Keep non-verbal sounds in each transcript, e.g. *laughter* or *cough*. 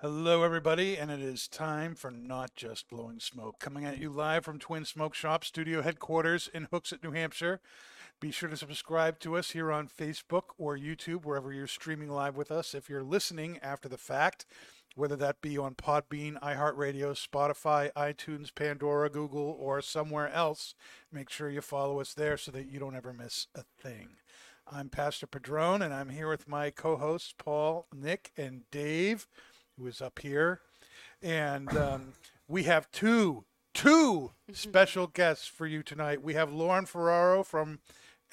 Hello, everybody, and it is time for Not Just Blowing Smoke, coming at you live from Twin Smoke Shop Studio headquarters in Hooksett, New Hampshire. Be sure to subscribe to us here on Facebook or YouTube, wherever you're streaming live with us. If you're listening after the fact, whether that be on Podbean, iHeartRadio, Spotify, iTunes, Pandora, Google, or somewhere else, make sure you follow us there so that you don't ever miss a thing. I'm Pastor Padron, and I'm here with my co-hosts Paul, Nick, and Dave, who is up here, and um, we have two two *laughs* special guests for you tonight. We have Lauren Ferraro from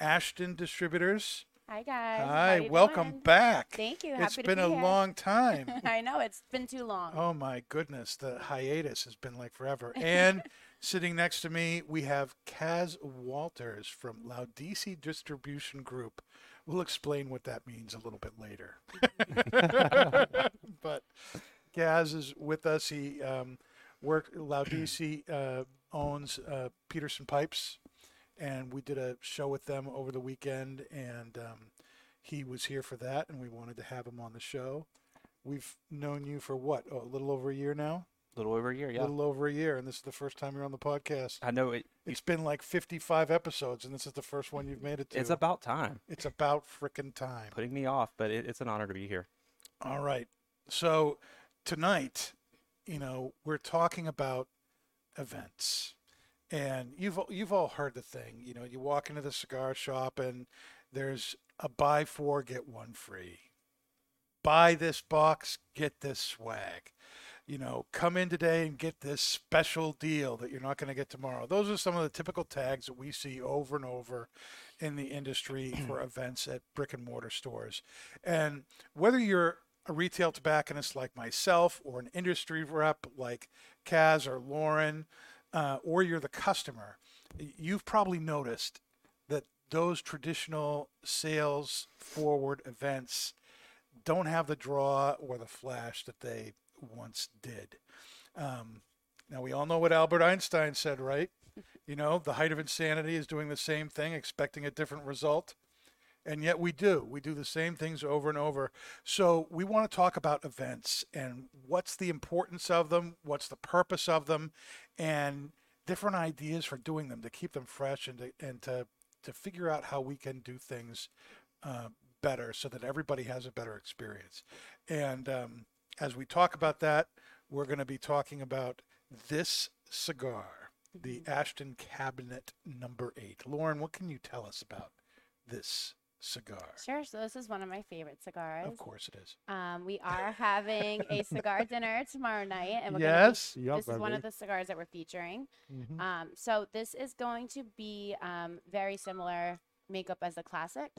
Ashton Distributors. Hi guys. Hi, welcome doing? back. Thank you. It's Happy to been be a here. long *laughs* time. I know it's been too long. Oh my goodness, the hiatus has been like forever. And *laughs* sitting next to me, we have Kaz Walters from Laudisi Distribution Group. We'll explain what that means a little bit later. *laughs* but Kaz is with us. He um, worked Laudisi uh, owns uh, Peterson Pipes, and we did a show with them over the weekend, and um, he was here for that, and we wanted to have him on the show. We've known you for what, oh, a little over a year now? A little over a year, yeah. A little over a year, and this is the first time you're on the podcast. I know it, It's been like 55 episodes, and this is the first one you've made it to. it's about time. It's about frickin' time. Putting me off, but it, it's an honor to be here. All right. So tonight, you know, we're talking about events. And you've you've all heard the thing, you know, you walk into the cigar shop and there's a buy four get one free. Buy this box, get this swag. You know, come in today and get this special deal that you're not going to get tomorrow. Those are some of the typical tags that we see over and over in the industry *clears throat* for events at brick and mortar stores. And whether you're a retail tobacconist like myself or an industry rep like Kaz or Lauren, uh, or you're the customer, you've probably noticed that those traditional sales forward events don't have the draw or the flash that they once did. Um, now, we all know what Albert Einstein said, right? *laughs* You know, the height of insanity is doing the same thing, expecting a different result. And yet we do. We do the same things over and over. So we want to talk about events and what's the importance of them, what's the purpose of them, and different ideas for doing them to keep them fresh and to, and to, to figure out how we can do things uh, better so that everybody has a better experience. And um, as we talk about that, we're going to be talking about this cigar, the Ashton Cabinet Number Eight. Lauren, what can you tell us about this cigar? Sure. So this is one of my favorite cigars. Of course it is. Um, we are having a *laughs* cigar dinner tomorrow night, and we're Yes. Gonna be, this is one of the cigars that we're featuring. Mhm. Um, so this is going to be um, very similar makeup as the classic.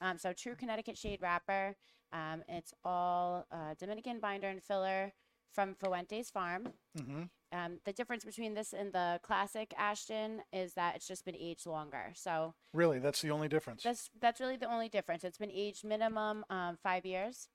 Um, so true Connecticut shade wrapper. Um, it's all uh, Dominican binder and filler from Fuentes Farm. hmm Um, the difference between this and the classic Ashton is that it's just been aged longer. So Really, that's the only difference. that's that's really the only difference. It's been aged minimum um, five years,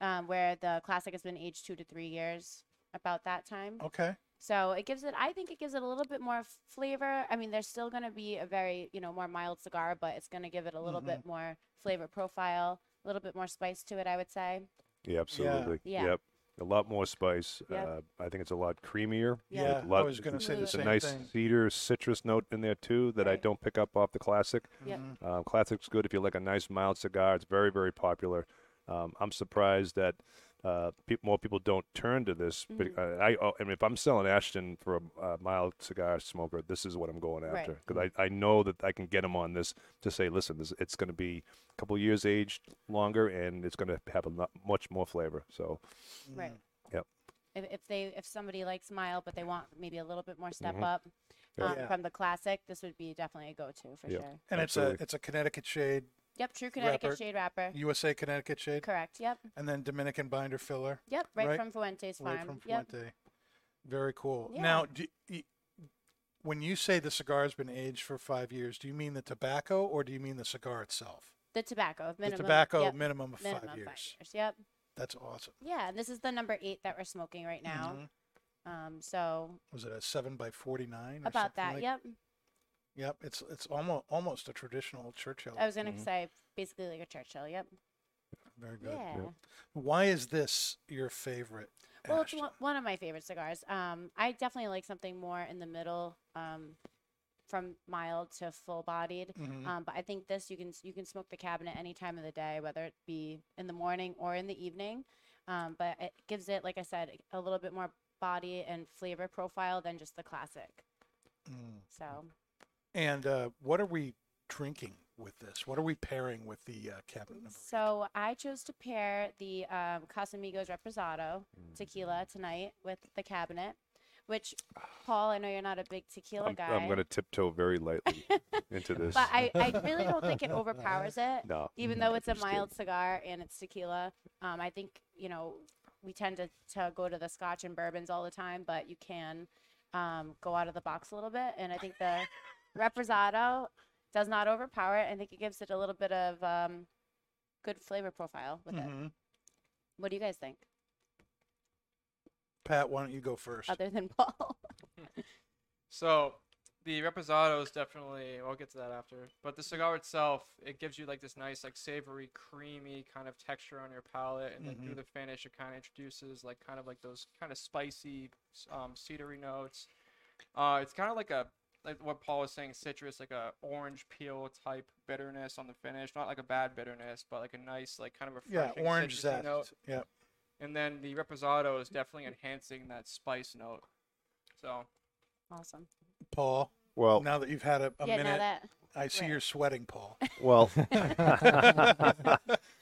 um, where the classic has been aged two to three years, about that time. okay. So it gives it. I think it gives it a little bit more flavor. I mean, there's still going to be a very you know more mild cigar, but it's going to give it a little bit more flavor profile, a little bit more spice to it. I would say. Yeah, absolutely. Yeah. Yep. A lot more spice. Yep. Uh, I think it's a lot creamier. Yeah. Yeah, A I lot- was going to say the It's a same nice thing. cedar citrus note in there too that I don't pick up off the classic. Yep. Mhm. Um, classic's good if you like a nice mild cigar. It's very very popular. Um, I'm surprised that uh, peop more people don't turn to this. But Mhm. uh, I, oh, I mean, if I'm selling Ashton for a uh, mild cigar smoker, this is what I'm going after because I, I know that I can get them on this to say, listen, this, it's going to be a couple years aged longer and it's going to have a lot, much more flavor. So Right. Yep. If, if they if somebody likes mild but they want maybe a little bit more step Mhm. up um, Yeah. from the classic, this would be definitely a go-to for Yep. sure. And Absolutely. it's a it's a Connecticut shade, Yep, true Connecticut Wrapper. shade wrapper. USA Connecticut shade, Correct. Yep. and then Dominican binder filler. Yep. Right, Right- from Fuentes Farm. Right from yep. Fuente. Very cool. Yeah. Now, do, y- when you say the cigar's been aged for five years, do you mean the tobacco or do you mean the cigar itself? The tobacco minimum. the tobacco Yep. minimum of minimum five years. Yep. That's awesome. Yeah, and this is the number eight that we're smoking right now. Mhm. Um, so Was it a seven by forty nine? about that. yep. Yep. It's it's almost almost a traditional Churchill. I was gonna Mhm. say basically like a Churchill. Yep. Very good. Yeah. Why is this your favorite? Well, it's Ashton? one, one of my favorite cigars. Um, I definitely like something more in the middle, um, from mild to full bodied. Mhm. Um, but I think this you can you can smoke the cabinet any time of the day, whether it be in the morning or in the evening. Um, but it gives it, like I said, a little bit more body and flavor profile than just the classic. Mm. So And uh, what are we drinking with this? What are we pairing with the uh, cabinet number? So I chose to pair the um, Casamigos Reposado tequila tonight with the cabinet, which Paul, I know you're not a big tequila I'm, guy, I'm going to tiptoe very lightly *laughs* into this. but I, I *laughs* really don't think it overpowers it. no, Even though it's a Just kidding. mild cigar and it's tequila, um, I think you know we tend to, to go to the Scotch and bourbons all the time, but you can um, go out of the box a little bit, and I think the Reposado does not overpower it. I think it gives it a little bit of um, good flavor profile with it. Mhm. What do you guys think, Pat, why don't you go first? other than *laughs* Paul? *laughs* So the reposado is definitely. I'll get to that after. But the cigar itself, it gives you like this nice, like savory, creamy kind of texture on your palate, and then through the finish, it kind of introduces like kind of like those kind of spicy, um, cedary notes. Uh, it's kind of like a like what Paul was saying, citrus, like a orange peel type bitterness on the finish. Not like a bad bitterness, but like a nice, like kind of a yeah, orange zest. note. Yeah. And then the reposado is definitely enhancing that spice note. So awesome. Paul, well, now that you've had a, a yeah, minute, that I see right. you're sweating, Paul. well, *laughs* *laughs*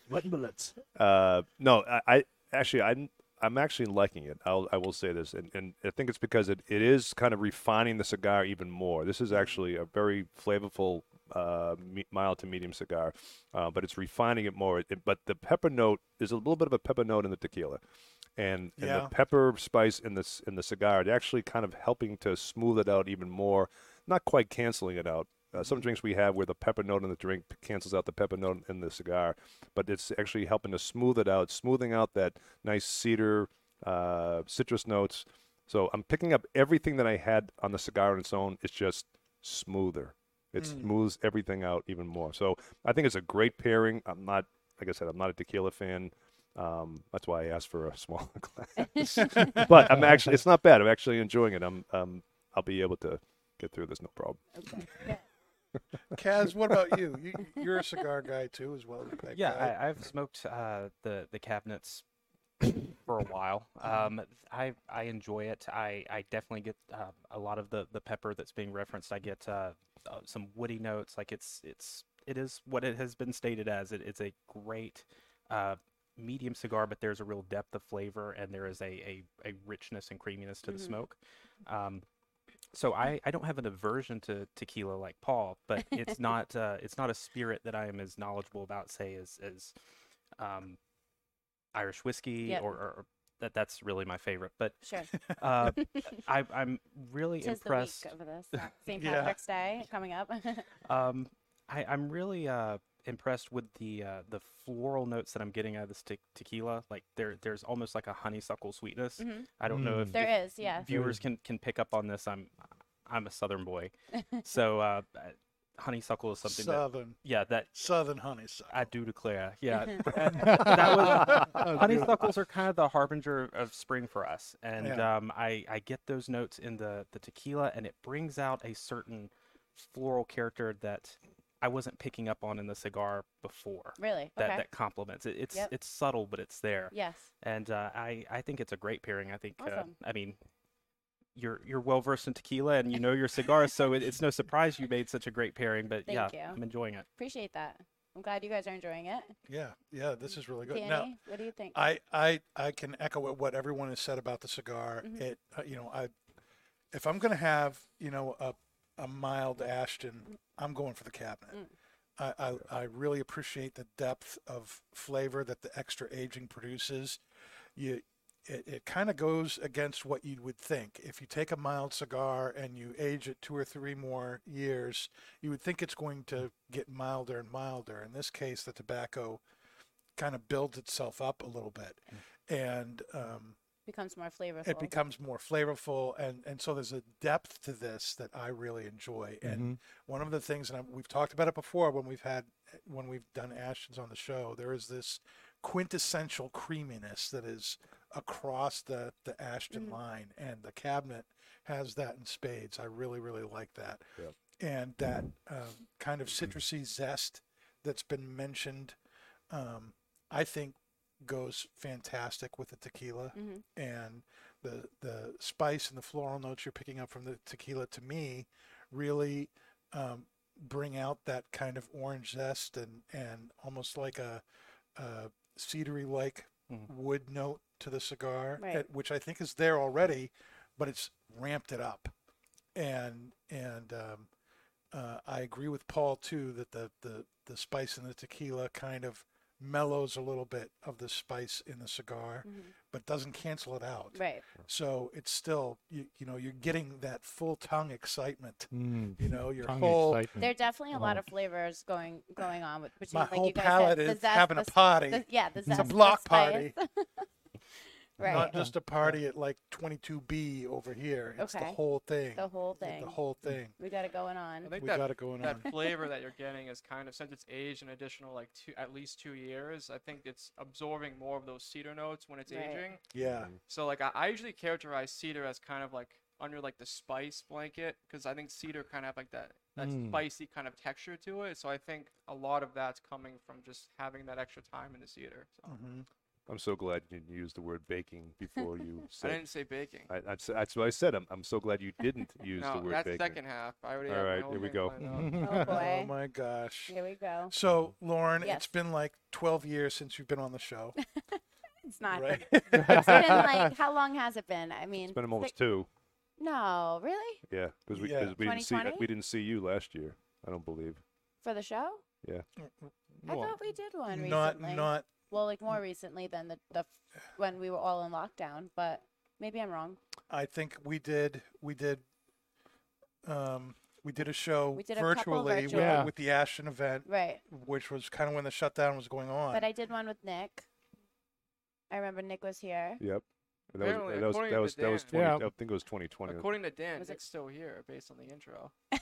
What bullets? Uh, no, I, I actually I'm I'm actually liking it. I'll I will say this, and, and I think it's because it, it is kind of refining the cigar even more. This is actually a very flavorful, uh, me- mild to medium cigar, uh, but it's refining it more. It, but the pepper note is a little bit of a pepper note in the tequila. And, and Yeah. the pepper spice in this in the cigar, it actually kind of helping to smooth it out even more, not quite canceling it out. Uh, some drinks we have where the pepper note in the drink cancels out the pepper note in the cigar, but it's actually helping to smooth it out, smoothing out that nice cedar, uh, citrus notes. So I'm picking up everything that I had on the cigar on its own. It's just smoother. It Mm. smooths everything out even more. So I think it's a great pairing. I'm not, like I said, I'm not a tequila fan. Um, that's why I asked for a *laughs* smaller glass. *laughs* but I'm actually, it's not bad. I'm actually enjoying it. I'm, um, I'll be able to get through this no problem. okay. Kaz, what about you? you? You're a cigar guy too, as well as a Yeah, guy. I, I've smoked uh, the the cabinets for a while. Mm-hmm. Um, I I enjoy it. I, I definitely get uh, a lot of the, the pepper that's being referenced. I get uh, uh, some woody notes. Like it's it's it is what it has been stated as. It, it's a great uh, medium cigar, but there's a real depth of flavor and there is a a, a richness and creaminess to the Mhm. smoke. Um, so I, I don't have an aversion to tequila like Paul, but it's *laughs* not uh, it's not a spirit that I am as knowledgeable about, say, as as um, Irish whiskey Yep. or, or that that's really my favorite. But Sure. uh, *laughs* I, I'm really Tis impressed. the week this. *laughs* St. Yeah. Patrick's Day coming up. Um, I, I'm really uh, impressed with the uh, the floral notes that I'm getting out of this te- tequila. Like there there's almost like a honeysuckle sweetness. Mhm. I don't know if, There if is, yeah. viewers can can pick up on this. I'm I'm a southern boy, *laughs* so uh, uh, honeysuckle is something that Southern, yeah that Southern honeysuckle. I do declare. Yeah, *laughs* *laughs* that was honeysuckles are kind of the harbinger of spring for us, and Yeah. um, I I get those notes in the the tequila, and it brings out a certain floral character that I wasn't picking up on in the cigar before. Really? That okay. that complements it. It's Yep. it's subtle, but it's there. yes. And uh, I I think it's a great pairing. I think uh, Awesome. I mean. You're you're well versed in tequila and you *laughs* know your cigars, so it, it's no surprise you made such a great pairing. But Thank yeah, you. I'm enjoying it. Appreciate that. I'm glad you guys are enjoying it. Yeah, yeah, this is really good. Danny, Now, what do you think? I, I, I can echo what, what everyone has said about the cigar. Mhm. It, uh, you know, I, if I'm gonna have, you know, a, a mild Ashton, I'm going for the cabinet. Mm. I, I, I really appreciate the depth of flavor that the extra aging produces. You, it, it kind of goes against what you would think. If you take a mild cigar and you age it two or three more years, you would think it's going to get milder and milder. In this case, the tobacco kind of builds itself up a little bit, and um, becomes more flavorful. it becomes more flavorful, and and so there's a depth to this that I really enjoy. And one of the things, and I, we've talked about it before when we've had when we've done Ashtons on the show, there is this quintessential creaminess that is across the the Ashton Mhm. line, and the cabinet has that in spades. I really really like that, Yep. and that um, kind of citrusy zest that's been mentioned. Um, I think goes fantastic with the tequila Mhm. and the the spice and the floral notes you're picking up from the tequila to me really um, bring out that kind of orange zest and and almost like a, a cedary like Mhm. wood note to the cigar Right. eh, which I think is there already but it's ramped it up and and um, uh, I agree with Paul too that the, the the spice in the tequila kind of mellows a little bit of the spice in the cigar Mhm. but doesn't cancel it out. Right. So it's still you, you know you're getting that full tongue excitement. Mm. You know your Tongue whole excitement. There are definitely a lot Oh. of flavors going going on with between my like whole you guys palate said, the is zest, having the a s- party, the- yeah, the It's zest, a block spice. party, *laughs* right. not just a party at like 22B over here. It's the Okay. whole thing. the whole thing. The whole thing. we got it going on. I think We that got it going on. that flavor that you're *laughs* getting is kind of since it's aged an additional like two at least two years. I think it's absorbing more of those cedar notes when it's Right. aging. Yeah. So like I, I usually characterize cedar as kind of like under like the spice blanket because I think cedar kind of have like that that Mm. spicy kind of texture to it. So I think a lot of that's coming from just having that extra time in the cedar. So hmm I'm so glad you didn't use the word baking before you *laughs* said. I didn't say baking. I, that's, that's what I said. I'm, I'm so glad you didn't *laughs* use no, the word that's baking. second half. I already All have my right, whole here we go. planned *laughs* out. Oh Oh my gosh. Here we go. So Lauren, Yes. it's been like 12 years since you've been on the show, It's not. right? It's been like how long has it been? I mean, It's been almost six- two. No, really? Yeah, because we, Yeah. 'cause we didn't see 2020? we didn't see you last year. I don't believe. For the show? Yeah. I thought we did one recently. not not well, like more recently than the the f- when we were all in lockdown, but maybe I'm wrong. I think we did we did um we did a show We did a couple virtually with. Yeah. with the Ashton event, Right. which was kind of when the shutdown was going on. But I did one with Nick. I remember Nick was here. Yep. And that was Apparently, that was that to was, that was 20, Yeah. I think it was 2020. According to Dan, Was it- still here based on the intro. *laughs*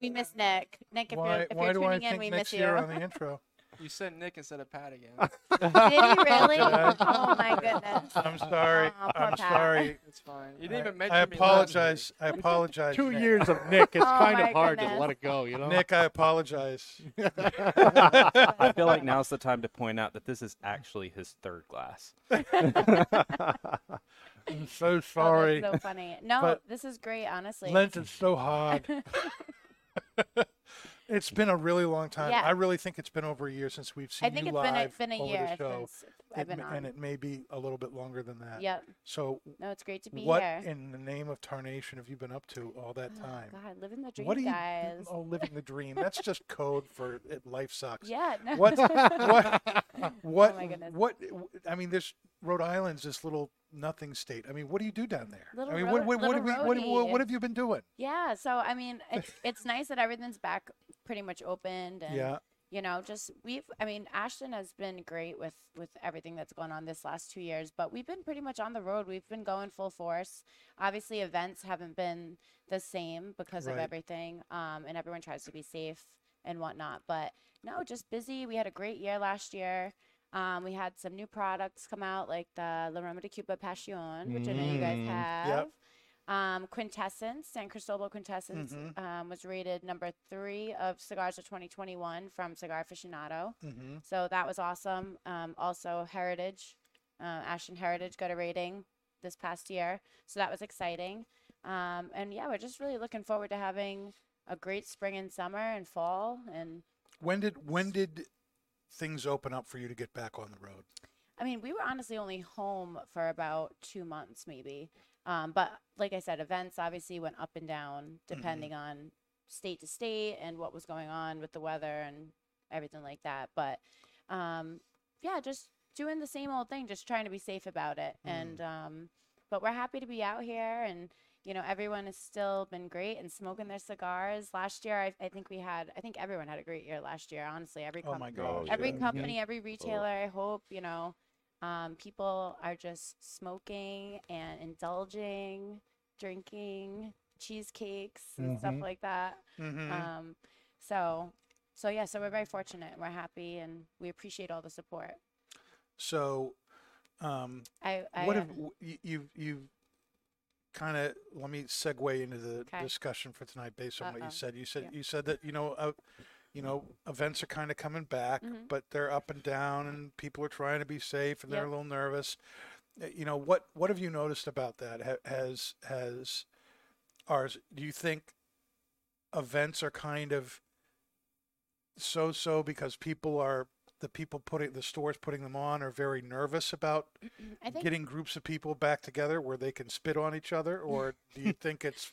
We miss Nick. Nick, if why you're if why you're do I tuning in, think we Nick's miss you. here on the intro? *laughs* You said Nick instead of Pat again. *laughs* *laughs* Did he really? Did *laughs* oh my goodness. I'm sorry. Aw, poor I'm Pat. sorry. it's fine. You didn't even I, mention I me last apologize. I apologize. Two Nick. years of Nick. It's Oh kind my of hard goodness. to let it go, you know. Nick, I apologize. I feel like now's the time to point out that this is actually his third glass. Oh, I'm so Oh, sorry. that's so funny. No, But this is great, honestly. Lent is so hard. It's been a really long time. Yeah. I really think it's been over a year since we've seen I think you it's been a, live been a year since I've been m- on. and it may be a little bit longer than that. Yep. So, No, it's great to be what here. What in the name of tarnation have you been up to all that Oh, time? God, living the dream, what are you? guys. Oh, living the dream. That's just *laughs* code for it, life sucks. Yeah. No. What? what? *laughs* What? Oh my goodness. What? I mean, this Rhode Island's this little nothing state. I mean, what do you do down there? Little I mean, ro- what, what, what, we, what, what, have you been doing? Yeah. So I mean, *laughs* it's it's nice that everything's back pretty much opened, and Yeah. you know, just we've. I mean, Ashton has been great with with everything that's gone on this last two years, but we've been pretty much on the road. We've been going full force. Obviously, events haven't been the same because of everything, um, and everyone tries to be safe and whatnot. But no, just busy. We had a great year last year. Um, we had some new products come out, like the La Aroma de Cuba Passion, which I know you guys Mm. have. Yep. Um, Quintessence, San Cristobal Quintessence, um, was rated number three of cigars of 2021 from Cigar Aficionado. Mm-hmm. So that was awesome. Um, also, Heritage, uh, Ashton Heritage got a rating this past year. So that was exciting. Um, and yeah, we're just really looking forward to having a great spring and summer and fall. And When did when did things open up for you to get back on the road? I mean, we were honestly only home for about two months, maybe. Um, but like I said, events obviously went up and down depending on state to state and what was going on with the weather and everything like that. But um, yeah, just doing the same old thing, just trying to be safe about it. And um, but we're happy to be out here, and you know, everyone has still been great and smoking their cigars. Last year, I, I think we had, I think everyone had a great year last year. Honestly, every Oh my gosh. every yeah. company, every retailer, I hope, you know, um, people are just smoking and indulging, drinking cheesecakes and stuff like that. Mm-hmm. Um, so, so yeah, so we're very fortunate we're happy and we appreciate all the support. so, um, I, I what uh, have w- you you you kind of let me segue into the Okay. discussion for tonight based on what you said. You said Yeah. you said that you know uh, you know events are kind of coming back, Mhm. but they're up and down, and people are trying to be safe, and they're Yep. a little nervous. Uh, You know what what have you noticed about that? Has has ours? Do you think events are kind of so so because people are the people putting the stores putting them on are very nervous about think, getting groups of people back together where they can spit on each other, or *laughs* do you think it's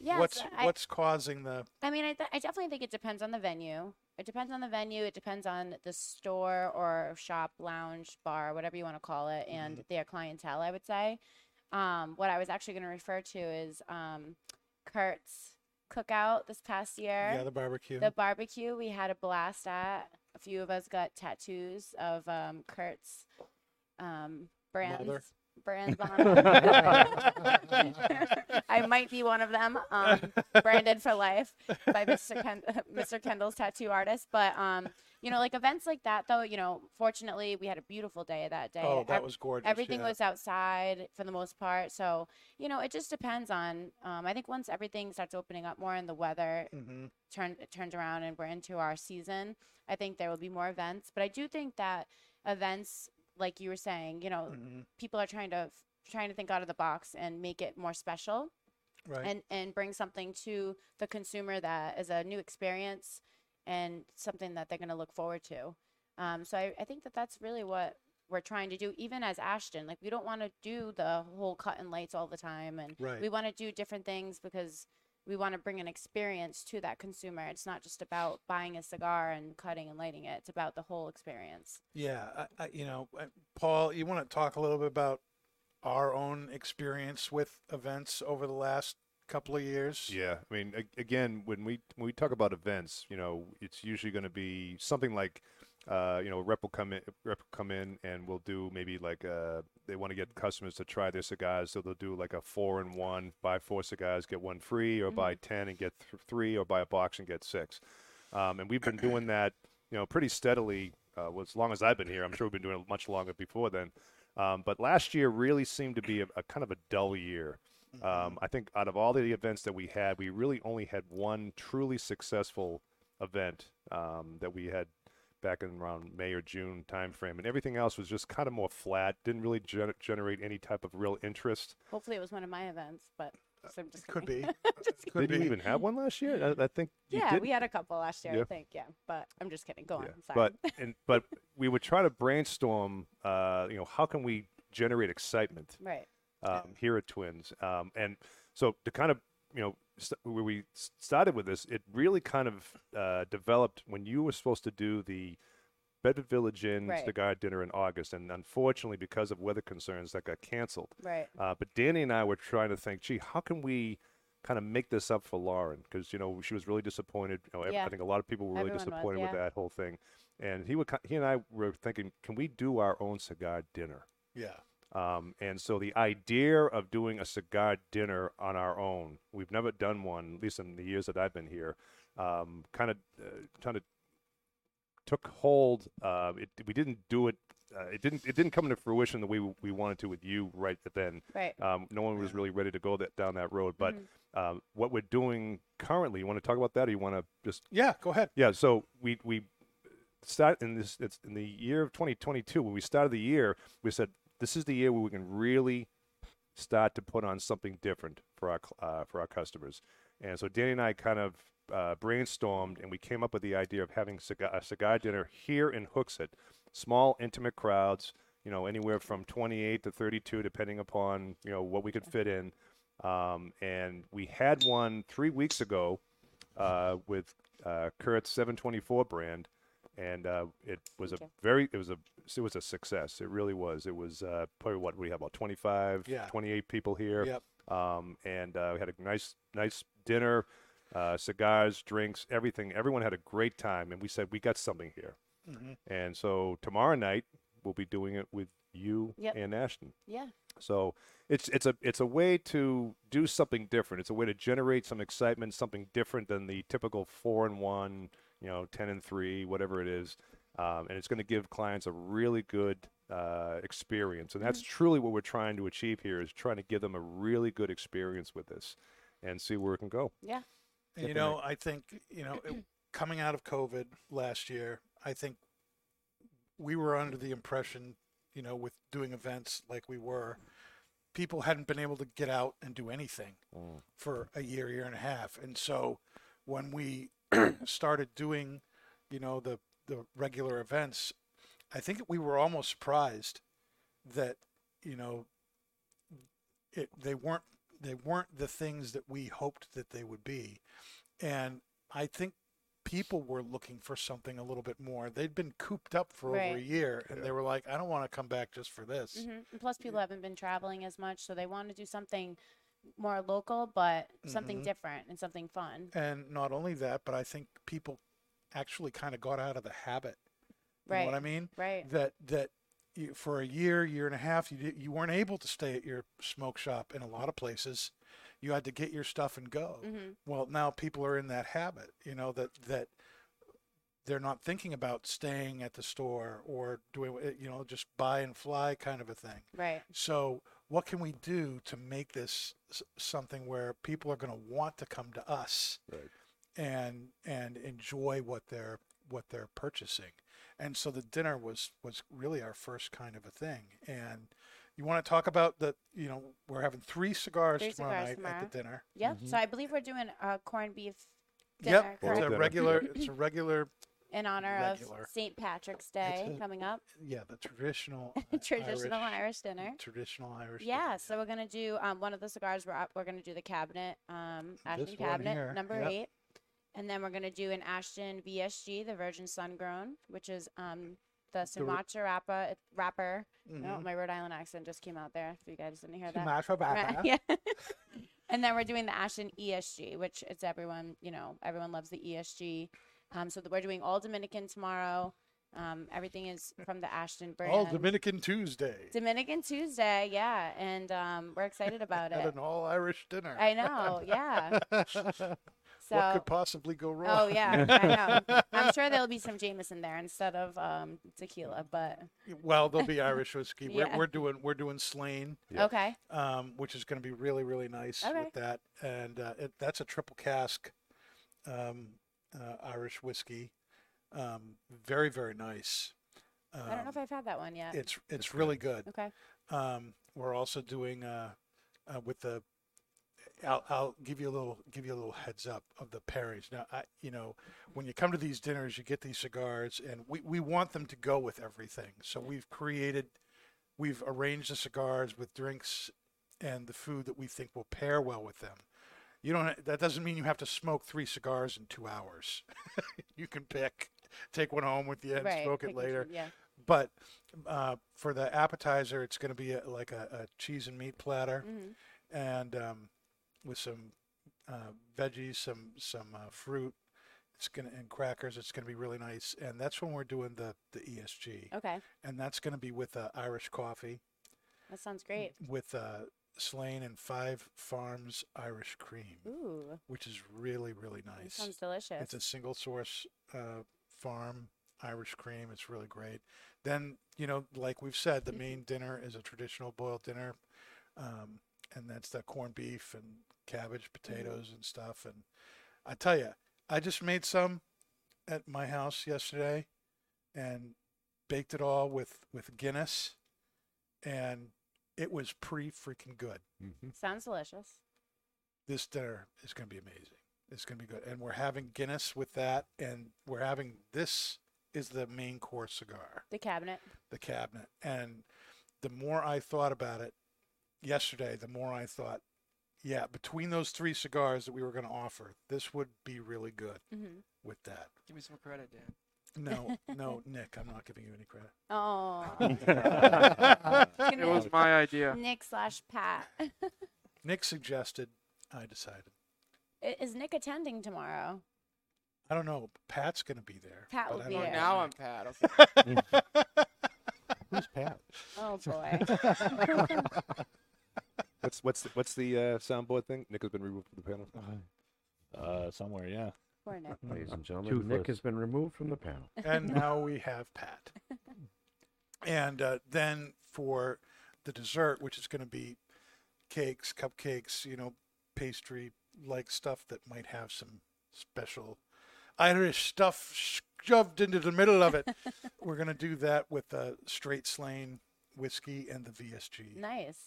yes, what's I, what's causing the? I mean, I, th- I definitely think it depends on the venue. It depends on the venue. It depends on the store or shop, lounge, bar, whatever you want to call it, and their clientele. I would say. Um, what I was actually going to refer to is um, Kurt's cookout this past year. Yeah, the barbecue. the barbecue we had a blast at. A few of us got tattoos of um, Kurt's um, brands. Mother. Brands on. *laughs* *laughs* I might be one of them. Um, branded for life by Mr. Ken- *laughs* Mr. Kendall's tattoo artist. But um, you know, like events like that, though. You know, fortunately, we had a beautiful day that day. oh, that was gorgeous. everything yeah. was outside for the most part. So you know, it just depends on. Um, I think once everything starts opening up more and the weather Mhm. turn turns around and we're into our season, I think there will be more events. But I do think that events, like you were saying, you know, Mhm. people are trying to trying to think out of the box and make it more special Right. and and bring something to the consumer that is a new experience and something that they're going to look forward to. Um, so I, I think that that's really what we're trying to do, even as Ashton. Like we don't want to do the whole cut and lights all the time, and Right. we want to do different things because we want to bring an experience to that consumer. It's not just about buying a cigar and cutting and lighting it. It's about the whole experience. yeah, I, I, you know, uh, Paul, you want to talk a little bit about our own experience with events over the last couple of years? Yeah, I mean, a- again, when we when we talk about events, you know, it's usually going to be something like, uh, you know, rep will come in, rep will come in, and we'll do maybe like uh, they want to get customers to try their cigars, so they'll do like a four and one, buy four cigars, get one free, or buy ten and get th- three, or buy a box and get six. Um, and we've been doing that, you know, pretty steadily. Uh, well, as long as I've been here, I'm sure we've been doing it much longer before then. Um, but last year really seemed to be a, a kind of a dull year. Um, I think out of all the events that we had, we really only had one truly successful event um, that we had back in around May or June timeframe, and everything else was just kind of more flat. Didn't really gener- generate any type of real interest. Hopefully, it was one of my events, but so I'm *laughs* just Could kidding. be. Just Could Did you be. even have one last year? I, I think yeah, did. we had a couple last year, Yeah. I think. Yeah, but I'm just kidding. Go on. Sorry. But *laughs* and but we would try to brainstorm. Uh, you know, how can we generate excitement? right. Um, here at Twins. Um, and so to kind of, you know, st- where we started with this, it really kind of uh, developed when you were supposed to do the Bedford Village Inn Right. cigar dinner in August. And unfortunately, because of weather concerns, that got canceled. Right. Uh, but Danny and I were trying to think, gee, how can we kind of make this up for Lauren? Because, you know, she was really disappointed. You know, Yeah. I think a lot of people were really Everyone was, disappointed with that whole thing. And he would, he and I were thinking, can we do our own cigar dinner? Yeah. Um, and so the idea of doing a cigar dinner on our own, we've never done one, at least in the years that I've been here, um, kind of uh, kind of took hold. Uh, it, we didn't do it uh, it didn't it didn't come into fruition the way we, we wanted to with you right then. Right. Um, no one was really ready to go that down that road. But Mm-hmm. um, what we're doing currently, you want to talk about that, or you want to just Yeah, go ahead. yeah? So we we start in this it's in the year of 2022 when we started the year, we said this is the year where we can really start to put on something different for our uh, for our customers. And so Danny and I kind of uh, brainstormed, and we came up with the idea of having cigar, a cigar dinner here in Hooksett, small, intimate crowds. You know, anywhere from 28 to 32, depending upon you know what we could fit in. Um, and we had one three weeks ago uh, with uh, Kurt's 724 brand, and uh, it was a Thank very it was a it was a success. It really was. It was uh, probably what we have about 25, Yeah. 28 people here. Yep. Um, and uh, we had a nice nice dinner, uh, cigars, drinks, everything. Everyone had a great time, and we said we got something here. hmm And so tomorrow night we'll be doing it with you Yep. and Ashton. Yeah. So it's it's a it's a way to do something different. It's a way to generate some excitement, something different than the typical four and one, you know, ten and three, whatever it is. Um, and it's going to give clients a really good uh, experience, and that's truly what we're trying to achieve here: is trying to give them a really good experience with this, and see where it can go. Yeah. And you Definitely. know, I think you know, it, *clears throat* coming out of COVID last year, I think we were under the impression, you know, with doing events like we were, people hadn't been able to get out and do anything for a year, year and a half, and so when we *clears throat* started doing, you know, the the regular events, I think we were almost surprised that you know it they weren't they weren't the things that we hoped that they would be. And i think people were looking for something a little bit more. They'd been cooped up for over a year and they were like i don't want to come back just for this. Hmm And plus, people haven't been traveling as much, so they want to do something more local, but something Mhm. different and something fun. and not only that but i think people actually kind of got out of the habit you Right. know what i mean Right. that that you, for a year, year and a half, you you weren't able to stay at your smoke shop in a lot of places. You had to get your stuff and go. hmm Well, now people are in that habit, you know, that that they're not thinking about staying at the store or doing, uh, you know, just buy and fly kind of a thing. Right. So, what can we do to make this something where people are going to want to come to us Right. and and enjoy what they're what they're purchasing? And so the dinner was was really our first kind of a thing. And you want to talk about the, you know, we're having three cigars Three tomorrow cigars night tomorrow. at the dinner. Yep. Mm-hmm. So I believe we're doing a corned beef dinner, Yep, it's a regular. It's a *laughs* regular. In honor regular. of St. Patrick's Day a- coming up. Yeah, the traditional. *laughs* Traditional Irish, Irish dinner. Traditional Irish. Yeah, dinner. so we're gonna do um, one of the cigars. We're up, we're gonna do the cabinet, um, Ashton cabinet number yep. eight, and then we're gonna do an Ashton VSG, the Virgin Sun Grown, which is um, the Sumatra wrapper. wrapper. Oh, Mhm. my Rhode Island accent just came out there. If you guys didn't hear that. Sumatra Right, wrapper. *laughs* yeah. and then we're doing the Ashton ESG, which it's everyone, you know, everyone loves the ESG. Um, so that we're doing all Dominican tomorrow. Um, everything is from the Ashton brand. All Dominican Tuesday. Dominican Tuesday, yeah, and um, we're excited *laughs* about At it. an all Irish dinner. I know, yeah. So, *laughs* what could possibly go wrong? oh yeah, I know. I'm sure there'll be some Jameson there instead of um, tequila, but Well, there'll be Irish whiskey. *laughs* Yeah. We're, we're doing we're doing Slane, Yeah. okay, um, which is going to be really really nice Okay. with that, and uh, it, that's a triple cask um, uh, Irish whiskey. Um, very very nice. Um, I don't know if I've had that one yet. it's it's really good. Okay, Um, we're also doing uh, uh, with the. I'll, I'll give you a little give you a little heads up of the pairings. Now, I you know when you come to these dinners, you get these cigars, and we, we want them to go with everything. So we've created, we've arranged the cigars with drinks and the food that we think will pair well with them. You don't. That doesn't mean you have to smoke three cigars in two hours. *laughs* you can pick, take one home with you and right. smoke it later Yeah. but uh, for the appetizer, it's going to be a, like a, a cheese and meat platter, hmm and um, with some uh, veggies, some some uh, fruit. It's gonna and crackers. It's gonna be really nice, and that's when we're doing the the ESG, Okay, and that's gonna be with uh, Irish coffee, that sounds great. with Slane and Five Farms Irish cream, Ooh, which is really really that nice. sounds delicious. It's a single source uh, farm Irish cream. It's really great. Then you know, like we've said, the main *laughs* dinner is a traditional boiled dinner, um, and that's the corned beef and cabbage, potatoes, and stuff. And I tell you, I just made some at my house yesterday, and baked it all with with Guinness, and it was pretty freaking good. Mm-hmm. Sounds delicious. This dinner is going to be amazing. It's going to be good, and we're having Guinness with that, and we're having this is the main course cigar, The cabinet. the cabinet, and the more I thought about it yesterday, the more I thought, yeah, between those three cigars that we were going to offer, this would be really good hmm with that. Give me some credit, Dan. No, no, *laughs* Nick, I'm not giving you any credit. Oh. It was my idea. Nick slash Pat. *laughs* Nick suggested, I decided. I- Is Nick attending tomorrow? I don't know. Pat's going to be there. Pat but will I be don't there. know now I'm Pat. Okay. *laughs* Who's Pat? Oh boy. What's what's the, what's the uh, soundboard thing? Nick has been removed from the panel. Uh, somewhere, yeah. Poor Nick. *laughs* Ladies and gentlemen, Nick has been removed from the panel. *laughs* and now we have Pat. And uh, then for the dessert, which is going to be cakes, cupcakes, you know, pastry like stuff that might have some special Irish stuff shoved into the middle of it. *laughs* We're going to do that with the straight Slane whiskey and the VSG. Nice.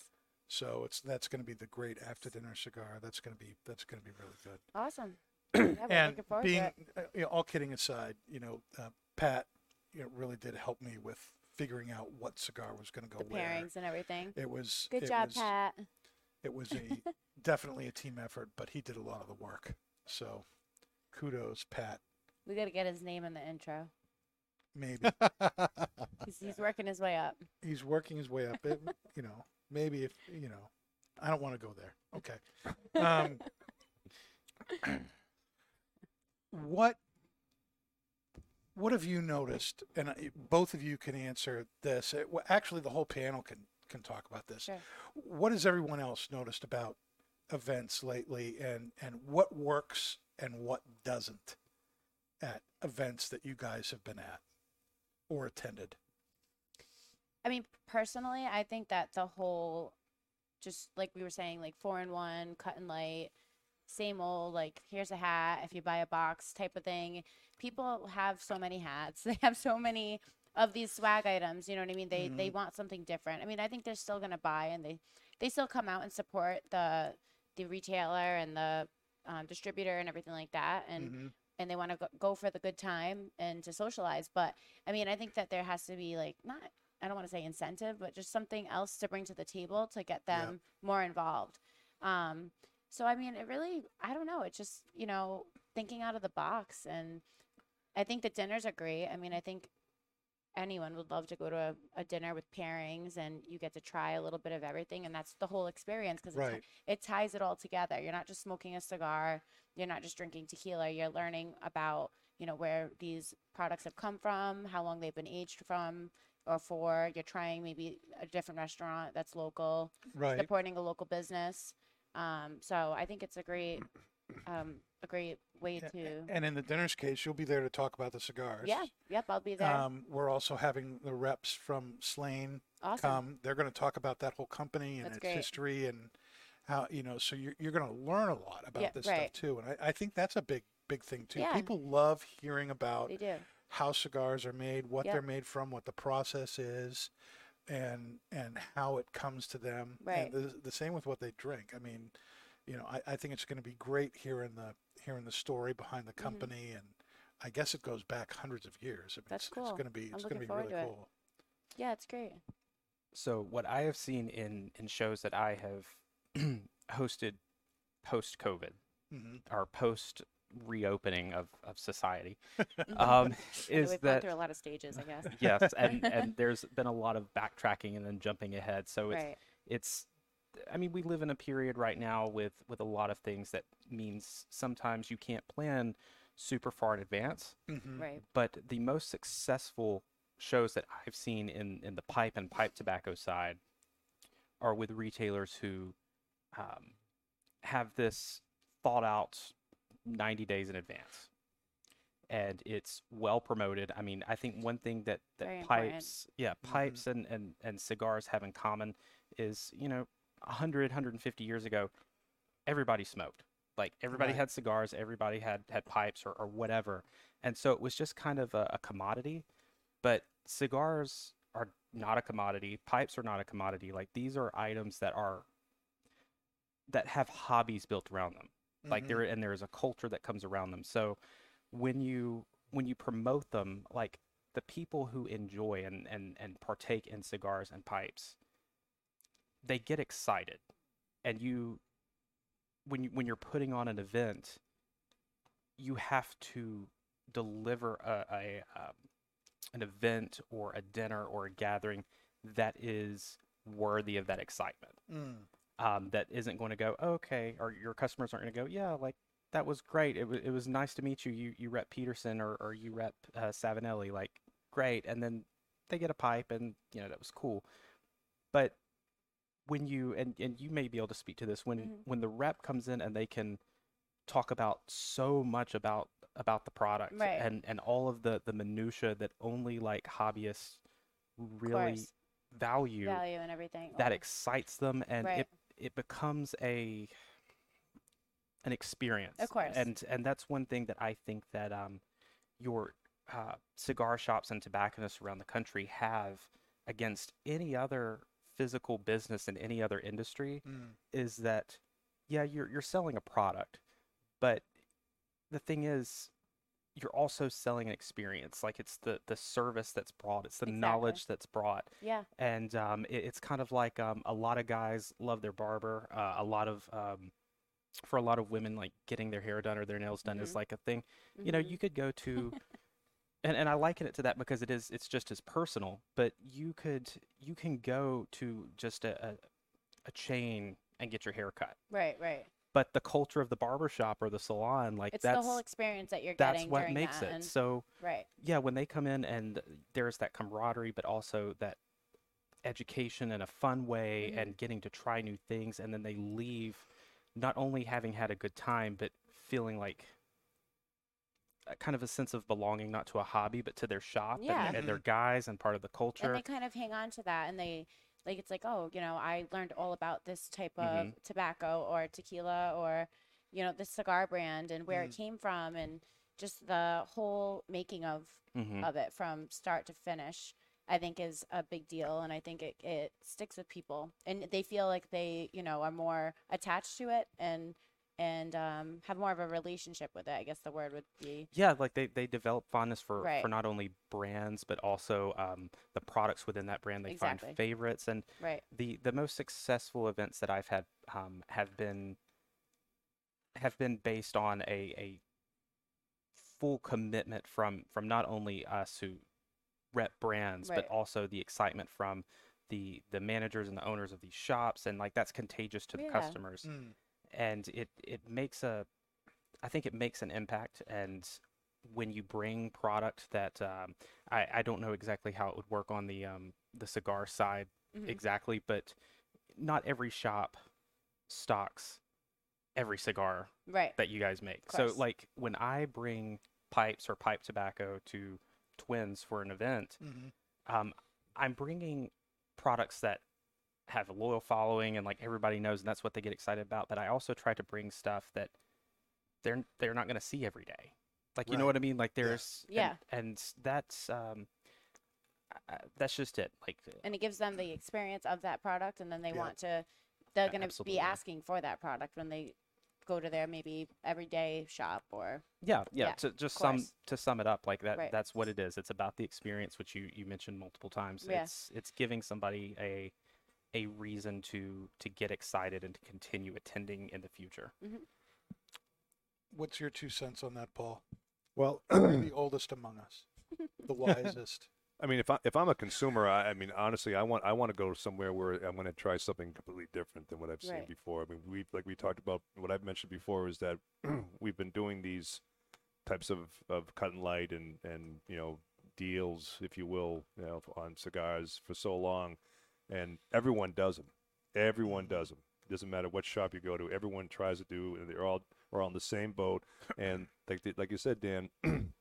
So it's that's going to be the great after dinner cigar. That's going to be that's going to be really good. Awesome. Yeah, *clears throat* and being uh, you know, all kidding aside, you know, uh, Pat, you know, really did help me with figuring out what cigar was going to go The where. pairings and everything. It was Good it job, was, Pat. It was a *laughs* definitely a team effort, but he did a lot of the work. So, kudos, Pat. We got to get his name in the intro. Maybe *laughs* He's, he's working his way up. he's working his way up. It, *laughs* you know, maybe if you know, I don't want to go there. Okay. Um, *clears throat* what what have you noticed? And both of you can answer this. Well, Actually, the whole panel can can talk about this. Sure. What has everyone else noticed about events lately, and and what works and what doesn't at events that you guys have been at or attended? I mean, personally, I think that the whole, just like we were saying, like four in one, cut and light, same old, like here's a hat if you buy a box type of thing. People have so many hats. *laughs* They have so many of these swag items. You know what I mean? They they want something different. I mean, I think they're still gonna buy and they they still come out and support the the retailer and the um, distributor and everything like that. And Mhm. and they want to go, go for the good time and to socialize. But I mean, I think that there has to be like not I don't want to say incentive, but just something else to bring to the table to get Yeah. them more involved. Um, so I mean, it really I don't know. It's just you know thinking out of the box, and I think the dinners are great. I mean, I think anyone would love to go to a, a dinner with pairings and you get to try a little bit of everything and that's the whole experience because Right. it ties it all together you're not just smoking a cigar you're not just drinking tequila you're learning about you know where these products have come from how long they've been aged from or for you're trying maybe a different restaurant that's local Right. supporting a local business um, so i think it's a great um, a great way to And in the dinner's case, you'll be there to talk about the cigars. yeah yep i'll be there Um, we're also having the reps from Slane awesome come. They're going to talk about that whole company and That's its great. history and how you know. So you're you're going to learn a lot about Yeah, this right. stuff too. And I, I think that's a big big thing too. Yeah. People love hearing about they do how cigars are made, what Yep. they're made from, what the process is, and and how it comes to them. Right. And the, the same with what they drink. I mean, you know, I, I think it's going to be great hearing the hearing the story behind the Mm-hmm. company, and I guess it goes back hundreds of years. I mean, That's it's, cool. it's going to be it's going to be really to cool. yeah it's great So what I have seen in in shows that I have *clears throat* hosted post COVID hmm or post reopening of, of society. *laughs* Um, *laughs* is we've gone that through a lot of stages i guess. Yes *laughs* and and there's been a lot of backtracking and then jumping ahead. So it's right. it's i mean we live in a period right now with with a lot of things that means sometimes you can't plan super far in advance. Hmm right. But the most successful shows that I've seen in, in the pipe and pipe tobacco side are with retailers who um, have this thought out 90 days in advance. and it's well promoted. I mean, I think one thing that that Very important. pipes, yeah, mm-hmm. pipes and, and and cigars have in common is, you know, 100 150 years ago, everybody smoked. Like everybody Right. had cigars, everybody had had pipes or, or whatever. And so it was just kind of a, a commodity. But cigars are not a commodity. Pipes are not a commodity. Like these are items that are that have hobbies built around them. Like Mhm. there and there is a culture that comes around them. So when you when you promote them, like the people who enjoy and and and partake in cigars and pipes, they get excited. And you when you when you're putting on an event, you have to deliver a, a um, an event or a dinner or a gathering that is worthy of that excitement. Mm. Um, that isn't going to go okay, or your customers aren't going to go, yeah, like that was great. It was it was nice to meet you. You you rep Peterson or or you rep uh, Savinelli, like great, and then they get a pipe and you know that was cool. But when you and and you may be able to speak to this when Mhm. when the rep comes in and they can talk about so much about about the product Right. and and all of the the minutia that only like hobbyists really value value and everything. that excites them and Right. it it becomes a an experience Of course. and and that's one thing that i think that um your uh, cigar shops and tobacconists around the country have against any other physical business in any other industry Mm. is that yeah you're you're selling a product but the thing is you're also selling an experience like it's the the service that's brought it's the Exactly. knowledge that's brought yeah, and um, it, it's kind of like um, a lot of guys love their barber. Uh, a lot of um, for a lot of women, like getting their hair done or their nails done is Mhm. like a thing. You know, you could go to, *laughs* and and I liken it to that because it is it's just as personal. But you could you can go to just a a, a chain and get your hair cut. right, right. But the culture of the barber shop or the salon, like It's that's the whole experience that you're getting. that's getting what makes that. it. and- So right, yeah, when they come in and there's that camaraderie, but also that education in a fun way Mhm. and getting to try new things, and then they leave not only having had a good time, but feeling like a kind of a sense of belonging, not to a hobby, but to their shop Yeah. and, and their guys and part of the culture. and they kind of hang on to that, and they like it's like, oh, you know, I learned all about this type of Mhm. tobacco or tequila or you know this cigar brand and where Mm. it came from and just the whole making of Mhm. of it from start to finish i think is a big deal and i think it, it sticks with people and they feel like they you know are more attached to it and and um, have more of a relationship with it i guess the word would be Yeah, like they, they develop fondness for, Right. for not only brands but also um, the products within that brand. They Exactly. find favorites, and right the the most successful events that I've had um, have been have been based on a a full commitment from from not only us who rep brands Right. but also the excitement from the the managers and the owners of these shops and like that's contagious to the Yeah. customers Mm. And it it makes a I think it makes an impact and when you bring product that um, I, I don't know exactly how it would work on the um, the cigar side Mhm. exactly but not every shop stocks every cigar right that you guys make so like when I bring pipes or pipe tobacco to twins for an event Mhm. um, I'm bringing products that have a loyal following and like everybody knows and that's what they get excited about. But I also try to bring stuff that they're they're not going to see every day. Like you know what I mean? Like there's Yeah. and, that's um uh, that's just it. Like and it gives them the experience of that product and then they Yeah. want to they're going to be asking for that product when they go to their maybe everyday shop or yeah, yeah. Yeah, to just sum to sum it up, like that Right. that's what it is. It's about the experience, which you you mentioned multiple times. Yeah. It's it's giving somebody a a reason to to get excited and to continue attending in the future. Mm-hmm. What's your two cents on that, Paul? Well, the *clears throat* oldest among us, *laughs* the wisest. I mean, if I if I'm a consumer, I, I mean, honestly, I want I want to go somewhere where I'm going to try something completely different than what I've seen Right. before. I mean, we like we talked about what I've mentioned before is that *clears throat* we've been doing these types of of cut and light and and you know deals, if you will, you know, on cigars for so long, and everyone does them. Everyone does them. Doesn't matter what shop you go to. Everyone tries to do, and they're all are on the same boat. And like the, like you said, Dan, *clears throat*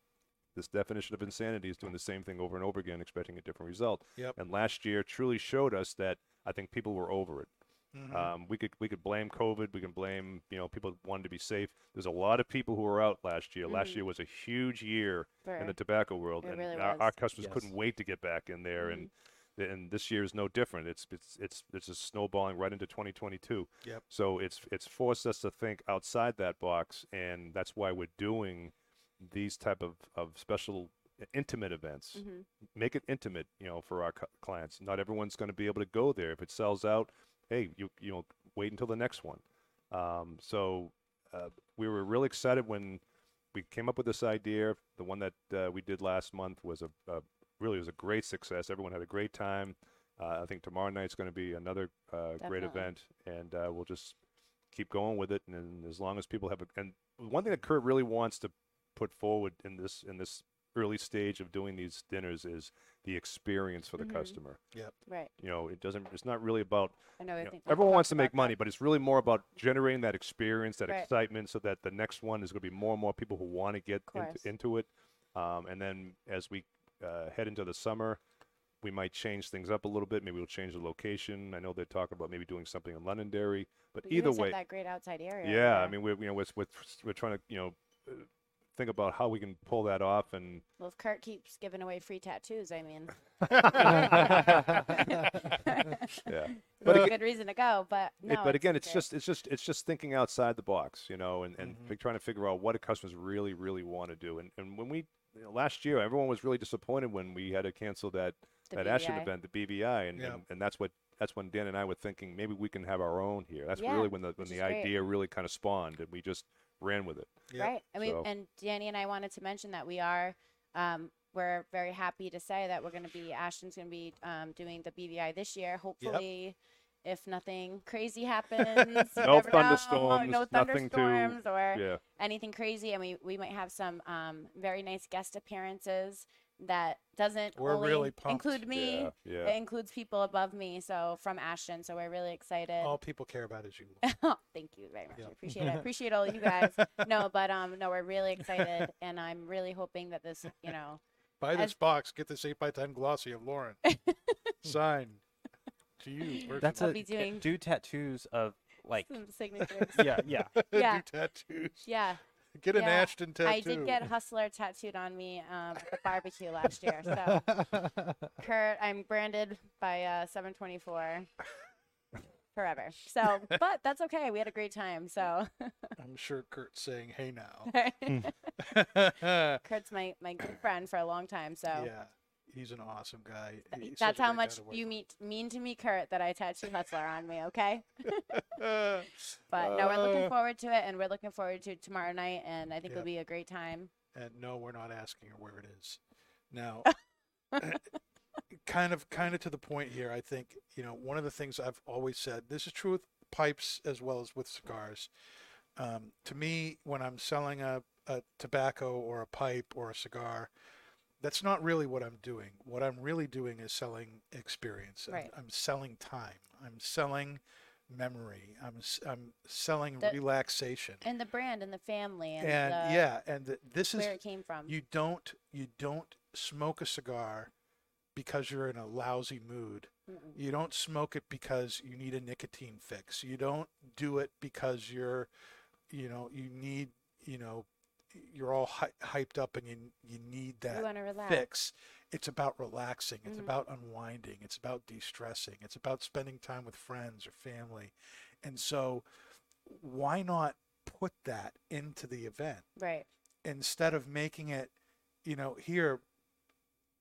this definition of insanity is doing the same thing over and over again, expecting a different result. Yep. And last year truly showed us that I think people were over it. Mhm. Um, we could we could blame COVID. We can blame you know people wanted to be safe. There's a lot of people who were out last year. Last Mhm. year was a huge year For, in the tobacco world, It and really our, was. our customers Yes. couldn't wait to get back in there. Mm-hmm. And and this year is no different. It's it's it's it's just snowballing right into 2022. Yep. So it's it's forced us to think outside that box, and that's why we're doing these type of, of special intimate events. hmm Make it intimate, you know, for our clients. Not everyone's going to be able to go there. If it sells out, hey, you you know, wait until the next one. Um, so uh, we were really excited when we came up with this idea. The one that uh, we did last month was a, a really was a great success. Everyone had a great time. Uh, I think tomorrow night's going to be another uh, great event, and uh, we'll just keep going with it. And, and as long as people have, a, and one thing that Kurt really wants to put forward in this in this early stage of doing these dinners is the experience for the Mhm. customer. Right. You know, it doesn't. It's not really about I know. I know, think everyone wants to make money, that. but it's really more about generating that experience, that Right. excitement, so that the next one is going to be more and more people who want to get into, into it. Um, and then as we uh, head into the summer, we might change things up a little bit. Maybe we'll change the location. I know they're talking about maybe doing something in Londonderry, but But you either have way, that great outside area. yeah. I mean, we're you know we're, we're, we're trying to you know uh, think about how we can pull that off and well, if Kurt keeps giving away free tattoos, I mean, *laughs* yeah. but a good reason to go. But It- no, but again, it's great. just it's just it's just thinking outside the box, you know, and, and Mhm. trying to figure out what do customers really really want to do. And and when we you know, last year, everyone was really disappointed when we had to cancel that The that Ashton BVI. event, the BVI, and, Yeah. and and that's what that's when Dan and I were thinking maybe we can have our own here. That's Yeah, really when the when the is great. idea really kind of spawned, and we just ran with it. Yep. Right. I mean, So- and Danny and I wanted to mention that we are, um, we're very happy to say that we're going to be, Ashton's going to be um, doing the BVI this year. Hopefully, if nothing crazy *laughs* happens, No never know, thunderstorms, no nothing to- thunderstorms or Yeah, anything crazy. And we, we might have some um, very nice guest appearances that doesn't We're only really include me. yeah, yeah. It includes people above me, so from Ashton. So we're really excited. All people care about is you. *laughs* Thank you very much. Yeah. I appreciate it. I appreciate all you guys. *laughs* No, but um, no, we're really excited, and I'm really hoping that this, you know, Buy this As- box. Get this eight x ten glossy of Lauren. Signed to you. *laughs* personally. That's I'll a be doing- do tattoos of like some *laughs* signatures. yeah *laughs* yeah. yeah. Do tattoos. Yeah, Get an Yeah, Ashton tattoo. I did get Hustler tattooed on me um, at the barbecue last year. So, Kurt, I'm branded by uh, 724 forever. So, but that's okay. We had a great time. So, I'm sure Kurt's saying, "Hey now." Kurt's my my good friend for a long time. So. Yeah, he's an awesome guy. He's That's how much you meet, mean to me, Kurt, that I tattooed Hustler on me, okay? *laughs* But no, we're looking Uh. forward to it, and we're looking forward to tomorrow night, and I think Yep. it'll be a great time. and no, we're not asking her where it is. Now, *laughs* *laughs* kind of, kind of to the point here. I think you know one of the things I've always said. This is true with pipes as well as with cigars. Um, to me, when I'm selling a, a tobacco or a pipe or a cigar, that's not really what I'm doing. What I'm really doing is selling experience. I'm- I'm, selling time. I'm selling memory. I'm I'm selling The- relaxation. And the brand and the family and, And the, yeah, and th- this is where it came from. you don't you don't smoke a cigar because you're in a lousy mood. Mm-mm. You don't smoke it because you need a nicotine fix. You don't do it because you're you know, you need, you know, you're all hy- hyped up and you you need that relax. fix. It's about relaxing. It's Mhm. about unwinding. It's about de-stressing. It's about spending time with friends or family. And so why not put that into the event? Right. instead of making it, you know, here,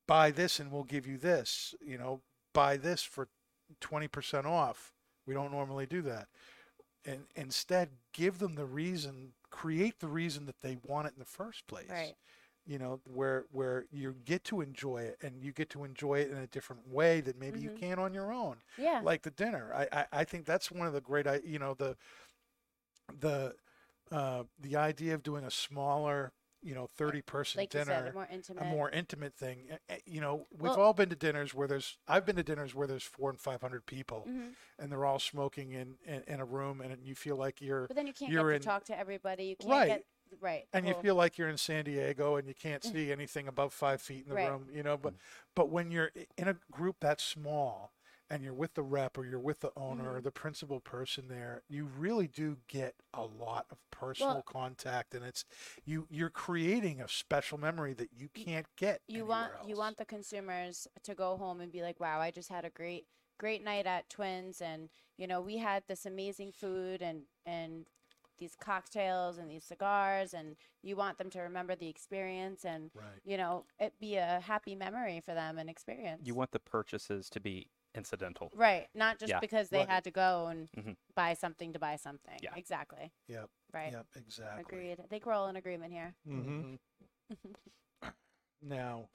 buy this and we'll give you this, you know, buy this for 20% off. We don't normally do that. And instead, give them the reason, create the reason that they want it in the first place. Right. You know, where where you get to enjoy it and you get to enjoy it in a different way that maybe Mhm. you can on your own Yeah. like the dinner. I, I, I think that's one of the great, I you know, the the uh, the idea of doing a smaller, you know, thirty person like you dinner, said, more intimate. a more intimate thing. Eh, eh, You know, we've Well- all been to dinners where there's I've been to dinners where there's four and five hundred people, Mhm. and they're all smoking in, in in a room, and you feel like you're But then you can't you're get in- to talk to everybody. You can't right. get right. and you feel like you're in San Diego and you can't see anything above five feet in the Right. room, you know. But but when you're in a group that small and you're with the rep or you're with the owner or mm-hmm. the principal person there, you really do get a lot of personal contact, and it's you you're creating a special memory that you can't get. you want anywhere you want the consumers to go home and be like wow i just had a great great night at twins and you know we had this amazing food and and these cocktails and these cigars and you want them to remember the experience and right. you know it be a happy memory for them and experience You want the purchases to be incidental. right not just Yeah. because they Right. had to go and Mhm. buy something to buy something Yeah. exactly Yep. right Yep. Exactly. agreed i think we're all in agreement here Mm-hmm. *coughs* Now,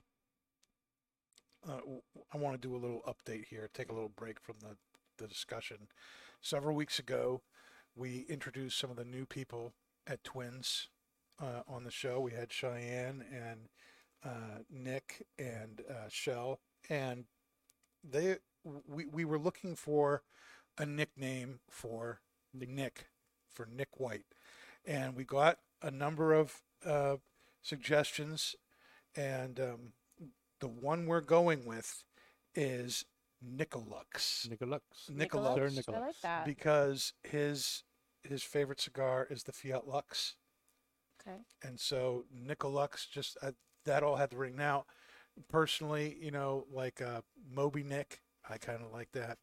uh, w- I want to do a little update here, take a little break from the, the discussion. Several weeks ago, we introduced some of the new people at Twins uh, on the show. We had Cheyenne and uh, Nick and uh, Shell, and they we, we were looking for a nickname for Nick, for Nick White, and we got a number of uh, suggestions, and um, the one we're going with is Nicolux. Nicolux. Nicolux. Sir i like that. Because his his favorite cigar is the Fiat Lux, okay. And so Nicolux just uh, that all had the ring. Now, personally, you know, like uh, Moby Nick, I kind of like that.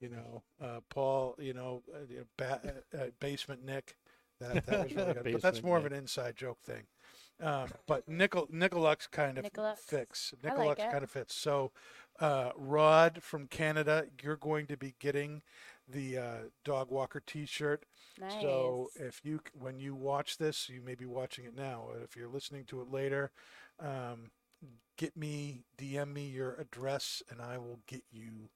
You know, uh, Paul, you know, uh, ba- uh, uh, Basement Nick, that that was really *laughs* good. but that's Basement more of an inside joke thing. Um, but Nicol Nicolux kind of Nicolux. fits. I like kind of fits. So, uh, Rod from Canada, you're going to be getting the uh, Dog Walker T-shirt. nice So if you when you watch this, you may be watching it now. If you're listening to it later, um, get me DM me your address and I will get you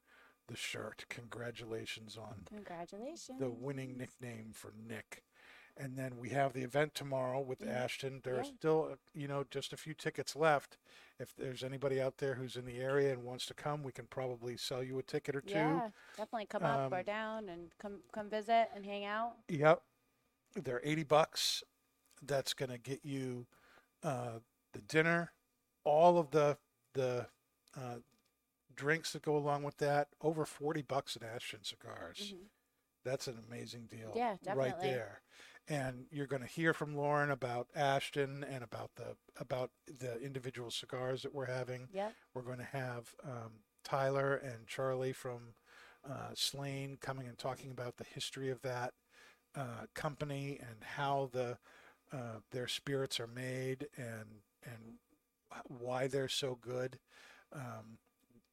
the shirt. Congratulations on congratulations the winning nickname for Nick. And then we have the event tomorrow with Mhm. Ashton. There's Yeah. still, uh, you know, just a few tickets left. If there's anybody out there who's in the area and wants to come, we can probably sell you a ticket or two. Yeah, definitely come up or Um, down and come come visit and hang out. Yep. They're 80 bucks. That's going to get you uh, the dinner, all of the the uh, drinks that go along with that. Over 40 bucks at Ashton Cigars. Mhm. That's an amazing deal. Yeah, Right there. And you're going to hear from Lauren about Ashton and about the about the individual cigars that we're having. Yep. We're going to have um, Tyler and Charlie from uh, Slane coming and talking about the history of that uh, company and how the uh, their spirits are made and and why they're so good. Um,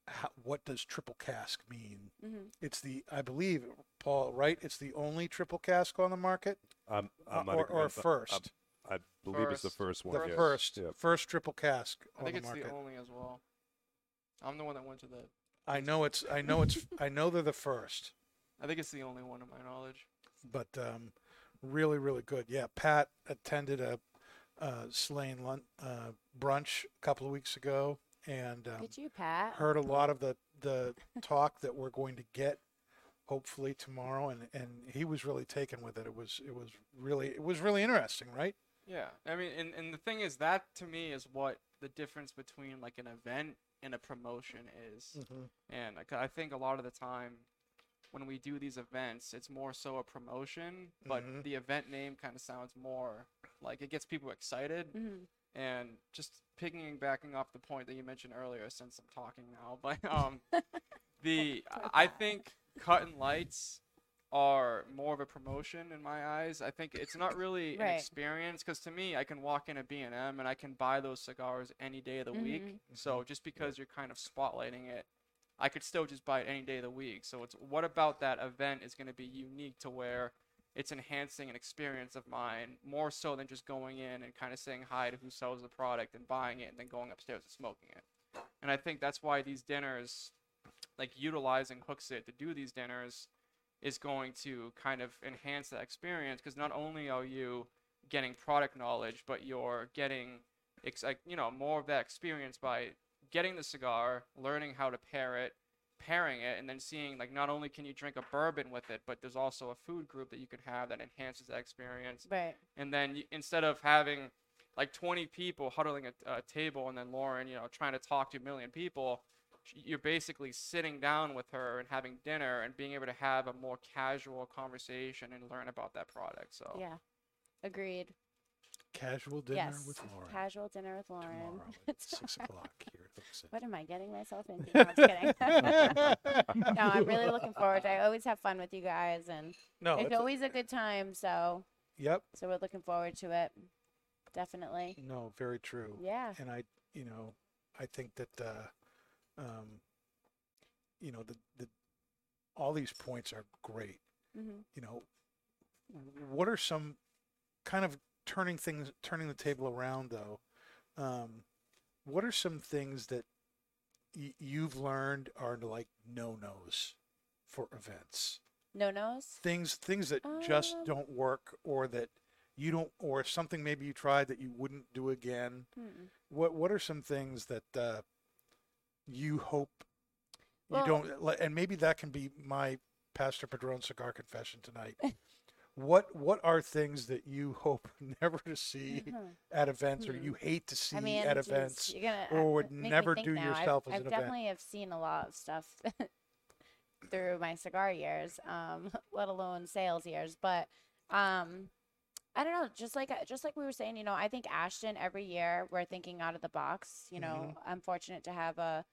how, what does triple cask mean? hmm It's the I believe Paul right. It's the only triple cask on the market, I'm, uh, I'm not or, or I'm- first. I believe it's the First. first one. the yes. first, Yeah. first triple cask I on think the it's market. the only as well. I'm the one that went to the. I know it's I know it's *laughs* I know they're the first. I think it's the only one to my knowledge. but um, really, really good. Yeah, Pat attended a uh, Slane lun- uh, brunch a couple of weeks ago and um, Did you, Pat? heard a lot of the the talk that we're going to get hopefully tomorrow, and and he was really taken with it. It was it was really it was really interesting, right? Yeah, I mean, and, and the thing is, that to me is what the difference between like an event and a promotion is. And I think a lot of the time when we do these events, it's more so a promotion, but Mhm. the event name kind of sounds more like it gets people excited. hmm And just picking backing off the point that you mentioned earlier, since I'm talking now, *laughs* but um, the I think cut and lights are more of a promotion in my eyes. I think it's not really an experience because to me, I can walk in a B&M and I can buy those cigars any day of the week. Mhm. So just because you're kind of spotlighting it, I could still just buy it any day of the week. So it's what about that event is going to be unique to where it's enhancing an experience of mine more so than just going in and kind of saying hi to who sells the product and buying it and then going upstairs and smoking it. And I think that's why these dinners, like utilizing Hooksett to do these dinners, is going to kind of enhance that experience because not only are you getting product knowledge, but you're getting, ex- like, you know, more of that experience by getting the cigar, learning how to pair it, pairing it and then seeing like not only can you drink a bourbon with it, but there's also a food group that you can have that enhances that experience. Right. And then you, instead of having like 20 people huddling at a table and then Lauren, you know, trying to talk to a million people, you're basically sitting down with her and having dinner and being able to have a more casual conversation and learn about that product. So Yeah. Agreed. Casual dinner yes. with Lauren. Casual dinner with Lauren. Tomorrow *laughs* at six o'clock here at What am I getting myself into? *laughs* No, I'm just kidding. *laughs* no, I'm really looking forward. to I always have fun with you guys, and No, it's it's always a good time. So, Yep. so we're looking forward to it. Definitely. No, very true. Yeah. And I, you know, I think that, uh, um, you know, the, the, all these points are great. hmm You know, what are some kind of turning things, turning the table around though? Um, what are some things that y- you've learned are like no nos for events? No nos. Things, things that just Um, don't work or that you don't, or something maybe you tried that you wouldn't do again. Mm-mm. What What are some things that uh, you hope you Well- don't? And maybe that can be my Pastor Padron cigar confession tonight. *laughs* what What are things that you *laughs* hope never to see Mhm. at events, or you hate to see I mean, at geez, events? gonna, or uh, would never do now. I've- yourself as I've an event? definitely have seen a lot of stuff *laughs* through my cigar years, um, *laughs* let alone sales years. But um, I don't know. Just like just like we were saying, you know, I think Ashton every year we're thinking out of the box. You know, Mm-hmm. I'm fortunate to have a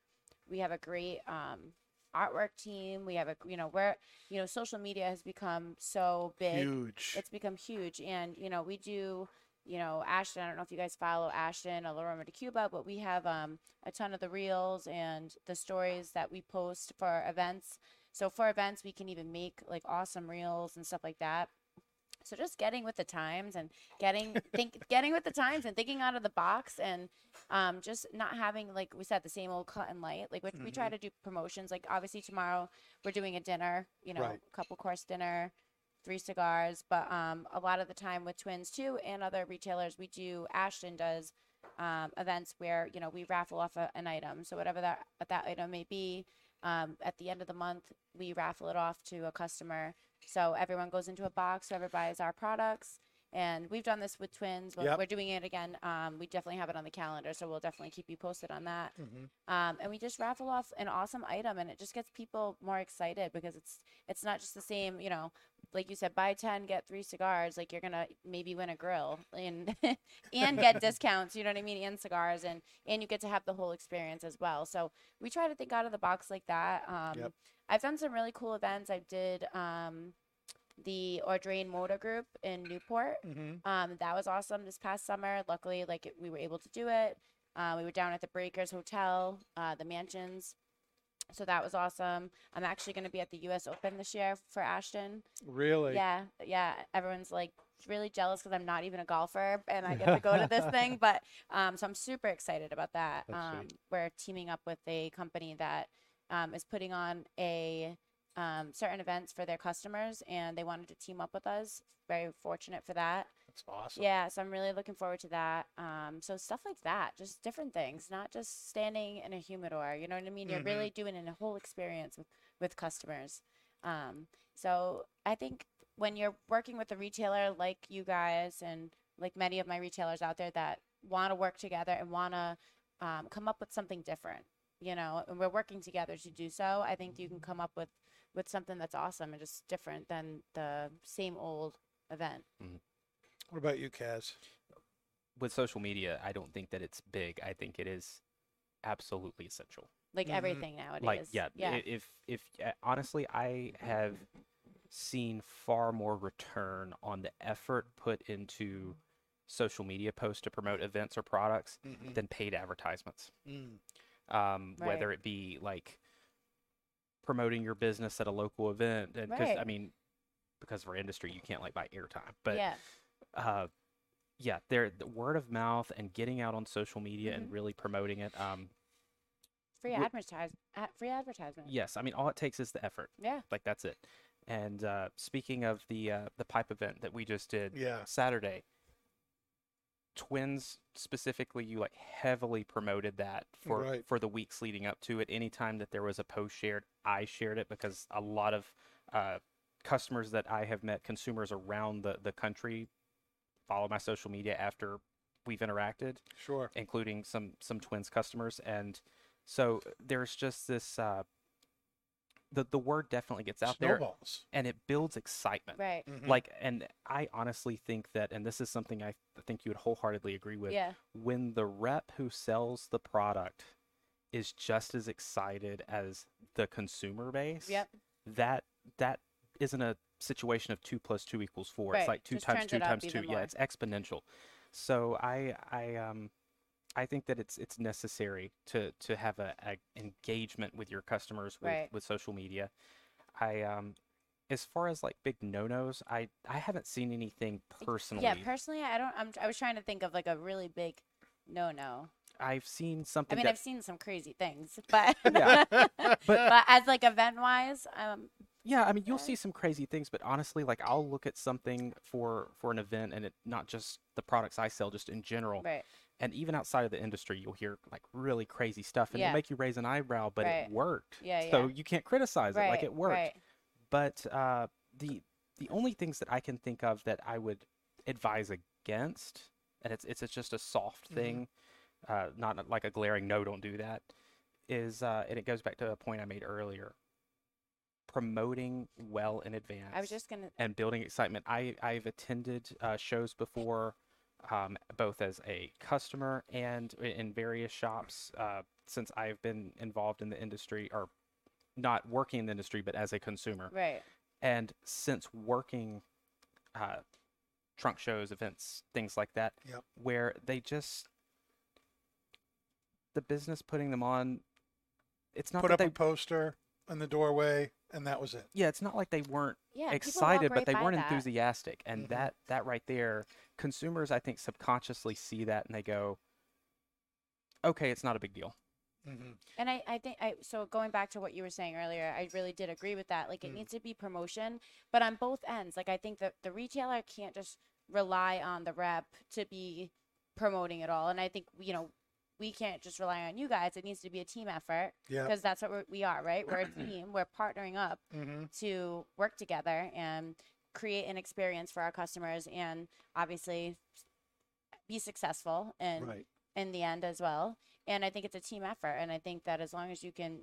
we have a great um, artwork team. We have a you know where you know social media has become so big Huge. it's become huge and you know we do you know ashton i don't know if you guys follow ashton or La Aroma de Cuba but we have um, a ton of the reels and the stories that we post for events so for events we can even make like awesome reels and stuff like that so just getting with the times and getting *laughs* think getting with the times and thinking out of the box and um, just not having like we said the same old cut and light like we, we try to do promotions like obviously tomorrow we're doing a dinner you know Right. couple course dinner three cigars but um, a lot of the time with twins too and other retailers we do ashton does um, events where you know we raffle off a, an item. So whatever that that item may be um, at the end of the month we raffle it off to a customer so everyone goes into a box whoever buys our products and we've done this with twins but Yep. we're doing it again um, we definitely have it on the calendar so we'll definitely keep you posted on that Mhm. um, and we just raffle off an awesome item and it just gets people more excited because it's it's not just the same you know like you said buy 10 get three cigars like you're gonna maybe win a grill and *laughs* and get *laughs* discounts you know what i mean and cigars and and you get to have the whole experience as well so we try to think out of the box like that um, Yep. i've done some really cool events i did um, the Audrain Motor Group in Newport. Mhm. Um, that was awesome this past summer. Luckily, like it- we were able to do it. Uh, we were down at the Breakers Hotel, uh, the mansions. So that was awesome. I'm actually going to be at the U.S. Open this year for Ashton. Really? Yeah, yeah. Everyone's like really jealous because I'm not even a golfer and I get to go to this *laughs* thing. But um, so I'm super excited about that. Um, we're teaming up with a company that um, is putting on a um, certain events for their customers, and they wanted to team up with us. Very fortunate for that. That's awesome. Yeah, so I'm really looking forward to that. Um, so stuff like that, just different things, not just standing in a humidor. You know what I mean? You're Mhm. really doing a whole experience with with customers. Um, so I think when you're working with a retailer like you guys and like many of my retailers out there that want to work together and want to um, come up with something different, you know, and we're working together to do so. I think you can come up with with something that's awesome and just different than the same old event. What about you, Kaz? With social media, I don't think that it's big. I think it is absolutely essential. Like Mhm. everything nowadays. like yeah, yeah. if if uh, honestly i have seen far more return on the effort put into social media posts to promote events or products Mhm. than paid advertisements Mm. um, Right. whether it be like promoting your business at a local event and because i mean because of our industry you can't like buy airtime but yeah. Uh yeah there the word of mouth and getting out on social media and Mhm. really promoting it um Free wi- advertise free advertisement. yes i mean all it takes is the effort Yeah. like that's it. And uh, speaking of the uh, the pipe event that we just did Yeah. Saturday, twins specifically you like heavily promoted that for Right. for the weeks leading up to it anytime that there was a post shared i shared it because a lot of uh, customers that i have met consumers around the, the country follow my social media after we've interacted Sure. including some some twins customers and so there's just this uh the the word definitely gets out there and it builds excitement Right. Mhm. like and i honestly think that and this is something i th- think you would wholeheartedly agree with Yeah. when the rep who sells the product is just as excited as the consumer base Yep. that that isn't a situation of two plus two equals four Right, it's like two just times two times two yeah more. it's exponential so i i um i think that it's it's necessary to to have a, a engagement with your customers with Right. with social media i um as far as like big no-nos i i haven't seen anything personally Yeah. Personally, I don't. I'm. I was trying to think of like a really big no-no. i've seen something. I mean, that I've seen some crazy things, *laughs* but *laughs* Yeah, *laughs* but, but- as like event-wise, um, Yeah, I mean, you'll see some crazy things, but honestly, like I'll look at something for for an event, and it not just the products I sell, just in general, right. and even outside of the industry, you'll hear like really crazy stuff, and Yeah. it'll make you raise an eyebrow, but Right. it worked. Yeah, So yeah. you can't criticize it, like it worked. Right. But uh, the the only things that I can think of that I would advise against, and it's it's, it's just a soft Mm-hmm. thing, uh, not like a glaring no, don't do that, is uh, and it goes back to a point I made earlier. Promoting well in advance I was just gonna. and building excitement. I I've attended uh, shows before, um, both as a customer and in various shops uh, since I've been involved in the industry or not working in the industry, but as a consumer. Right. And since working uh, trunk shows, events, things like that, Yep. where they just the business putting them on. It's not Put that up they a poster in the doorway, and that was it. yeah, it's not like they weren't Yeah. people walk excited, but they weren't that. enthusiastic. And Mhm. that that right there, consumers I think subconsciously see that and they go, okay, it's not a big deal. Mm-hmm. And I, I think I so going back to what you were saying earlier, I really did agree with that. Like it Mm. needs to be promotion, but on both ends. Like I think that the retailer can't just rely on the rep to be promoting it all. And I think you know we can't just rely on you guys. It needs to be a team effort Yeah. because that's what we're, we are, right? We're a *clears throat* team. We're partnering up Mm-hmm. to work together and create an experience for our customers and obviously be successful and Right. in the end as well. And I think it's a team effort. And I think that as long as you can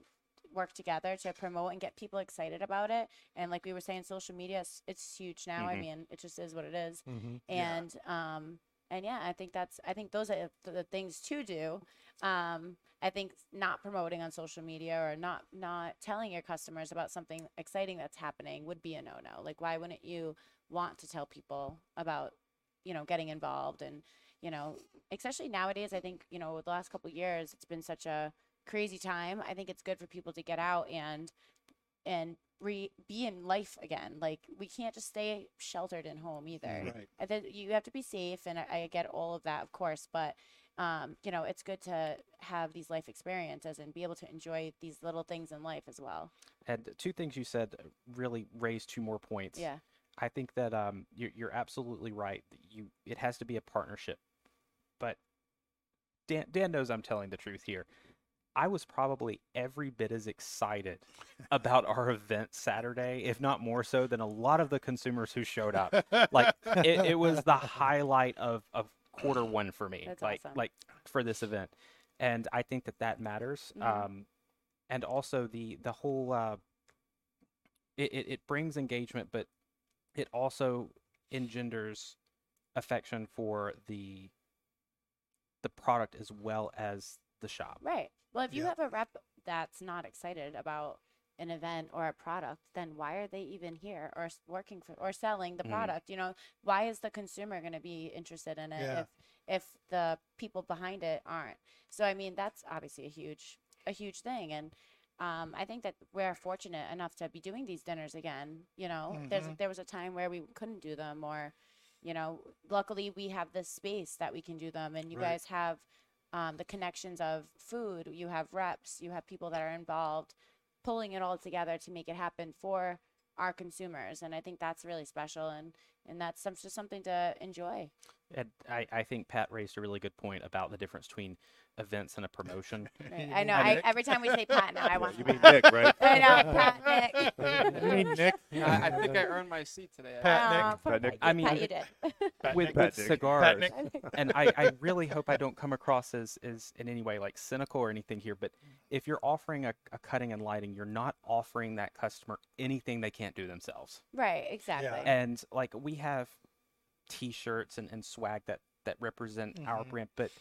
work together to promote and get people excited about it, and like we were saying, social media, it's, it's huge now. I Mhm. mean, it just is what it is. Mm-hmm. Yeah. And um, and yeah, I think that's I think those are the, things to do. Um, I think not promoting on social media or not not telling your customers about something exciting that's happening would be a no no. Like, why wouldn't you want to tell people about you know getting involved and you know especially nowadays i think you know the last couple years it's been such a crazy time i think it's good for people to get out and and re be in life again like we can't just stay sheltered in home either Right. I think you have to be safe and I, I get all of that of course but um, you know it's good to have these life experiences and be able to enjoy these little things in life as well And two things you said really raised two more points. yeah I think that um, you're, you're absolutely right. that You it has to be a partnership, but Dan Dan knows I'm telling the truth here. I was probably every bit as excited about our event Saturday, if not more so, than a lot of the consumers who showed up. Like it, it was the highlight of, of quarter one for me, That's like awesome. like for this event, and I think that that matters. Mhm. Um, and also the the whole uh, it, it it brings engagement, but it also engenders affection for the the product as well as the shop. Right. Well, if you Yeah. have a rep that's not excited about an event or a product, then why are they even here or s- working for or selling the Mhm. product? You know, why is the consumer going to be interested in it Yeah. if if the people behind it aren't? So I mean, that's obviously a huge a huge thing and um, I think that we're fortunate enough to be doing these dinners again. You know, there's Mhm. there was a time where we couldn't do them, or you know, luckily we have this space that we can do them, and you Right. guys have um, the connections of food. You have reps. You have people that are involved, pulling it all together to make it happen for our consumers. And I think that's really special. And and that's some, just something to enjoy. And I, I think Pat raised a really good point about the difference between events and a promotion. *laughs* Right? I know. I, every time we say Pat now, I want. You mean Nick, right? *laughs* I know, *laughs* Pat, Nick. You mean Nick? I, I think I earned my seat today. Pat Nick. Aw, Pat Nick. I mean, Pat, you did. with, Pat with Nick. cigars, Nick. and I, I really hope I don't come across as, as in any way like cynical or anything here, but if you're offering a, a cutting and lighting, you're not offering that customer anything they can't do themselves. right. Exactly. And like we have t-shirts and, and swag that, that represent our Mhm. brand, but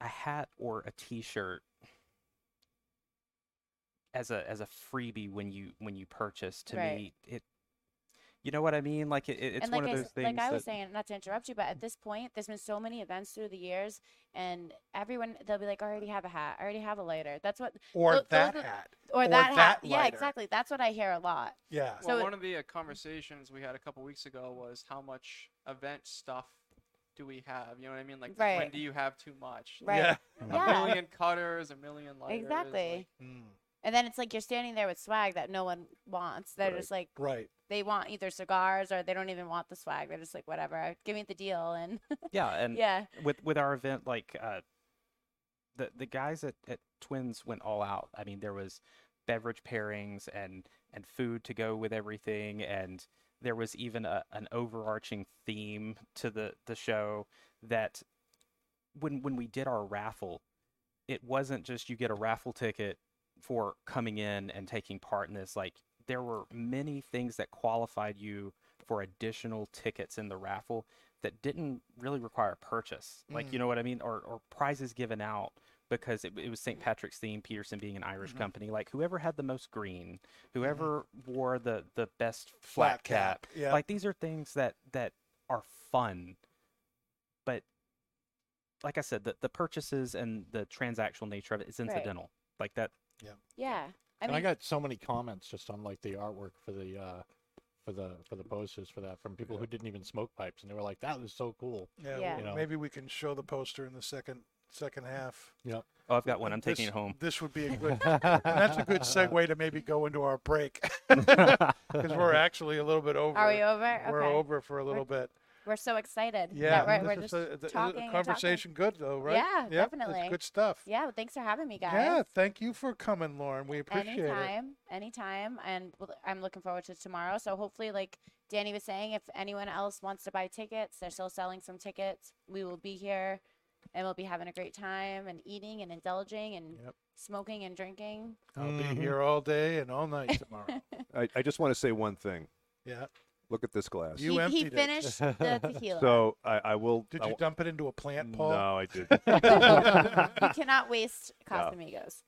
a hat or a t-shirt as a as a freebie when you when you purchase to Right. me it you know what I mean? Like it, it- it's and like one of those s- things like I was that- saying, not to interrupt you, but at this point, there's been so many events through the years, and everyone they'll be like, "I already have a hat. I already have a lighter." That's what, Or Tho- those that are- hat. or, Or that hat. that Yeah, exactly. That's what I hear a lot. Yeah. Well, So- one of the uh, conversations we had a couple weeks ago was how much event stuff do we have? You know what I mean? Like, when do you have too much? Right. Yeah. A Yeah. million cutters, a million lighters. Exactly. like- Mm, And then it's like you're standing there with swag that no one wants. They're Right. just like right. they want either cigars or they don't even want the swag. They're just like whatever. Give me the deal and *laughs* yeah, and yeah. with with our event like uh the the guys at, at twins went all out i mean there was beverage pairings and and food to go with everything and there was even a, an overarching theme to the the show that when when we did our raffle it wasn't just you get a raffle ticket for coming in and taking part in this like there were many things that qualified you for additional tickets in the raffle that didn't really require a purchase. Like, you mm. know what I mean? Or, or prizes given out because it, it was St. Patrick's theme, Peterson being an Irish company. Like, whoever had the most green, whoever wore the, the best flat, Flat cap, cap. yeah. Like, these are things that, that are fun. But like I said, the, the purchases and the transactional nature of it is Right. incidental. Like, that Yeah. I and mean, I got so many comments just on like the artwork for the uh for the for the posters for that from people who didn't even smoke pipes and they were like that was so cool. Yeah. Yeah. well, You know. Maybe we can show the poster in the second second half. Yep. Oh, I've got one. I'm taking This- it home. This would be a good. *laughs* that's a good segue to maybe go into our break *laughs* because we're actually a little bit over. are we over? We're okay. over for a little bit. We're so excited. Yeah, That we're, we're just a, the- uh, talking. a and talking. conversation good though, right? Yeah, Yep, definitely. It's good stuff. Yeah. Well, thanks for having me, guys. Yeah, thank you for coming, Lauren. We appreciate it. anytime, anytime, and I'm looking forward to tomorrow. So hopefully, like Danny was saying, if anyone else wants to buy tickets, they're still selling some tickets. We will be here, and we'll be having a great time and eating and indulging and Yep. smoking and drinking. I'll Mhm. be here all day and all night tomorrow. *laughs* I, I just want to say one thing. yeah. Look at this glass. You he, he emptied it. finished the *laughs* tequila. So I, I will. Did I you dump it into a plant, Paul? No, I did. *laughs* you cannot waste No.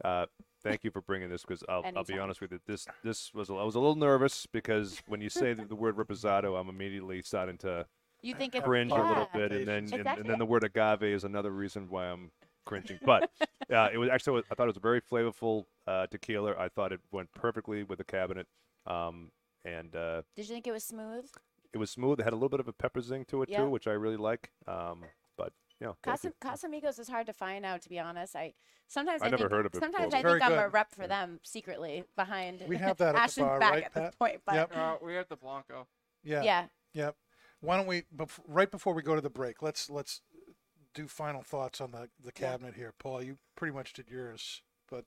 Uh, thank you for bringing this because I'll, I'll be honest with you. This this was a, I was a little nervous because when you say the, the word reposado, I'm immediately starting to You think it's cringe a little bit, and then and, and then the word agave is another reason why I'm cringing. But *laughs* uh, it was actually I thought it was a very flavorful uh, tequila. I thought it went perfectly with the cabinet, um, and uh, Did you think it was smooth? it was smooth. It had a little bit of a pepper zing to it Yeah. too, which I really like. Um, but you know, thank. Casa, Casamigos is hard to find now, to be honest. I sometimes I I, never think, heard of it Sometimes before. I Very think I'm a rep for them secretly behind. We have that at the bar, back right, at this Pat? point, but Yep. Uh, we're at the Blanco. Yeah. yeah. Yep. Why don't we, bef- right before we go to the break, let's let's do final thoughts on the the cabinet here, Paul. You pretty much did yours, but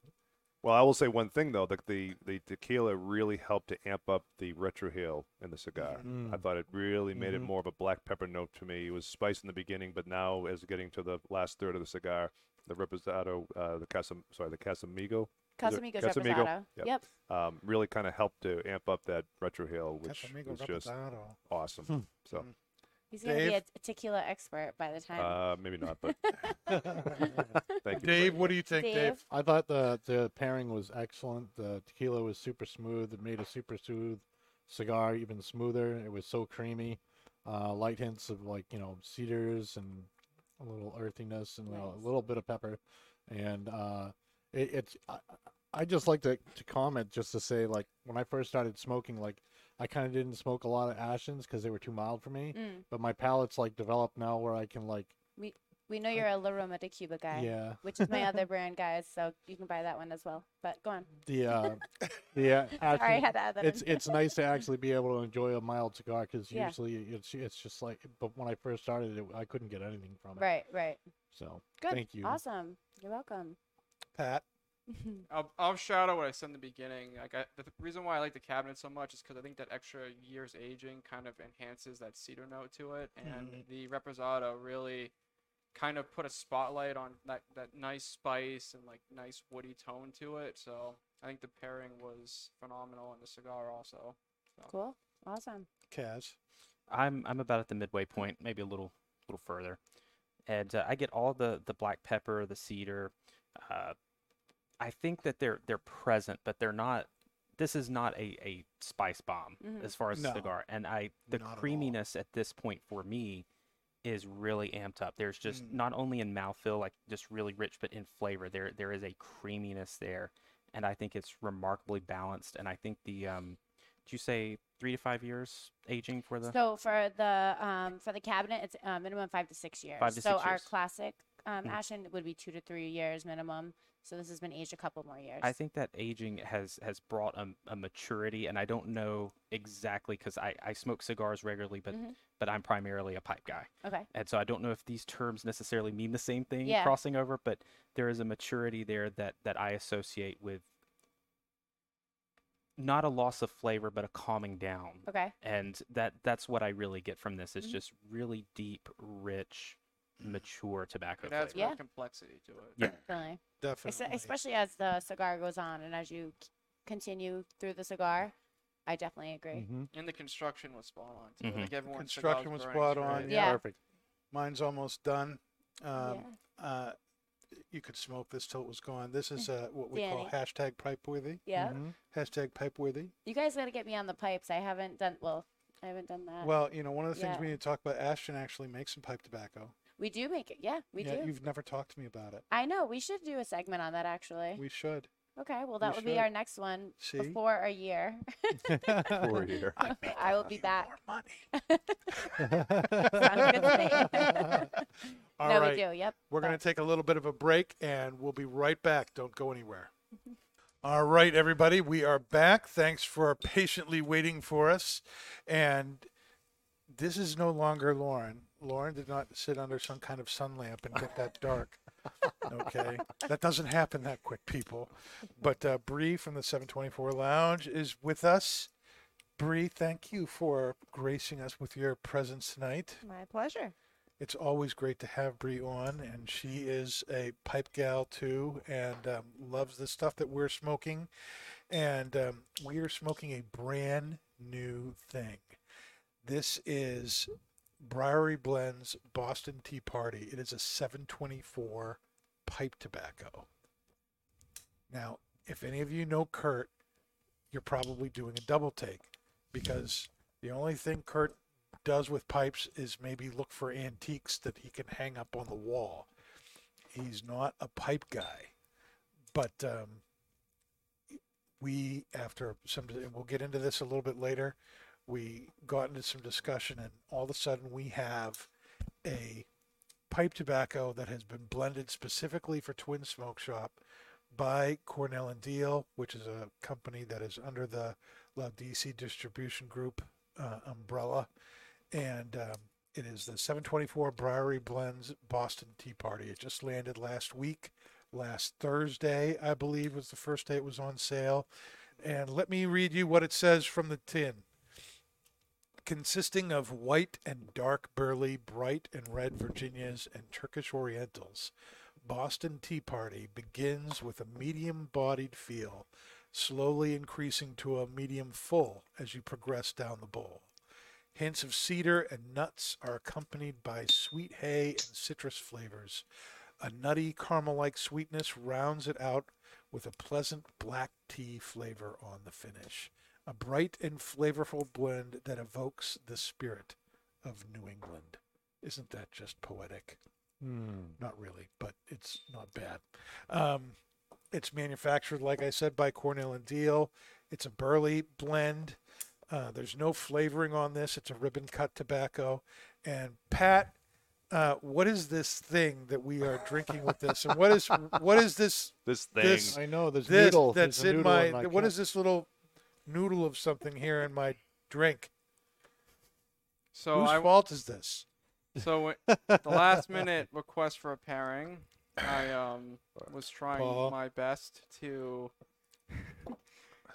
Well, I will say one thing though, that the, the tequila really helped to amp up the retro retrohale in the cigar. I thought it really made it more of a black pepper note to me. It was spice in the beginning, but now as getting to the last third of the cigar, the reposado, uh, the casam, sorry, the casamigo, Is it Casamigos Casamigo? Reposado. Yep. Yep. um, really kind of helped to amp up that retrohale, which Casamigo was just Reposado. awesome. so He's gonna be a, Dave? a tequila expert by the time. uh, maybe not, but *laughs* thank you. Dave, what do you think, Dave? Dave? I thought the the pairing was excellent. The tequila was super smooth. It made a super smooth cigar even smoother. It was so creamy. Uh, light hints of like you know cedars and a little earthiness and a Nice. little bit of pepper. And uh, it, it's I, I just like to to comment just to say like when I first started smoking like I kind of didn't smoke a lot of Ashtons because they were too mild for me. Mm. But my palate's like developed now where I can like Me- We know you're a La Aroma de Cuba guy, Yeah. which is my *laughs* other brand, guys. So you can buy that one as well. But go on. The uh, *laughs* the uh, Sorry, I had to add that. it's in. it's nice to *laughs* actually be able to enjoy a mild cigar because Yeah. usually it's it's just like. But when I first started it, I couldn't get anything from it. right, right. So Good. thank you. Awesome. You're welcome. Pat. *laughs* I'll, I'll shout out what I said in the beginning. Like I, the reason why I like the cabinet so much is because I think that extra years aging kind of enhances that cedar note to it, and Mhm. the Reposado really kind of put a spotlight on that that nice spice and like nice woody tone to it. So I think the pairing was phenomenal in the cigar also. So. Cool. Awesome. Kaz. I'm I'm about at the midway point, maybe a little little further, and uh, I get all the the black pepper, the cedar. Uh, I think that they're they're present, but they're not. This is not a, a spice bomb Mhm. as far as No. cigar, and I the Not at creaminess at this point for me is really amped up. There's just Mm. not only in mouthfeel, like just really rich, but in flavor, there there is a creaminess there, and I think it's remarkably balanced. And I think the um, did you say three to five years aging for the? So for the um for the cabinet, it's uh, minimum five to six years. Five to so six our years. classic um, Mm. Ashton would be two to three years minimum. So this has been aged a couple more years. I think that aging has has brought a, a maturity, and I don't know exactly because I, I smoke cigars regularly, but Mhm. but I'm primarily a pipe guy, Okay. and so I don't know if these terms necessarily mean the same thing Yeah. crossing over, but there is a maturity there that that I associate with not a loss of flavor, but a calming down, Okay. and that that's what I really get from this. It's Mhm. just really deep, rich, mature tobacco It adds flavor. more Yeah. complexity to it. Yeah. Definitely. Es- Definitely. especially as the cigar goes on and as you c- continue through the cigar. I definitely agree. hmm And the construction was spot on too. Mhm. Like everyone's Construction was burning spot on, straight. Yeah. Perfect. Mine's almost done. Um, yeah. uh, you could smoke this till it was gone. This is uh, what we call hashtag pipe worthy. Yeah. Mhm. Hashtag pipe worthy. You guys got to get me on the pipes. I haven't done well. I haven't done that. Well, you know, one of the things yeah. we need to talk about, Ashton actually makes some pipe tobacco. We do make it. Yeah, we yeah, do. You've never talked to me about it. I know. We should do a segment on that actually. We should. okay. Well, that we would be our next one See? before a year. For a year. *laughs* I will be back. More money. *laughs* *laughs* Sounds good to me. All no, right. we do. Yep. We're going to take a little bit of a break and we'll be right back. Don't go anywhere. Mm-hmm. All right, everybody, we are back. Thanks for patiently waiting for us. And this is no longer Lauren. Lauren did not sit under some kind of sun lamp and get that dark. Okay, that doesn't happen that quick, people. But uh, Bree from the 724 Lounge is with us. Bree, thank you for gracing us with your presence tonight. My pleasure. It's always great to have Bree on, and she is a pipe gal too, and um, loves the stuff that we're smoking. And um, we are smoking a brand new thing. This is Briary Blends Boston Tea Party. It is a 724 pipe tobacco. Now, if any of you know Kurt, you're probably doing a double take because the only thing Kurt does with pipes is maybe look for antiques that he can hang up on the wall. He's not a pipe guy, but um, we, after some, and we'll get into this a little bit later, we got into some discussion, and all of a sudden we have a pipe tobacco that has been blended specifically for Twin Smoke Shop by Cornell and Diehl, which is a company that is under the DC Distribution Group uh, umbrella and um, it is the 724 Briary Blends Boston Tea Party. It just landed last week, last Thursday, I believe, was the first day it was on sale. And let me read you what it says from the tin. Consisting of white and dark burley, bright and red Virginias, and Turkish Orientals, Boston Tea Party begins with a medium bodied feel, slowly increasing to a medium full as you progress down the bowl. Hints of cedar and nuts are accompanied by sweet hay and citrus flavors. A nutty caramel like sweetness rounds it out with a pleasant black tea flavor on the finish. A bright and flavorful blend that evokes the spirit of New England. Isn't that just poetic? Hmm. Not really, but it's not bad. Um, it's manufactured, like I said, by Cornell and Diehl. It's a burley blend. Uh, there's no flavoring on this. It's a ribbon cut tobacco. And Pat, uh, what is this thing that we are drinking with this, and what is what is this *laughs* This thing. This- I know there's this noodle. there's that's a in noodle my, my what cup. is this little noodle of something here in my drink? So Whose I fault is this? so *laughs* the last minute request for a pairing, I um was trying Paul. my best to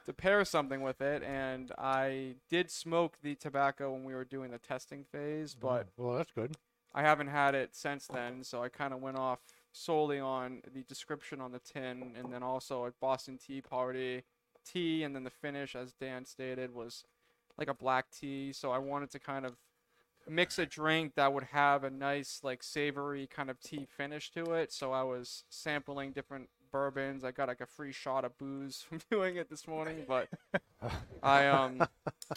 to pair something with it, and I did smoke the tobacco when we were doing the testing phase, but well, that's good. I haven't had it since then, so I kind of went off solely on the description on the tin, and then also at Boston Tea Party, tea, and then the finish, as Dan stated, was like a black tea. So I wanted to kind of mix a drink that would have a nice, like savory kind of tea finish to it. So I was sampling different bourbons. I got like a free shot of booze *laughs* from doing it this morning, but *laughs* I um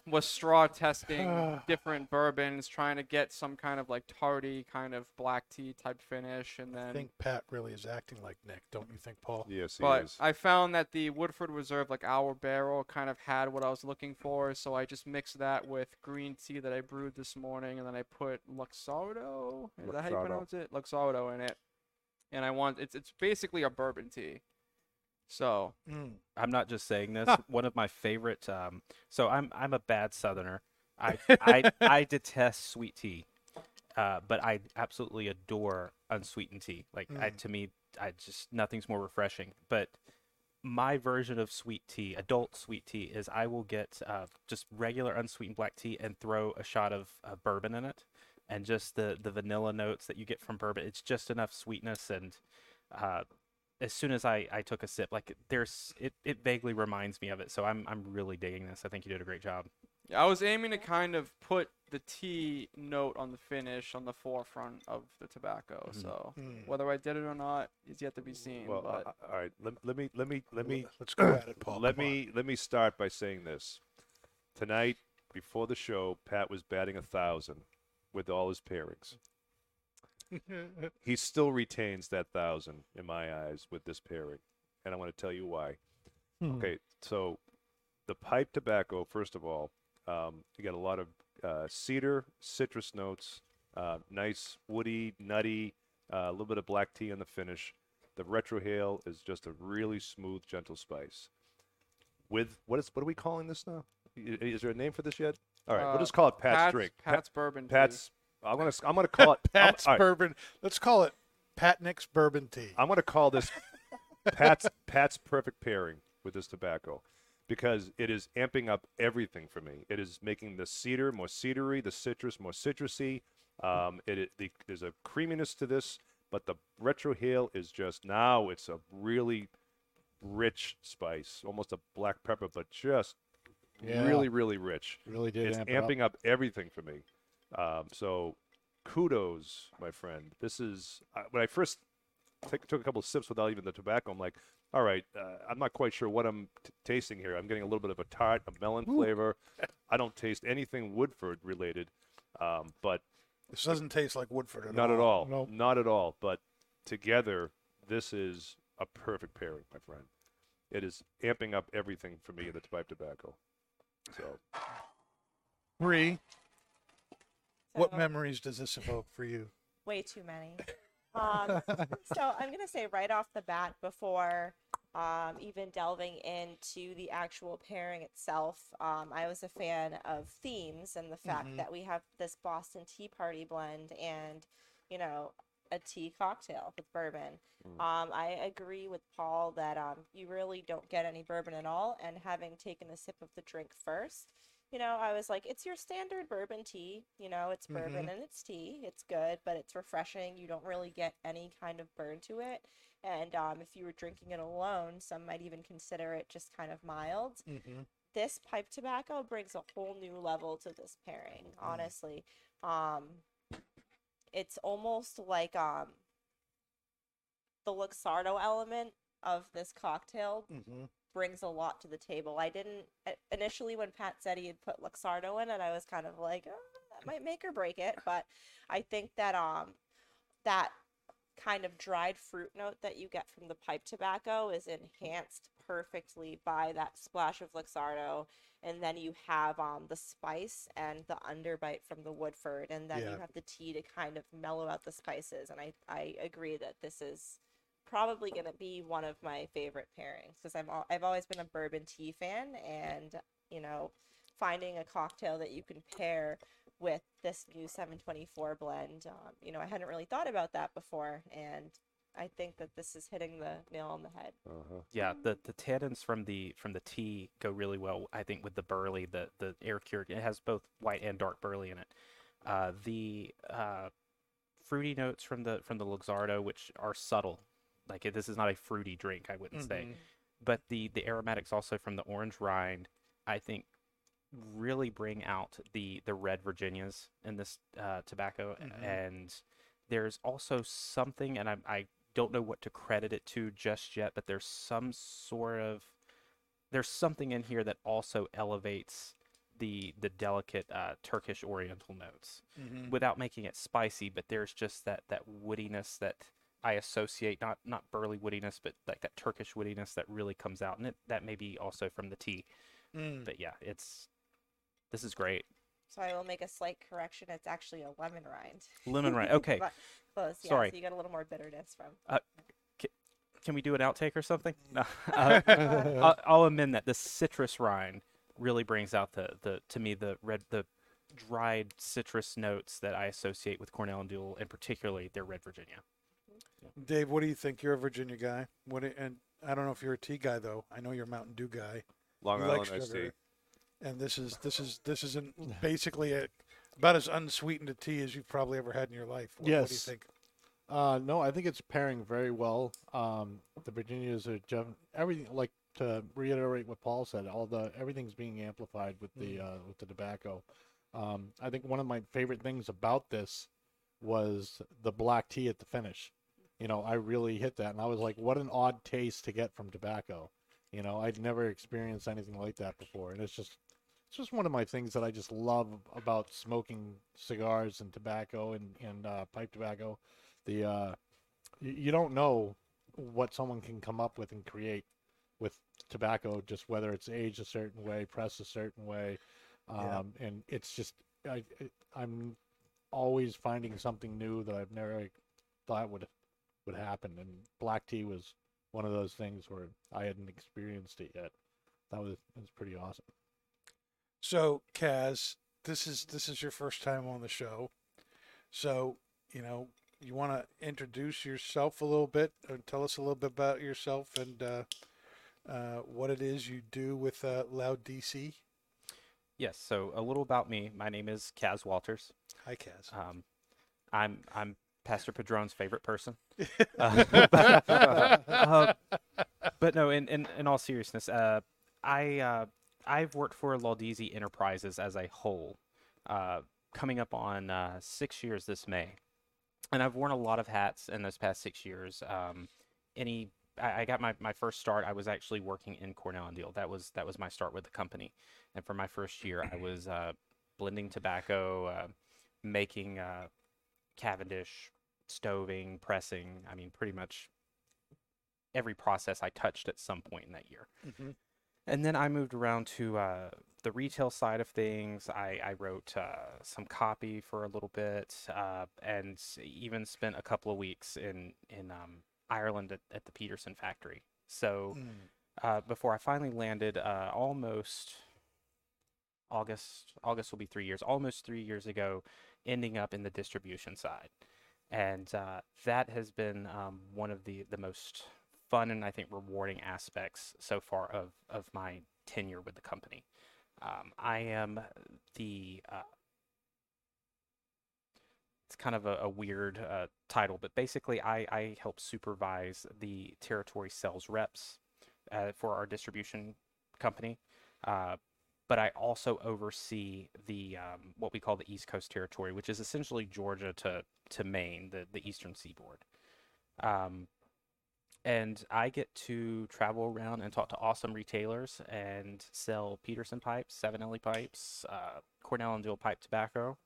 was straw testing *sighs* different bourbons, trying to get some kind of like tardy kind of black tea type finish, and then I think Pat really is acting like Nick, don't you think, Paul? yes, he But is. I found that the Woodford Reserve, like our barrel, kind of had what I was looking for, so I just mixed that with green tea that I brewed this morning, and then I put Luxardo. Is that how you pronounce it? Luxardo in it, and I want it's it's basically a bourbon tea. So Mm. I'm not just saying this. *laughs* One of my favorite. Um, so I'm I'm a bad Southerner. I *laughs* I, I detest sweet tea, uh, but I absolutely adore unsweetened tea. Like I, Mm. to me, I just nothing's more refreshing. But my version of sweet tea, adult sweet tea, is I will get uh, just regular unsweetened black tea and throw a shot of uh, bourbon in it, and just the the vanilla notes that you get from bourbon. It's just enough sweetness and. Uh, as soon as I, I took a sip, like there's it, it vaguely reminds me of it. So I'm I'm really digging this. I think you did a great job. yeah, I was aiming to kind of put the tea note on the finish on the forefront of the tobacco. So Mm. whether I did it or not is yet to be seen. well, but uh, all right. Let, let me let me let me Let's go at it, Paul. let come on. me let me start by saying this. Tonight, before the show, Pat was batting a thousand with all his pairings. he still retains that thousand in my eyes with this pairing, and I want to tell you why. Hmm. Okay, so the pipe tobacco, first of all, um, you got a lot of uh, cedar, citrus notes, uh, nice woody, nutty, uh, a little bit of black tea on the finish. The retrohale is just a really smooth, gentle spice. With what is what are we calling this now? Is there a name for this yet? All right, we'll Uh, just call it Pat's, Pat's, drink. Pa- Pat's bourbon. tea. Pat's. I'm gonna s- I'm gonna call it *laughs* I'm- Pat's all right, bourbon. Let's call it Pat Nick's bourbon tea. I'm going to call this Pat's *laughs* Pat's perfect pairing with this tobacco because it is amping up everything for me. It is making the cedar more cedary, the citrus more citrusy. Um, it, it the, there's a creaminess to this, but the retrohale is just now it's a really rich spice, almost a black pepper, but just Yeah. really really rich. Really did It's amp it up. amping up everything for me. Um, so kudos, my friend. This is uh, when I first take, took a couple of sips without even the tobacco. I'm like, all right, uh, I'm not quite sure what I'm t- tasting here. I'm getting a little bit of a tart, a melon flavor. I don't taste anything Woodford related, um, but This doesn't taste like Woodford at not all. at all. Nope. Not at all. But together, this is a perfect pairing, my friend. It is amping up everything for me in the pipe tobacco. So Bree, what So- memories does this evoke for you? way too many. Um, *laughs* so I'm gonna say right off the bat, before um, even delving into the actual pairing itself, um, I was a fan of themes and the fact Mhm. that we have this Boston Tea Party blend and you know a tea cocktail with bourbon. Um, I agree with Paul that um, you really don't get any bourbon at all. And having taken a sip of the drink first, you know, I was like, it's your standard bourbon tea. You know, it's bourbon and it's tea. It's good, but it's refreshing. You don't really get any kind of burn to it. And um, if you were drinking it alone, some might even consider it just kind of mild. Mm-hmm. This pipe tobacco brings a whole new level to this pairing, honestly. Um, it's almost like um, the Luxardo element of this cocktail Mm-hmm. brings a lot to the table. I didn't initially when Pat said he had put Luxardo in it, I was kind of like, oh, that might make or break it. But I think that um that kind of dried fruit note that you get from the pipe tobacco is enhanced perfectly by that splash of Luxardo, and then you have um the spice and the underbite from the Woodford, and then Yeah. you have the tea to kind of mellow out the spices. And I I agree that this is probably going to be one of my favorite pairings because I'm al- I've always been a bourbon tea fan, and you know, finding a cocktail that you can pair with this new 724 blend, um, you know, I hadn't really thought about that before, and I think that this is hitting the nail on the head. Uh-huh. Yeah, the the tannins from the from the tea go really well. I think with the burley, the the air cured. It has both white and dark burley in it. Uh, the uh, fruity notes from the from the Luxardo, which are subtle. Like it, this is not a fruity drink, I wouldn't say. Mhm. But the the aromatics also from the orange rind, I think, really bring out the the red Virginias in this uh, tobacco. Mhm. And there's also something, and I I don't know what to credit it to just yet, but there's some sort of there's something in here that also elevates the the delicate uh, Turkish Oriental notes Mhm. without making it spicy. But there's just that that woodiness that I associate not not burly woodiness, but like that Turkish woodiness that really comes out, and it that may be also from the tea. Mm. But yeah, it's this is great. So I will make a slight correction. It's actually a lemon rind. Lemon rind. *laughs* Okay, But close. Yeah, Sorry. So you got a little more bitterness from. can we do an outtake or something? *laughs* No. *laughs* Uh, I'll, I'll amend that. The citrus rind really brings out the, the to me the red the dried citrus notes that I associate with Cornell and Diehl, and particularly their Red Virginia. Dave, what do you think? You're a Virginia guy. What? do- And I don't know if you're a tea guy though. I know you're a Mountain Dew guy. Long You Island like iced tea. And this is this is this is an, basically a, about as unsweetened a tea as you've probably ever had in your life. What, what do you Yes. think? Uh, no, I think it's pairing very well. Um, the Virginias are just everything. Like to reiterate what Paul said, all the everything's being amplified with the uh, with the tobacco. Um, I think one of my favorite things about this was the black tea at the finish. You know, I really hit that, and I was like, "What an odd taste to get from tobacco." You know, I'd never experienced anything like that before, and it's just it's just one of my things that I just love about smoking cigars and tobacco and and uh, pipe tobacco. The uh you, don't know what someone can come up with and create with tobacco just whether it's aged a certain way pressed a certain way. Um Yeah. and it's just I, I i'm always finding something new that i've never thought would would happen. And black tea was one of those things where i hadn't experienced it yet. That was it was pretty awesome So, Kaz, this is this is your first time on the show. So, you know, you want to introduce yourself a little bit, and tell us a little bit about yourself and uh, uh, what it is you do with uh, Laudisi. Yes. So a little about me. My name is Kaz Walters. Hi, Kaz. Um, I'm I'm Pastor Padron's favorite person. *laughs* Uh, *laughs* but, uh, but no, in, in, in all seriousness, uh, I uh, I've worked for Laudisi Enterprises as a whole, uh, coming up on uh, six years this May, and I've worn a lot of hats in those past six years. Um, any I, I got my, my first start. I was actually working in Cornell and Diehl. That was that was my start with the company, and for my first year, I was uh, blending tobacco, uh, making uh, Cavendish, stoving, pressing. I mean, pretty much every process I touched at some point in that year. Mhm. And then I moved around to uh, the retail side of things. I, I wrote uh, some copy for a little bit, uh, and even spent a couple of weeks in in um, Ireland at, at the Peterson factory. So Mm. uh, before I finally landed, uh, almost August. August will be three years. Almost three years ago, ending up in the distribution side, and uh, that has been um, one of the the most fun and I think rewarding aspects so far of of my tenure with the company. Um, I am the uh, it's kind of a, a weird uh, title, but basically I, I help supervise the territory sales reps uh, for our distribution company. Uh, but I also oversee the um, what we call the East Coast Territory, which is essentially Georgia to to Maine, the the Eastern Seaboard. Um, and I get to travel around and talk to awesome retailers and sell Peterson pipes, Savinelli pipes, uh, Cornell and Diehl pipe tobacco,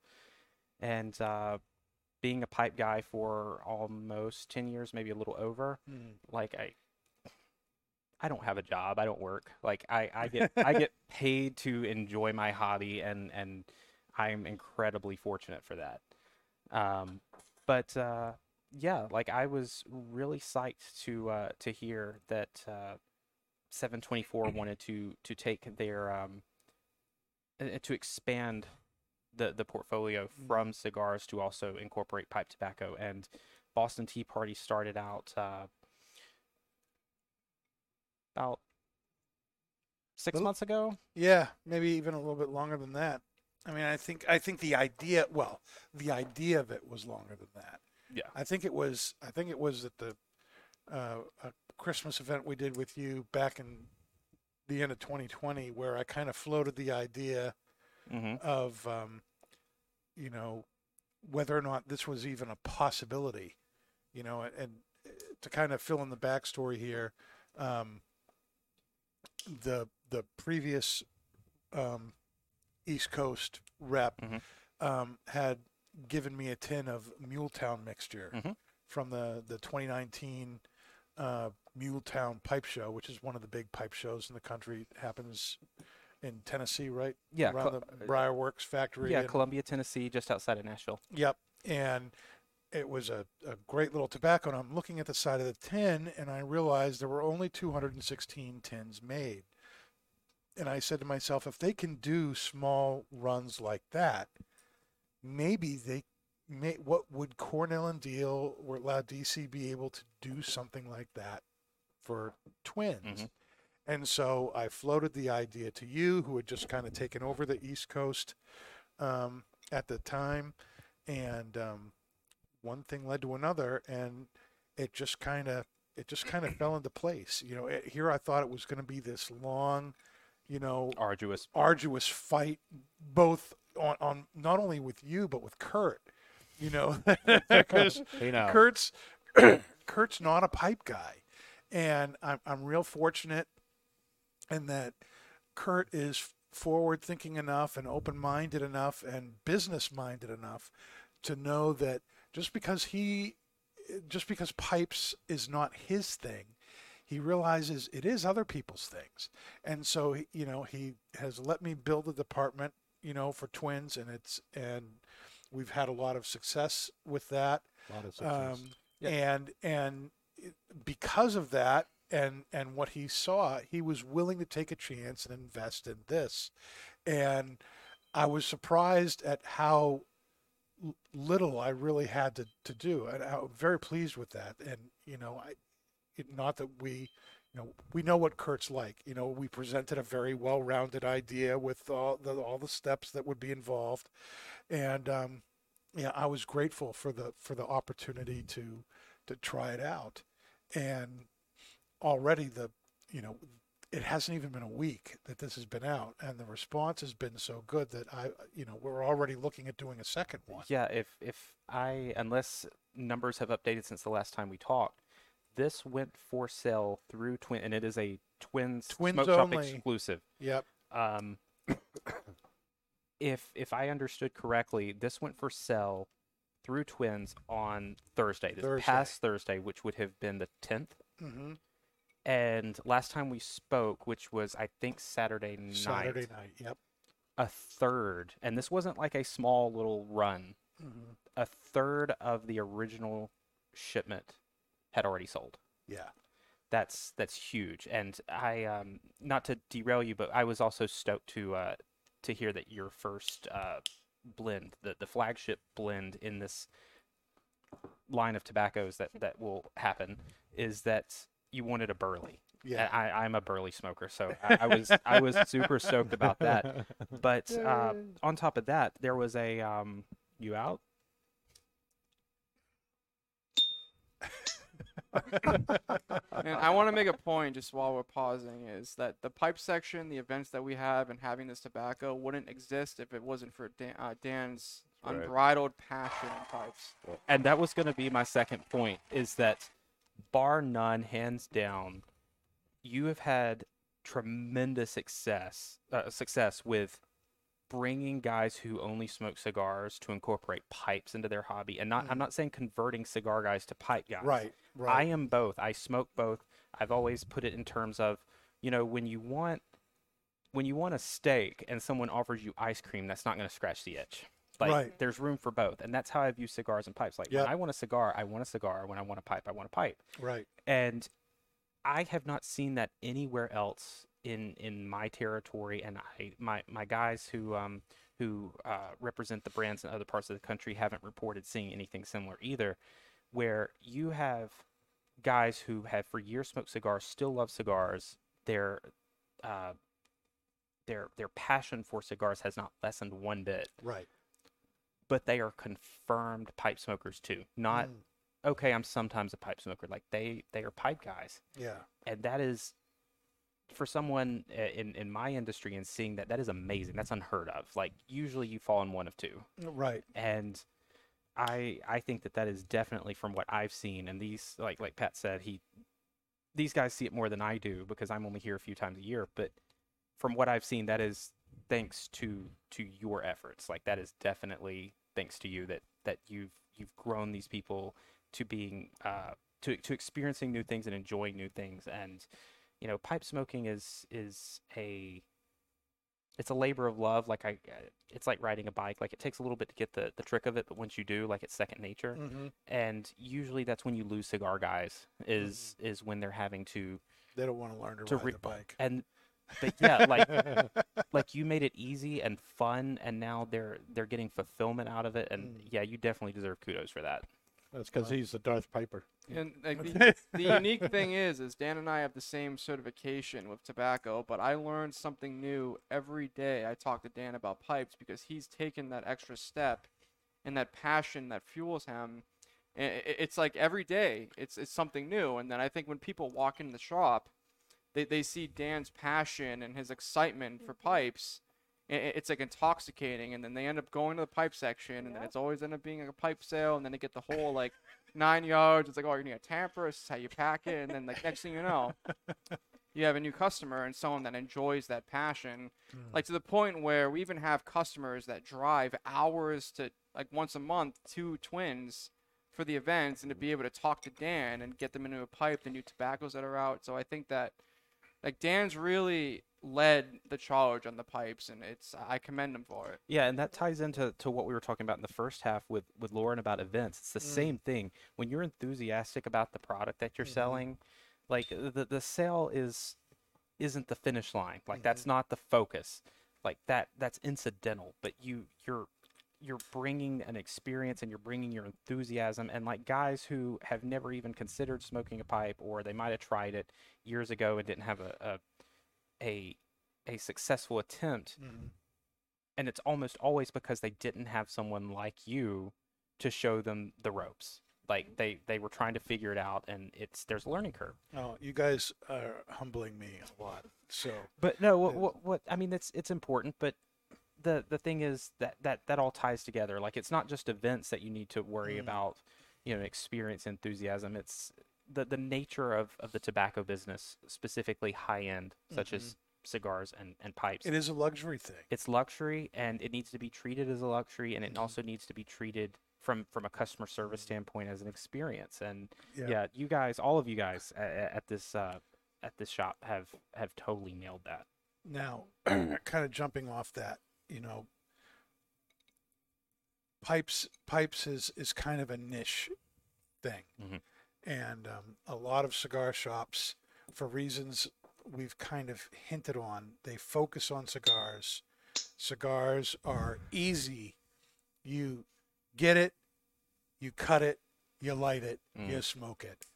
and uh, being a pipe guy for almost ten years, maybe a little over. Mm. Like I, I don't have a job. I don't work. Like I, I get I *laughs* get paid to enjoy my hobby, and and I'm incredibly fortunate for that. Um, but uh, yeah, like I was really psyched to uh, to hear that uh, 724 *clears throat* wanted to to take their um, uh, to expand the the portfolio from cigars to also incorporate pipe tobacco and Boston Tea Party started out uh, about six Little- months ago. Yeah, maybe even a little bit longer than that. I mean, I think I think the idea, well, the idea of it was longer than that. Yeah. I think it was. I think it was at the uh, a Christmas event we did with you back in the end of 2020, where I kind of floated the idea Mm-hmm. of, um, you know, whether or not this was even a possibility. You know, and, and to kind of fill in the backstory here, um, the the previous um, East Coast rep Mhm. um, had given me a tin of Muletown mixture Mhm. from the the 2019 uh, Muletown Pipe Show, which is one of the big pipe shows in the country. It happens in Tennessee, right? Yeah, around Col- the Briarworks factory. yeah, and- Columbia, Tennessee, just outside of Nashville. Yep. And it was a, a great little tobacco. And I'm looking at the side of the tin and I realized there were only 216 tins made. And I said to myself, if they can do small runs like that, maybe they may, what would Cornell and Diehl or Laudisi be able to do something like that for twins? Mhm. And so I floated the idea to you, who had just kind of taken over the East Coast um, at the time, and um, one thing led to another, and it just kind of it just kind of fell into place. You know, it, here I thought it was going to be this long, you know, Arduous. arduous fight, both on, on not only with you but with Kurt. You know, *laughs* *laughs* because. Kurt's *clears throat* Kurt's not a pipe guy, and I'm I'm real fortunate in that Kurt is forward thinking enough and open minded enough and business minded enough to know that just because he just because pipes is not his thing he realizes it is other people's things and so you know he has let me build a department you know for twins and it's and we've had a lot of success with that. A lot of success. um, and and because of that and and what he saw he was willing to take a chance and invest in this. And i was surprised at how little i really had to, to do and i'm very pleased with that. And you know i it, not that we you know we know what kurt's like. You know we presented a very well-rounded idea with all the all the steps that would be involved. And um yeah i was grateful for the for the opportunity to to try it out. And already the you know it hasn't even been a week that this has been out and the response has been so good that i you know we're already looking at doing a second one. Yeah, if if I unless numbers have updated since the last time we talked, this went for sale through Twin, and it is a Twins, Twins Smoke Shop only. exclusive. yep Um, if if I understood correctly, this went for sale through Twins on Thursday, this Thursday. past Thursday, which would have been the tenth. hmm And last time we spoke, which was I think Saturday night, saturday night yep a third, and this wasn't like a small little run. hmm A third of the original shipment had already sold. yeah That's that's huge, and I um not to derail you, but I was also stoked to uh to hear that your first uh blend, the the flagship blend in this line of tobaccos that that will happen, is that you wanted a burley. yeah I, I'm a burley smoker, so I, I was I was super stoked about that. *laughs* But uh, on top of that, there was a um, you out? And I want to make a point just while we're pausing is that the pipe section, the events that we have, and having this tobacco wouldn't exist if it wasn't for Dan, uh, Dan's Right. unbridled passion in pipes. And that was going to be my second point is that bar none, hands down, you have had tremendous success uh, success with bringing guys who only smoke cigars to incorporate pipes into their hobby and not I'm mm-hmm. not saying converting cigar guys to pipe guys. Right, right. I am both. I smoke both. I've always put it in terms of, you know, when you want when you want a steak and someone offers you ice cream, that's not going to scratch the itch. Like Right. there's room for both, and that's how I view cigars and pipes. Like Yep. when I want a cigar, I want a cigar. When I want a pipe, I want a pipe. Right. And I have not seen that anywhere else in in my territory. And I my my guys who um who uh, represent the brands in other parts of the country haven't reported seeing anything similar either. Where you have guys who have for years smoked cigars, still love cigars. Their uh, their their passion for cigars has not lessened one bit, Right. but they are confirmed pipe smokers too. Not Mm, okay, I'm sometimes a pipe smoker. Like they they are pipe guys, yeah. and that is for someone uh, in in my industry and seeing that that is amazing. That's unheard of. Like usually you fall in one of two, Right. and I I think that that is definitely from what I've seen. And these like like Pat said, he these guys see it more than I do because I'm only here a few times a year. But from what I've seen, that is thanks to to your efforts. Like that is definitely thanks to you that that you've you've grown these people to being uh to to experiencing new things and enjoying new things. And you know, pipe smoking is is a it's a labor of love. Like I, uh, it's like riding a bike. Like it takes a little bit to get the the trick of it, but once you do, like it's second nature. hmm And usually that's when you lose cigar guys is is when they're having to They don't want to learn to, To ride re- the bike. and but yeah, like *laughs* like you made it easy and fun, and now they're they're getting fulfillment out of it. And Mm. yeah, you definitely deserve kudos for that. That's because he's the Darth Piper. And like the, the unique thing is, is Dan and I have the same certification with tobacco, but I learn something new every day. I talk to Dan about pipes because he's taken that extra step, and that passion that fuels him. i- i- It's like every day, it's it's something new. And then I think when people walk in the shop, they they see Dan's passion and his excitement for pipes. It's like intoxicating, and then they end up going to the pipe section, and then it's always end up being like a pipe sale, and then they get the whole like *laughs* nine yards. It's like, oh, you're gonna tamper. This is how you pack it, and then like next thing you know, *laughs* you have a new customer and someone that enjoys that passion, mm. like to the point where we even have customers that drive hours to like once a month to Twins for the events and to be able to talk to Dan and get them into a pipe, the new tobaccos that are out. So I think that like Dan's really led the charge on the pipes, and it's I commend him for it. Yeah, and that ties into to what we were talking about in the first half with with Lauren about events. It's the Mm. same thing. When you're enthusiastic about the product that you're Mhm. selling, like the the sale is isn't the finish line. Like Mm-hmm. that's not the focus. Like that that's incidental, but you you're you're bringing an experience and you're bringing your enthusiasm and like guys who have never even considered smoking a pipe or they might have tried it years ago and didn't have a a a, a successful attempt Mhm. and it's almost always because they didn't have someone like you to show them the ropes like they they were trying to figure it out and it's there's a learning curve Oh, you guys are humbling me a lot. So but no what what, what i mean it's it's important but the the thing is that that that all ties together like it's not just events that you need to worry Mm. about you know experience enthusiasm it's the the nature of of the tobacco business specifically high end such as cigars and and pipes it is a luxury thing. it's luxury and it needs to be treated as a luxury and it Mhm. also needs to be treated from from a customer service standpoint as an experience and Yeah. yeah, you guys all of you guys at, at this uh at this shop have have totally nailed that Now, *clears throat* kind of jumping off that, you know, pipes pipes is is kind of a niche thing, Mhm. and um, a lot of cigar shops, for reasons we've kind of hinted on, they focus on cigars. Cigars are easy. You get it, you cut it, you light it, you Mm. smoke it.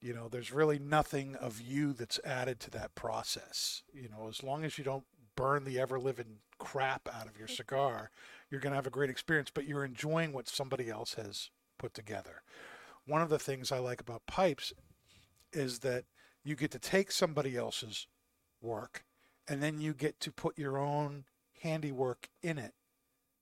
You know, there's really nothing of you that's added to that process. You know, as long as you don't burn the ever living crap out of your mm. cigar, you're going to have a great experience, but you're enjoying what somebody else has put together. One of the things I like about pipes is that you get to take somebody else's work and then you get to put your own handiwork in it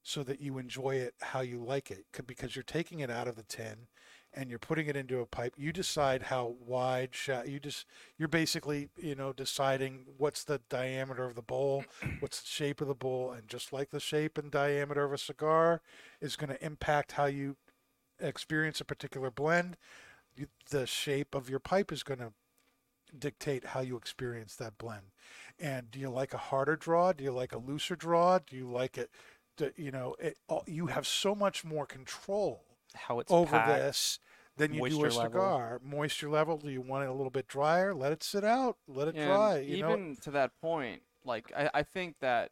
so that you enjoy it how you like it because you're taking it out of the tin and you're putting it into a pipe, you decide how wide. You just you're basically you know deciding what's the diameter of the bowl, *clears throat* what's the shape of the bowl, and just like the shape and diameter of a cigar is going to impact how you experience a particular blend. You, the shape of your pipe is going to dictate how you experience that blend. And do you like a harder draw? Do you like a looser draw? Do you like it? To, you know, it, you have so much more control How it's over packed, this than you do a level. cigar. Moisture level. Do you want it a little bit drier? Let it sit out. Let it And dry. You know, even to that point, like I, I think that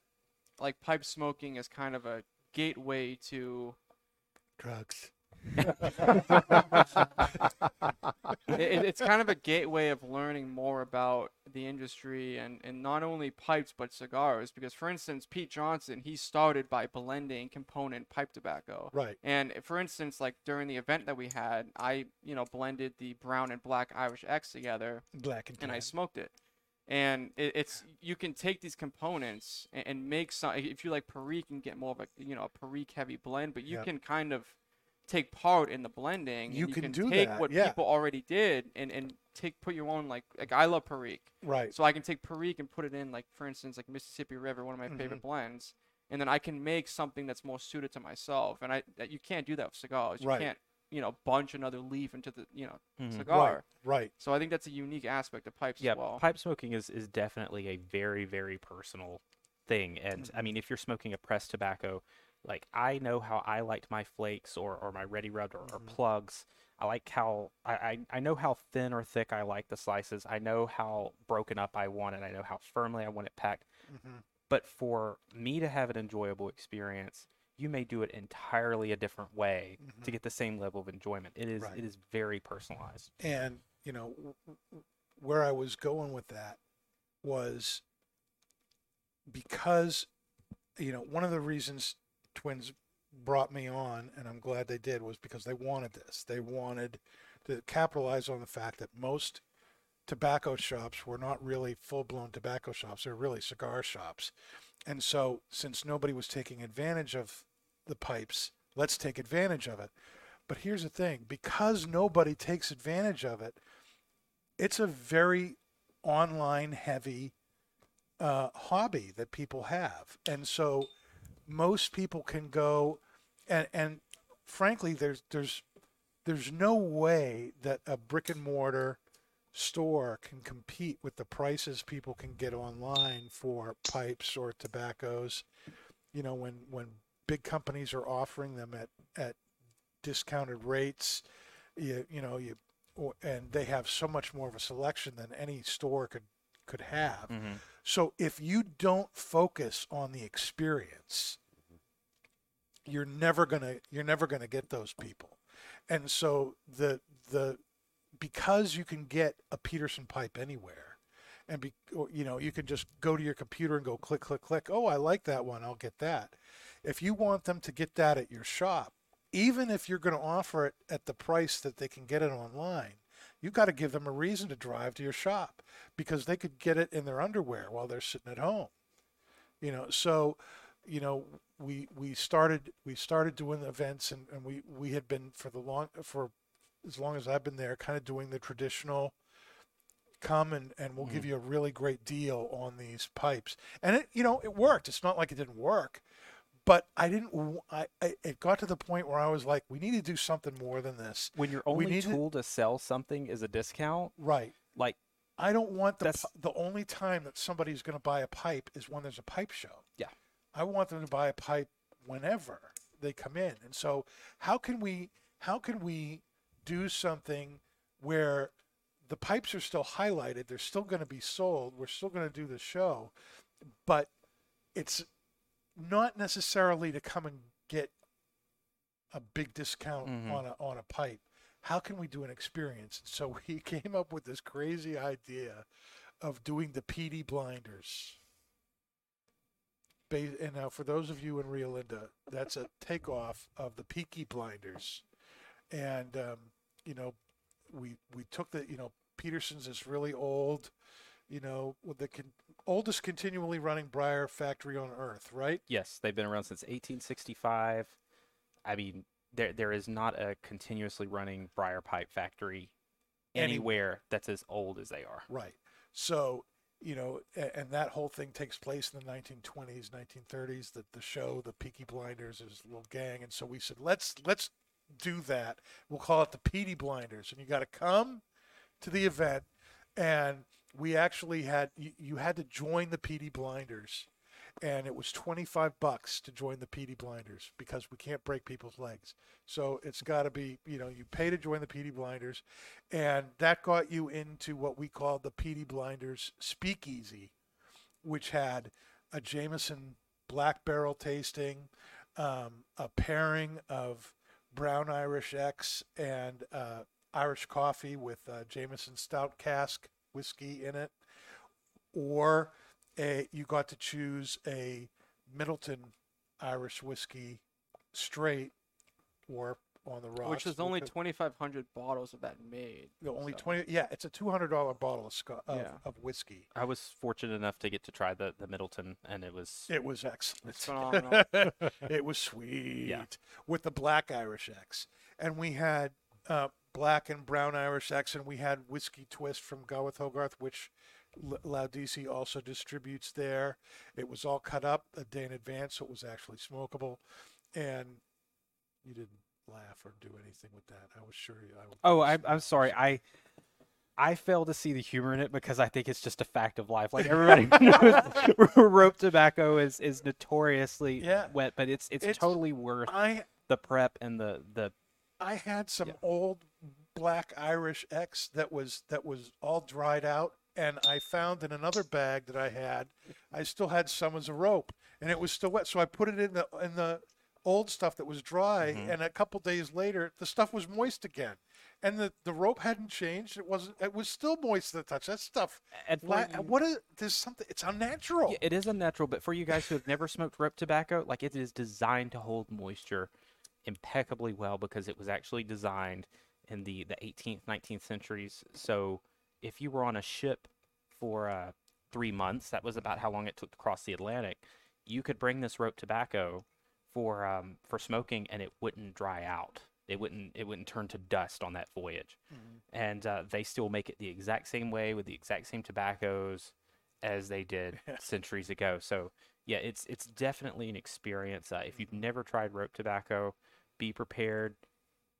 like pipe smoking is kind of a gateway to drugs. It, it- it's kind of a gateway of learning more about the industry and, and not only pipes but cigars because for instance pete johnson he started by blending component pipe tobacco Right. and for instance like during the event that we had i you know blended the brown and black irish x together Black and and i smoked it and it, it's you can take these components and, and make some if you like perique and get more of a you know a perique heavy blend but you Yep. can kind of take part in the blending You and can can do take that, what yeah. people already did and and take put your own like like i love perique Right. so i can take perique and put it in like for instance like mississippi river one of my Mm-hmm. favorite blends and then i can make something that's more suited to myself and i that you can't do that with cigars you Right. can't you know bunch another leaf into the you know Mhm. cigar Right. Right. so i think that's a unique aspect of pipes yeah, as well pipe smoking is, is definitely a very, very personal thing. And Mm-hmm. I mean, if you're smoking a pressed tobacco, like I know how I liked my flakes or, or my ready rubbed or, Mm-hmm. or plugs. I like how I, I, I know how thin or thick I like the slices. I know how broken up I want it. I know how firmly I want it packed. Mhm. But for me to have an enjoyable experience, you may do it entirely a different way to get the same level of enjoyment. It is Mm-hmm. Right. it is very personalized. And you know where I was going with that was because you know one of the reasons twins brought me on and I'm glad they did was because they wanted this. They wanted to capitalize on the fact that most tobacco shops were not really full-blown tobacco shops. They're really cigar shops. And so since nobody was taking advantage of the pipes, let's take advantage of it. But here's the thing, because nobody takes advantage of it, it's a very online heavy uh, hobby that people have. And so most people can go and and frankly there's there's there's no way that a brick and mortar store can compete with the prices people can get online for pipes or tobaccos. You know, when when big companies are offering them at at discounted rates, you you know you and they have so much more of a selection than any store could could have. Mm-hmm. So if you don't focus on the experience, you're never gonna you're never gonna get those people. And so the the because you can get a Peterson pipe anywhere, and be you know you can just go to your computer and go click click click. Oh, I like that one. I'll get that. If you want them to get that at your shop, even if you're going to offer it at the price that they can get it online, you got to give them a reason to drive to your shop because they could get it in their underwear while they're sitting at home. You know, so you know we we started we started doing events and, and we we had been for the long for as long as I've been there, kind of doing the traditional come and, and we'll give mm-hmm. you a really great deal on these pipes. And it you know, it worked. It's not like it didn't work. But I didn't. I, I it got to the point where I was like, we need to do something more than this. When your only need to- tool to sell something is a discount, Right. like I don't want the That's- the only time that somebody's going to buy a pipe is when there's a pipe show. Yeah. I want them to buy a pipe whenever they come in. And so how can we how can we do something where the pipes are still highlighted, they're still going to be sold, we're still going to do the show, but it's not necessarily to come and get a big discount Mhm. on a on a pipe. How can we do an experience? So *laughs* we came up with this crazy idea of doing the PD blinders. And now, for those of you in Rio Linda, that's a takeoff of the Peaky blinders. And um, you know, we we took the you know Peterson's is really old, you know, with the con- oldest continually running briar factory on earth, right? yes, they've been around since 1865. I mean, there there is not a continuously running briar pipe factory Any- anywhere that's as old as they are. Right. So, you know, and that whole thing takes place in the 1920s, 1930s. That the show, the Peaky Blinders, is a little gang, and so we said, let's let's do that. We'll call it the Peaty Blinders, and you got to come to the event, and we actually had you, you had to join the PD Blinders. And it was 25 bucks to join the PD Blinders because we can't break people's legs. So it's got to be, you know, you pay to join the PD Blinders and that got you into what we called the PD Blinders Speakeasy, which had a Jameson Black Barrel tasting, um, a pairing of Brown Irish X and uh, Irish coffee with uh, Jameson Stout Cask whiskey in it, or a you got to choose a Midleton Irish whiskey straight or on the rocks, Which is only 2,500 bottles of that made. the only so- twenty, yeah, it's a two hundred dollar bottle of, sco- of Yeah. of whiskey. I was fortunate enough to get to try the, the Midleton, and it was It was excellent. It's phenomenal. *laughs* it was sweet yeah. with the black Irish X, and we had uh, black and brown Irish X. we had whiskey twist from Gawith Hoggarth, which Laudisi also distributes there. It was all cut up a day in advance, so it was actually smokable, and you didn't laugh or do anything with that. I was sure you. I would- Oh, I, I'm sorry. I I fail to see the humor in it because I think it's just a fact of life. Like everybody *laughs* knows, *laughs* rope tobacco is is notoriously Yeah. wet, but it's, it's It's- totally worth I the prep and the the. I had some Yeah. old black Irish X that was that was all dried out, and I found in another bag that I had, I still had some as a rope, and it was still wet. So I put it in the in the old stuff that was dry, Mhm. and a couple days later, the stuff was moist again, and the the rope hadn't changed. It wasn't. It was still moist to the touch. That stuff. And La- what is there's something? It's unnatural. Yeah, it is unnatural, but for you guys who have never smoked rope tobacco, like it is designed to hold moisture impeccably well because it was actually designed in the, the 18th, 19th centuries. So if you were on a ship for uh, three months, that was about how long it took to cross the Atlantic, you could bring this rope tobacco for um, for smoking and it wouldn't dry out. It wouldn't it wouldn't turn to dust on that voyage. And uh, they still make it the exact same way with the exact same tobaccos as they did *laughs* centuries ago. So yeah, it's it's definitely an experience. Uh, if you've never tried rope tobacco, be prepared.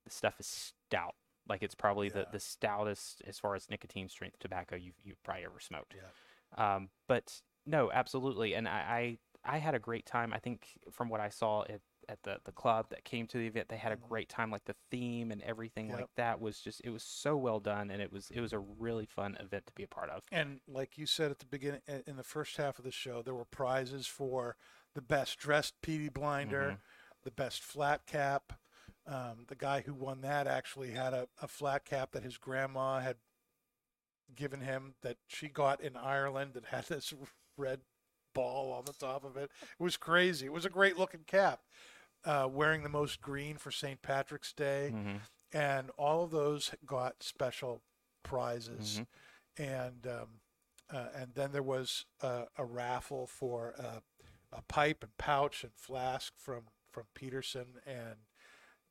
The stuff is stout. Like it's probably the, Yeah. the stoutest as far as nicotine strength tobacco you've you've probably ever smoked. Yeah. Um, but no, absolutely. And I, I I had a great time. I think from what I saw at, at the, the club that came to the event, they had a great time. Like the theme and everything Mm-hmm. Yep. like that was just it was so well done, and it was it was a really fun event to be a part of. And like you said at the beginning, in the first half of the show, there were prizes for the best dressed PD blinder, Mhm. the best flat cap. Um, the guy who won that actually had a, a flat cap that his grandma had given him that she got in Ireland that had *laughs* this red ball on the top of it. It was crazy. It was a great looking cap. Uh, wearing the most green for St. Patrick's Day Mhm. and all of those got special prizes Mhm. and um, uh, and then there was a, a raffle for a pipe and pouch and flask from from Peterson and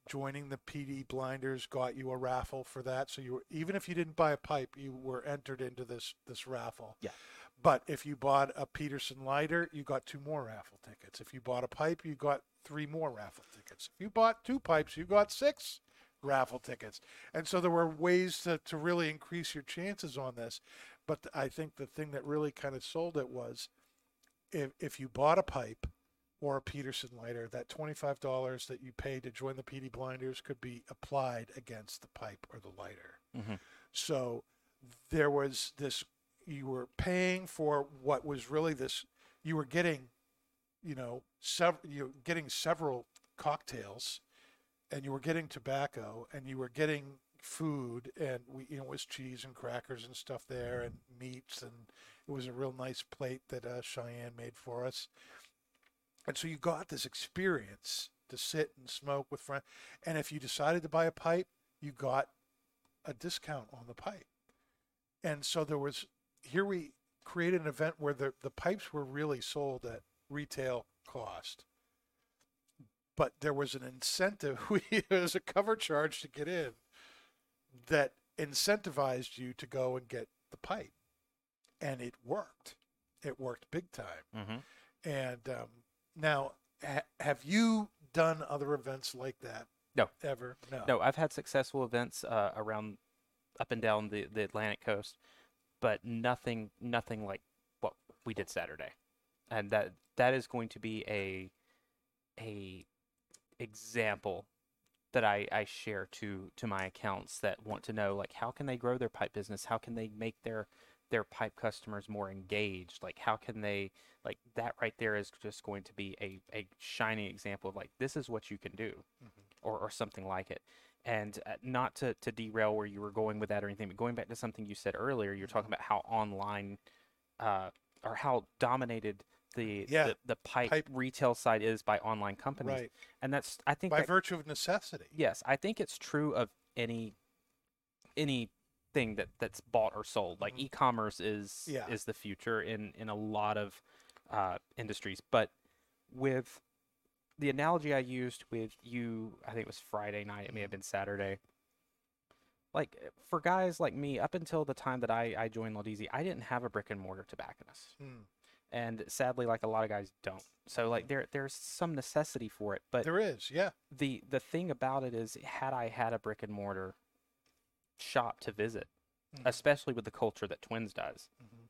joining the PD blinders got you a raffle for that. So you were even if you didn't buy a pipe you were entered into this this raffle. Yeah. but if you bought a Peterson lighter you got two more raffle tickets. If you bought a pipe you got three more raffle tickets. If you bought two pipes you got six raffle tickets. And so there were ways to, to really increase your chances on this. But i think the thing that really kind of sold it was if, if you bought a pipe or a peterson lighter that $25 that you paid to join the pd blinders could be applied against the pipe or the lighter Mhm. so there was this you were paying for what was really this you were getting you know several you're getting several cocktails and you were getting tobacco and you were getting food and we you know it was cheese and crackers and stuff there and meats and it was a real nice plate that uh, Cheyenne made for us and so you got this experience to sit and smoke with friends and if you decided to buy a pipe you got a discount on the pipe and so there was here we created an event where the, the pipes were really sold at retail cost but there was an incentive. *laughs* We was a cover charge to get in that incentivized you to go and get the pipe, and it worked. It worked big time. Mm-hmm. And um, now, ha- have you done other events like that? No. Ever? No. No, I've had successful events uh, around up and down the, the Atlantic coast, but nothing nothing like what we did Saturday, and that that is going to be a a example that I, I share to to my accounts that want to know like how can they grow their pipe business how can they make their their pipe customers more engaged like how can they like that right there is just going to be a, a shining example of like this is what you can do or, or something like it. And uh, not to, to derail where you were going with that or anything but going back to something you said earlier you're talking about how online uh, or how dominated the, Yeah, the the pipe, pipe- retail side is by online companies. Right. and that's i think By that- virtue of necessity. yes i think it's true of any any anything that that's bought or sold like e-commerce is Yeah. is the future in in a lot of uh, industries but with the analogy i used with you i think it was friday night it may have been saturday like for guys like me up until the time that i i joined Laudisi, i didn't have a brick and mortar tobacconist Hmm. and sadly like a lot of guys don't so like there there's some necessity for it but There is, yeah. the the thing about it is had I had a brick and mortar shop to visit, Mhm. especially with the culture that Twins does, Mhm.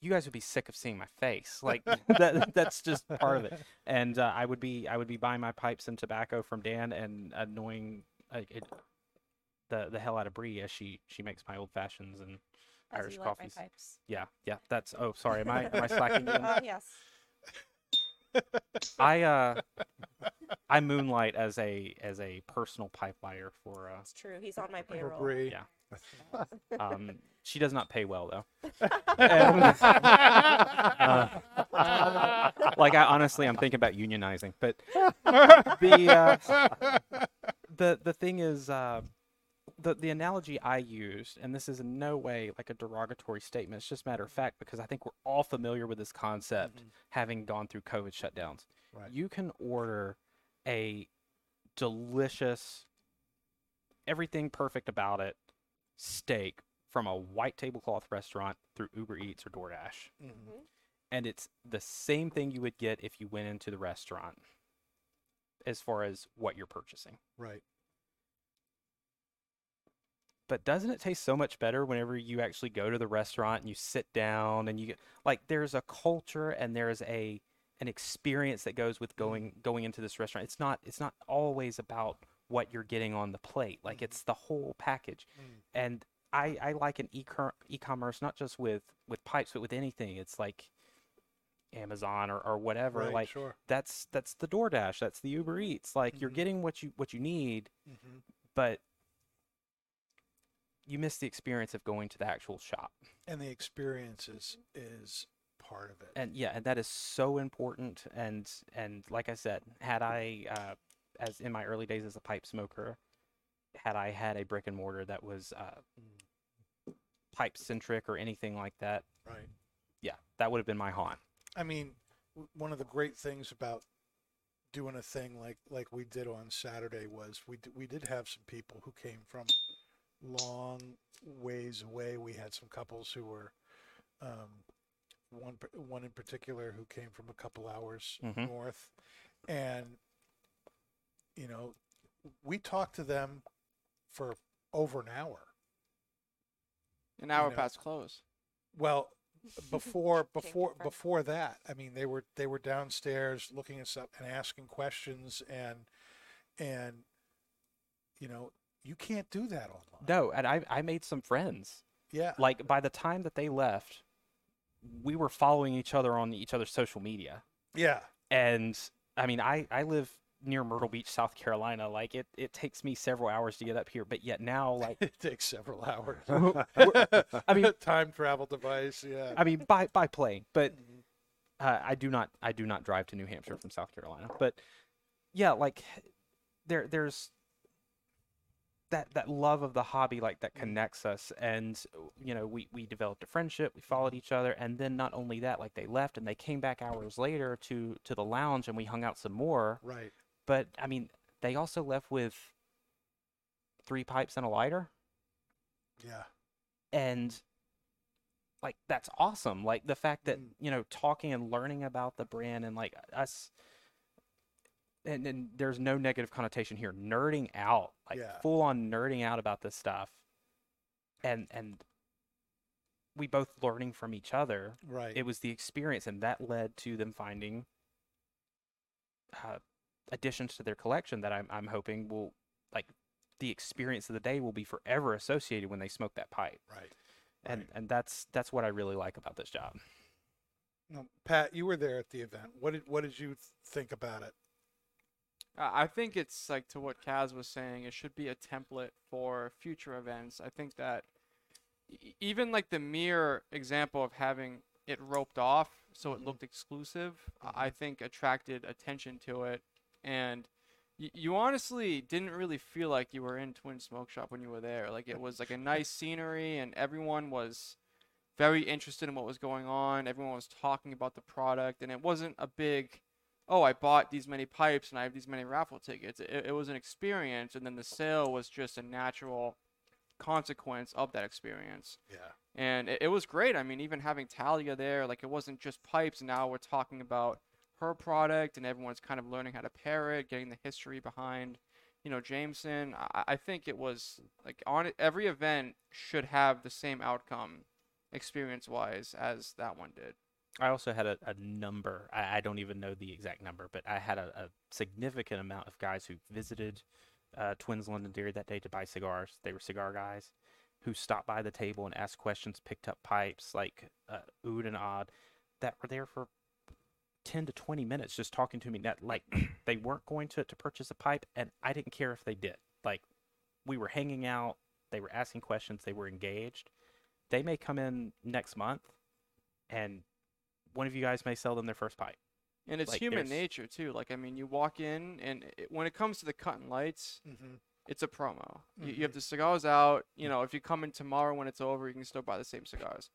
you guys would be sick of seeing my face. *laughs* Like that that's just part of it. And uh, I would be I would be buying my pipes and tobacco from Dan and annoying uh, it, the the hell out of Bree as she she makes my old fashions and As Irish you like my coffees. pipes. Yeah, yeah. That's oh sorry. Am I am I slacking? again? *laughs* Oh yes. I uh I moonlight as a as a personal pipe lighter for uh It's true. He's on my Poor payroll. Bree. Yeah. *laughs* um she does not pay well though. *laughs* And, uh, like I honestly I'm thinking about unionizing, but *laughs* the uh, the the thing is uh the the analogy I used, and this is in no way like a derogatory statement. It's just matter of fact because I think we're all familiar with this concept, having gone through COVID shutdowns. Right. You can order a delicious, everything perfect about it, steak from a white tablecloth restaurant through Uber Eats or DoorDash, Mhm. and it's the same thing you would get if you went into the restaurant, as far as what you're purchasing. Right. but doesn't it taste so much better whenever you actually go to the restaurant and you sit down and you get like there's a culture and there's a an experience that goes with going going into this restaurant it's not it's not always about what you're getting on the plate like it's the whole package Mm. and i i like an e-com- e-commerce not just with with pipes but with anything it's like amazon or, or whatever Right, like sure. that's that's the doordash that's the uber eats like you're Mhm. getting what you what you need Mhm. but you miss the experience of going to the actual shop. And the experience is, is part of it. And yeah, and that is so important. And and like I said, had I, uh, as in my early days as a pipe smoker, had I had a brick and mortar that was uh, pipe centric or anything like that, Right. yeah, that would have been my haunt. I mean, w- one of the great things about doing a thing like like we did on Saturday was we d- we did have some people who came from long ways away. We had some couples who were um, one one in particular who came from a couple hours Mhm. north, and you know, we talked to them for over an hour. An hour know, past close. Well, before *laughs* before before that, I mean, they were they were downstairs looking us up and asking questions and and you know you can't do that online. No, and I I made some friends. Yeah, Like by the time that they left, we were following each other on each other's social media. yeah, and I mean, I I live near Myrtle Beach, South Carolina. Like it it takes me several hours to get up here, but yet now *laughs* like it takes several hours. *laughs* *laughs* I mean- time travel device. Yeah, I mean by by plane, but uh, I do not I do not drive to New Hampshire from South Carolina. But yeah, like there there's that that love of the hobby like that connects us and you know we we developed a friendship we followed each other and then not only that like they left and they came back hours later to to the lounge and we hung out some more Right. but i mean they also left with three pipes and a lighter Yeah. and like that's awesome like the fact that Mm. you know talking and learning about the brand and like us and, and there's no negative connotation here nerding out like Yeah. full on nerding out about this stuff and and we both learning from each other Right. it was the experience and that led to them finding uh, additions to their collection that I'm, I'm hoping will like the experience of the day will be forever associated when they smoke that pipe right. and Right. and that's that's what I really like about this job. Now, Pat, you were there at the event. What did what did you think about it? I I think it's like to what Kaz was saying. It should be a template for future events. I think that even like the mere example of having it roped off so it Mhm. looked exclusive, I I think attracted attention to it, and y- you honestly didn't really feel like you were in Twin Smoke Shop when you were there. Like it was like a nice *laughs* scenery, and everyone was very interested in what was going on. Everyone was talking about the product, and it wasn't a big oh, I bought these many pipes and I have these many raffle tickets. It, it was an experience, and then the sale was just a natural consequence of that experience. Yeah. And it, it was great. I mean, even having Talia there, like it wasn't just pipes. Now we're talking about her product, and everyone's kind of learning how to pair it, getting the history behind, you know, Jameson. I, I think it was like on every event should have the same outcome, experience-wise, as that one did. I also had a, a number. I, I don't even know the exact number, but I had a, a significant amount of guys who visited uh, Twins Londonderry that day to buy cigars. They were cigar guys who stopped by the table and asked questions, picked up pipes like uh, ood and odd, that were there for 10 to 20 minutes just talking to me. That like *clears throat* they weren't going to, to purchase a pipe, and I didn't care if they did. Like we were hanging out, they were asking questions, they were engaged. They may come in next month and one of you guys may sell them their first pipe. And it's Like, human there's- nature too. Like I mean, you walk in, and it, when it comes to the cut and lights, Mm-hmm. it's a promo. You, you have mm-hmm. the cigars out. You mm. know, if you come in tomorrow when it's over, you can still buy the same cigars.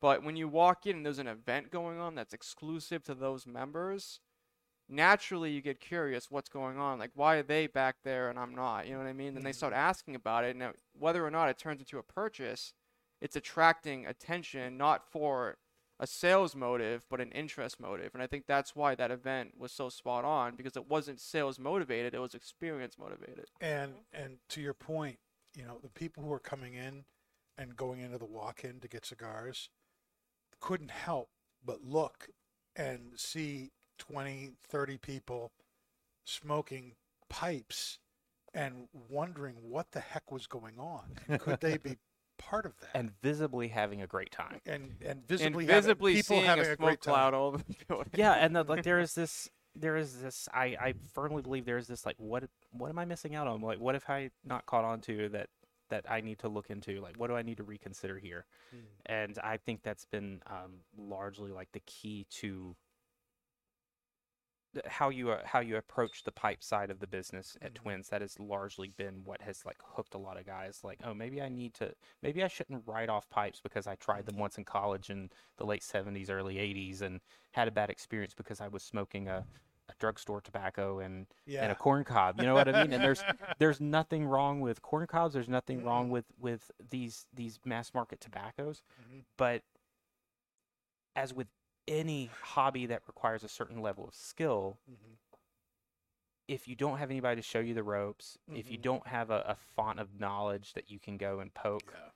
But when you walk in and there's an event going on that's exclusive to those members, naturally you get curious what's going on. Like, why are they back there and I'm not? You know what I mean? Then they mm-hmm. start asking about it. And whether or not it turns into a purchase, it's attracting attention not for a sales motive, but an interest motive. And I think that's why that event was so spot on because it wasn't sales motivated, it was experience motivated. And and to your point, you know, the people who are coming in and going into the walk-in to get cigars couldn't help but look and see 20, 30 people smoking pipes and wondering what the heck was going on. Could they be *laughs* part of that? And visibly having a great time. and and And visibly, visibly having, people seeing having a a, smoke great time. cloud all over the building. yeah, and the, like there *laughs* is this there is this I, I firmly believe there is this like what what am I missing out on? Like what if I not caught on to that that I need to look into? Like what do I need to reconsider here? And I think that's been um, largely like the key to th- how you uh, how you approach the pipe side of the business at Mhm. Twins. That has largely been what has like hooked a lot of guys. Like, oh, maybe I need to, maybe I shouldn't write off pipes because I tried them once in college in the late '70s, early '80s, and had a bad experience because I was smoking a, a drugstore tobacco and and a corn cob. You know what I mean? And there's *laughs* there's nothing wrong with corn cobs. There's nothing wrong with with these these mass market tobaccos, Mhm. but as with any hobby that requires a certain level of skill, Mhm. if you don't have anybody to show you the ropes, if you Mhm. don't have a, a font of knowledge that you can go and poke, Yeah.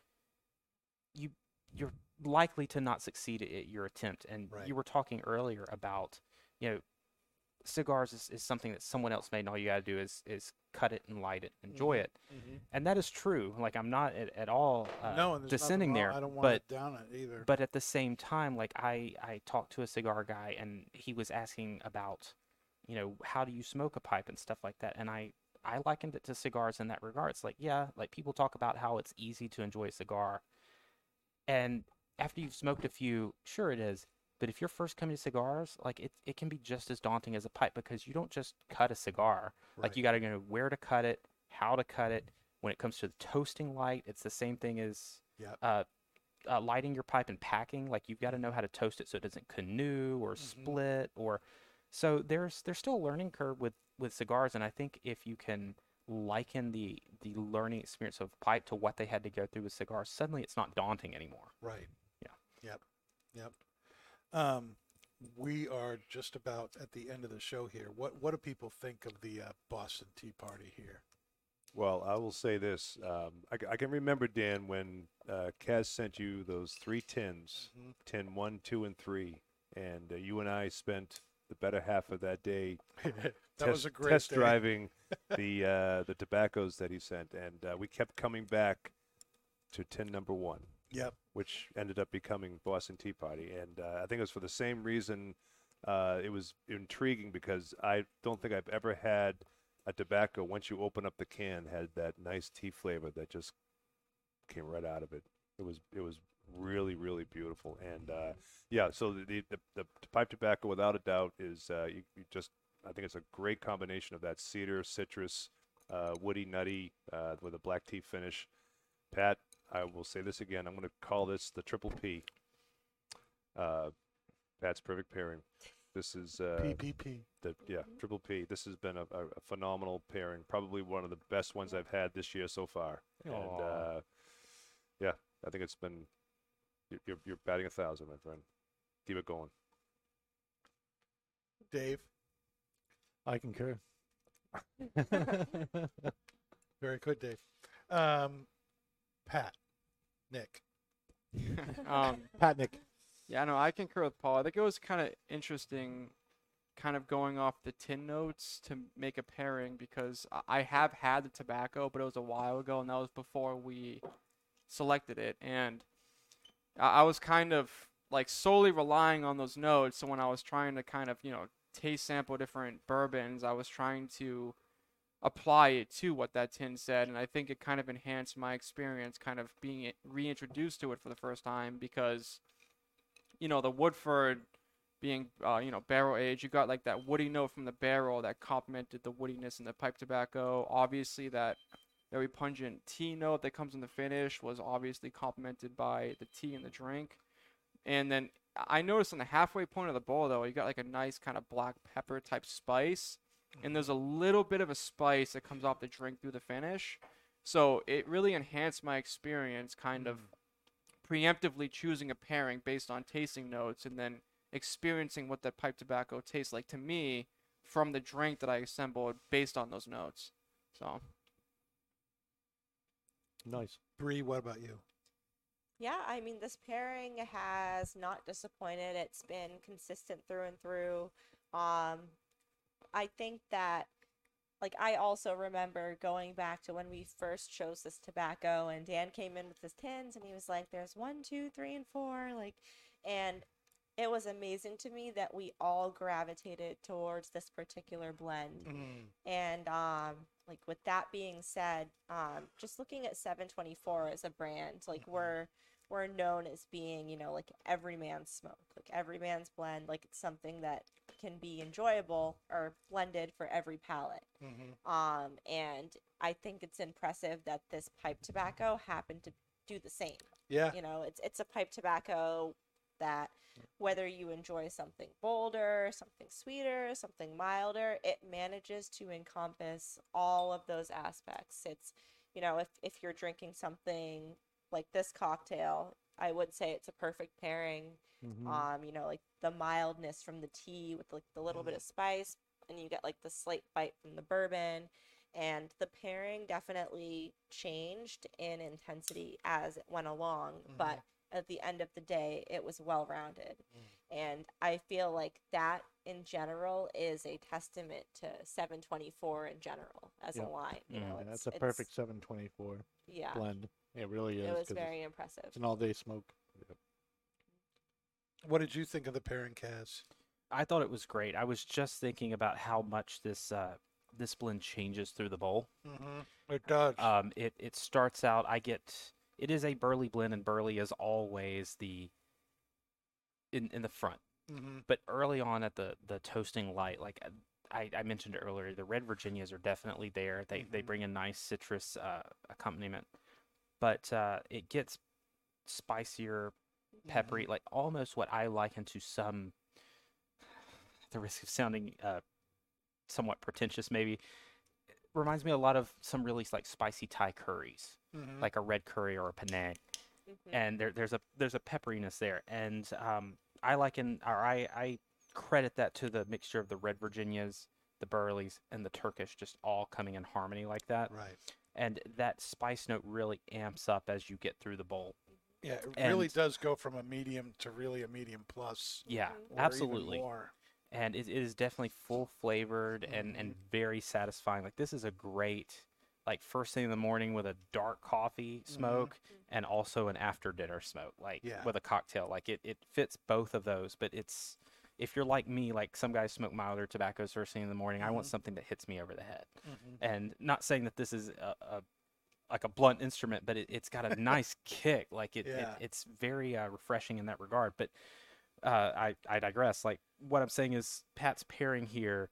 you you're likely to not succeed at at your attempt. And Right. you were talking earlier about, you know, cigars is, is something that someone else made and all you gotta do is is cut it and light it, enjoy it. Mhm. And that is true. Like I'm not at, at all uh, no, and there's nothing dissenting there. I don't want but to down it either. but at the same time like i i talked to a cigar guy and he was asking about you know how do you smoke a pipe and stuff like that and i i likened it to cigars in that regard it's like yeah like people talk about how it's easy to enjoy a cigar and after you've smoked a few sure it is but if you're first coming to cigars like it, it can be just as daunting as a pipe because you don't just cut a cigar like you got to know where to cut it how to cut it When it comes to the toasting light, it's the same thing as Yep. uh, uh, lighting your pipe and packing. Like you've got to know how to toast it so it doesn't canoe or split or. So there's there's still a learning curve with with cigars, and I think if you can liken the the learning experience of pipe to what they had to go through with cigars, suddenly it's not daunting anymore. Right. Yeah. Yep. Yep. Um, we are just about at the end of the show here. What What do people think of the uh, Boston Tea Party here? Well, I will say this. Um, I, I can remember, Dan, when uh, Kaz sent you those three tins, tin one, two, and three, and uh, you and I spent the better half of that day *laughs* that test, was a great test driving *laughs* the uh, the tobaccos that he sent, and uh, we kept coming back to tin number one, Yep. Which ended up becoming Boston Tea Party, and uh, I think it was for the same reason. Uh, it was intriguing because I don't think I've ever had a tobacco once you open up the can had that nice tea flavor that just came right out of it. It was it was really really beautiful, and uh, yeah. So the, the the pipe tobacco, without a doubt, is uh, you, you just I think it's a great combination of that cedar, citrus, uh, woody, nutty uh, with a black tea finish. Pat, I will say this again. I'm going to call this the triple P. Uh, Pat's perfect pairing. This is uh, PPP. the yeah triple P. This has been a, a, a phenomenal pairing. Probably one of the best ones I've had this year so far. And uh, yeah, I think it's been you're, you're you're batting a thousand, my friend. Keep it going. Dave. I concur. *laughs* Very good, Dave. Um, Pat. Nick. *laughs* um, Pat Nick. Yeah, no, I concur with Paul. I think it was kind of interesting, kind of going off the tin notes to make a pairing because I- have had the tobacco, but it was a while ago, and that was before we selected it. And I was kind of like solely relying on those notes. So when I was trying to kind of, you know, taste sample different bourbons, I was trying to apply it to what that tin said. And I think it kind of enhanced my experience, kind of being reintroduced to it for the first time because you know the Woodford being uh, you know barrel aged, you got like that woody note from the barrel that complemented the woodiness in the pipe tobacco. Obviously, that very pungent tea note that comes in the finish was obviously complemented by the tea in the drink. And then I noticed on the halfway point of the bowl though, you got like a nice kind of black pepper type spice, and there's a little bit of a spice that comes off the drink through the finish. So it really enhanced my experience, kind of preemptively choosing a pairing based on tasting notes and then experiencing what that pipe tobacco tastes like to me from the drink that I assembled based on those notes. So Nice. Bree, what about you? Yeah, I mean, this pairing has not disappointed. It's been consistent through and through. Um, I think that, like, I also remember going back to when we first chose this tobacco, and Dan came in with his tins, and he was like, "There's one, two, three, and four, like, and it was amazing to me that we all gravitated towards this particular blend. And um, like with that being said, um, just looking at 724 as a brand, like we're we're known as being, you know, like every man's smoke, like every man's blend, like it's something that can be enjoyable or blended for every palate. Um, and I think it's impressive that this pipe tobacco happened to do the same. Yeah. You know, it's it's a pipe tobacco that whether you enjoy something bolder, something sweeter, something milder, it manages to encompass all of those aspects. It's, you know, if if you're drinking something like this cocktail, I would say it's a perfect pairing. Mhm. Um, you know, like the mildness from the tea with like the little bit of spice, and you get like the slight bite from the bourbon. And the pairing definitely changed in intensity as it went along, but at the end of the day, it was well rounded. And I feel like that in general is a testament to 724 in general as Yeah. a wine. You know, Yeah, it's, that's a perfect 724 Yeah, blend. It really is. it was 'cause very it's, impressive. it's an all day smoke. What did you think of the pairing, Kaz? I thought it was great. I was just thinking about how much this uh, this blend changes through the bowl. Mm-hmm. It does. Um, it it starts out. I get it is a burley blend, and burley is always the in in the front. mm-hmm. But early on at the the toasting light, like uh, I, I mentioned earlier, the red Virginias are definitely there. They they bring a nice citrus uh, accompaniment, but uh, it gets spicier, peppery, like almost what I liken to some. *sighs* The risk of sounding uh, somewhat pretentious, maybe, it reminds me a lot of some really like spicy Thai curries, Mhm. like a red curry or a Penang and there, there's a there's a pepperiness there, and um, I liken or I I credit that to the mixture of the red Virginias, the Burleys, and the Turkish just all coming in harmony like that, right. And that spice note really amps up as you get through the bowl. Yeah, it really does go from a medium to really a medium plus. Yeah, mm-hmm. or even absolutely. more. and it, it is definitely full flavored and and mm-hmm. very satisfying. Like this is a great like first thing in the morning with a dark coffee mm-hmm. smoke and also an after dinner smoke like Yeah. with a cocktail. Like it it fits both of those, but it's if you're like me, like some guys smoke milder tobaccos first thing in the morning, I want something that hits me over the head. And not saying that this is a, a like a blunt instrument, but it, it's got a *laughs* nice kick. Like it, Yeah. it it's very uh, refreshing in that regard. But uh, I I digress. Like what I'm saying is Pat's pairing here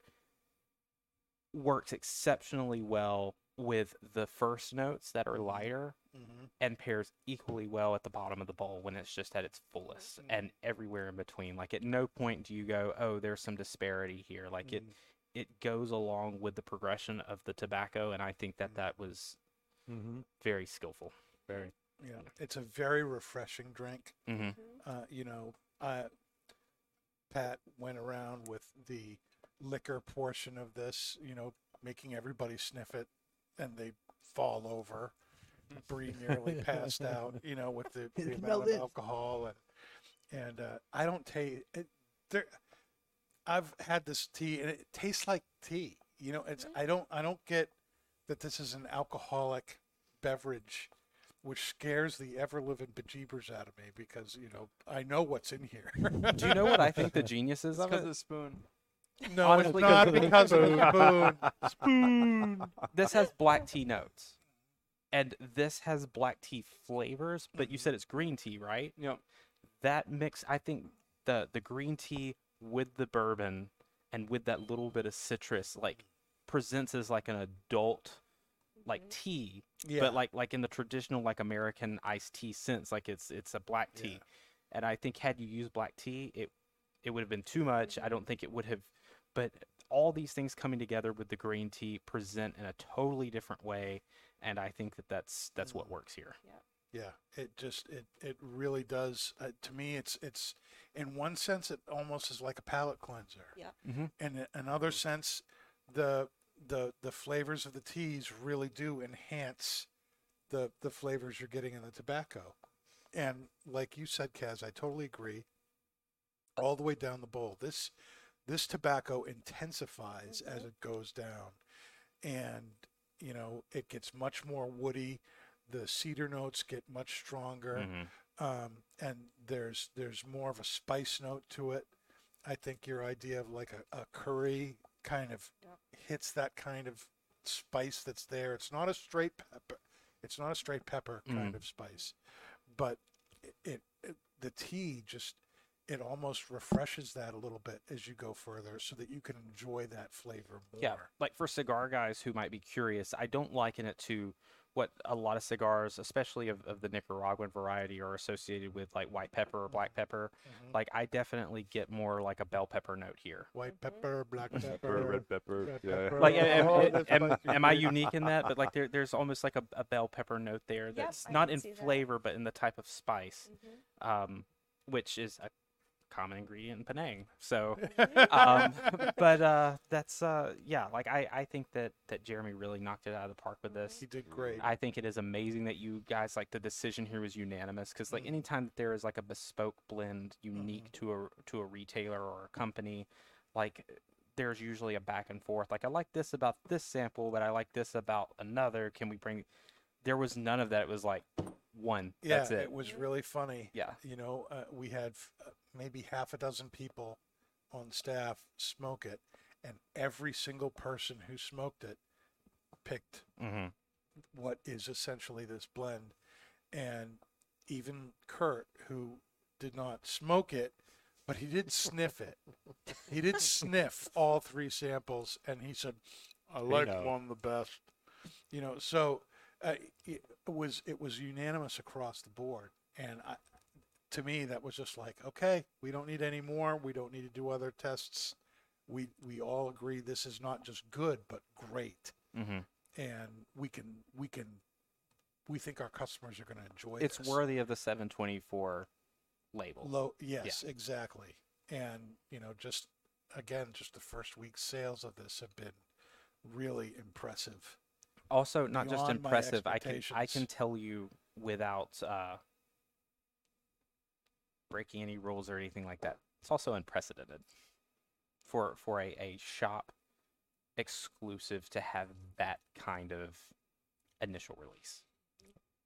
works exceptionally well with the first notes that are lighter Mhm. and pairs equally well at the bottom of the bowl when it's just at its fullest and everywhere in between. Like at no point do you go, "Oh, there's some disparity here." Like it it goes along with the progression of the tobacco and I think that that was Mm-hmm. very skillful. Very. Yeah, it's a very refreshing drink. Uh, you know, uh, Pat went around with the liquor portion of this, you know, making everybody sniff it, and they fall over. Bree nearly *laughs* passed out, you know, with the, the *laughs* amount of alcohol, and and uh, I don't taste it. There, I've had this tea, and it tastes like tea. You know, it's I don't I don't get that this is an alcoholic beverage which scares the ever living bejeebers out of me because you know I know what's in here. Do you know what I think the *laughs* genius is It's of because of it? the spoon. No, Honestly, it's not 'cause of because of the spoon. spoon. Spoon. This has black tea notes. And this has black tea flavors, but you said it's green tea, right? Yep. that mix i think the the green tea with the bourbon and with that little bit of citrus like presents as like an adult like mm-hmm. tea Yeah. but like like in the traditional like american iced tea sense like it's it's a black tea Yeah. and i think had you used black tea it it would have been too much mm-hmm. i don't think it would have but all these things coming together with the green tea present in a totally different way and i think that that's that's what works here Yeah, Yeah, it just it it really does. Uh, to me, it's it's in one sense it almost is like a palate cleanser. Yeah. Mhm. In a- another sense, the the the flavors of the teas really do enhance the the flavors you're getting in the tobacco. And like you said, Kaz, I totally agree. All the way down the bowl, this this tobacco intensifies as it goes down, and you know it gets much more woody the cedar notes get much stronger Mhm. um, and there's there's more of a spice note to it i think your idea of like a, a curry kind of Yep. hits that kind of spice that's there it's not a straight pepper it's not a straight pepper kind Mm. of spice but it, it the tea just it almost refreshes that a little bit as you go further so that you can enjoy that flavor more Yeah, like for cigar guys who might be curious, I don't liken it to what a lot of cigars, especially of, of the Nicaraguan variety, are associated with, like white pepper or black pepper. Mhm. Like I definitely get more like a bell pepper note here. white pepper black Pepper, pepper red pepper. red yeah. pepper. Like, am, Oh, am- am- am I unique in that? But like, there, there's almost like a, a bell pepper note there that's I not in see that. flavor, but in the type of spice, Mhm. um, which is a common ingredient in Penang. So, *laughs* um, *laughs* but uh, that's uh, yeah. Like I, I think that that Jeremy really knocked it out of the park with this. he did great I think it is amazing that you guys like the decision here was unanimous because like Mhm. anytime that there is like a bespoke blend unique to a to a retailer or a company, like there's usually a back and forth. Like I like this about this sample, but I like this about another. Can we bring? There was none of that. It was like one. Yeah, that's it. was really funny. Yeah. You know, uh, we had f- uh, maybe half a dozen people on staff smoke it, and every single person who smoked it picked hmm what is essentially this blend. And even Kurt, who did not smoke it, but he did sniff it. He did *laughs* sniff all three samples, and he said, "I like know. one the best." You know, so uh, it was it was unanimous across the board, and I, to me that was just like, okay, we don't need any more. We don't need to do other tests. We we all agree this is not just good, but great, hmm and we can we can we think our customers are going to enjoy It's this. worthy of the 724 label. Low, yes, exactly. And you know, just again, just the first week's sales of this have been really impressive. also not just impressive i can i can tell you without uh breaking any rules or anything like that. It's also unprecedented for for a, a shop exclusive to have that kind of initial release.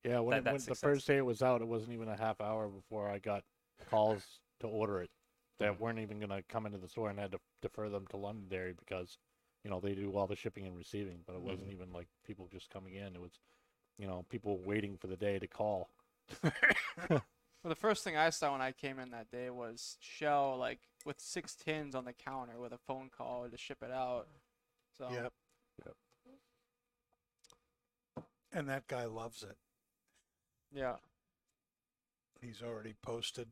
Yeah, when, That- it, when the first day it was out, it wasn't even a half hour before I got calls to order it that mm. weren't even going to come into the store and I had to defer them to Londonderry because, you know, they do all the shipping and receiving, but it mm-hmm. wasn't even like people just coming in. It was, you know, people waiting for the day to call. *laughs* *laughs* Well, the first thing I saw when I came in that day was Shell like with six tins on the counter with a phone call to ship it out. So Yep. Yep. And that guy loves it. yeah, He's already posted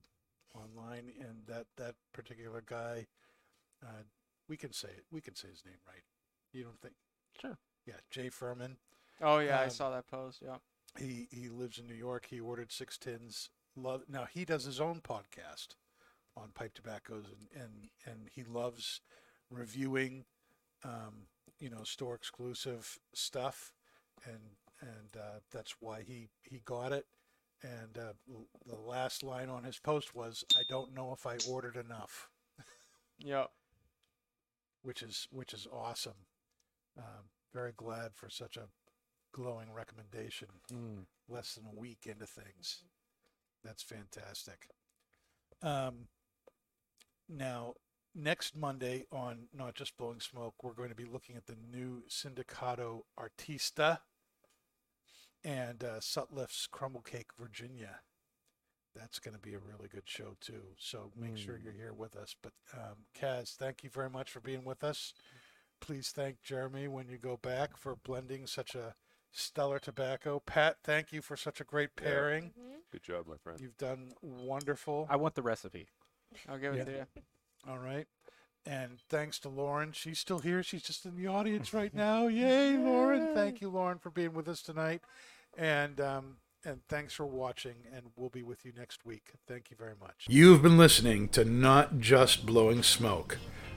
online, and that that particular guy, uh, we can say it. We can say his name right. You don't think? Sure. Yeah, Jay Furman. Oh yeah, I Um, saw that post. Yeah. He he lives in New York. He ordered six tins. Love now he does his own podcast on pipe tobaccos and and and he loves reviewing, um, you know, store exclusive stuff, and and uh, that's why he he got it. And uh, the last line on his post was, "I don't know if I ordered enough," *laughs* Yep. which is which is awesome. Um, very glad for such a glowing recommendation. Mm. less than a week into things. That's fantastic. Um, now, next Monday on Not Just Blowing Smoke, we're going to be looking at the new Sindicato Artista and uh, Sutliff's Crumble Cake Virginia. That's going to be a really good show, too. So make sure you're here with us. But, um, Kaz, thank you very much for being with us. Please thank Jeremy when you go back for blending such a stellar tobacco. Pat, thank you for such a great Yeah. pairing. Good job, my friend. You've done wonderful. i want the recipe I'll give it Yeah. to you. All right. And thanks to Lauren. She's still here. She's just in the audience right now. Yay, Lauren. Thank you, Lauren, for being with us tonight. And um, and thanks for watching. And we'll be with you next week. Thank you very much. You've been listening to Not Just Blowing Smoke,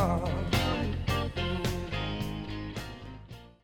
Rolling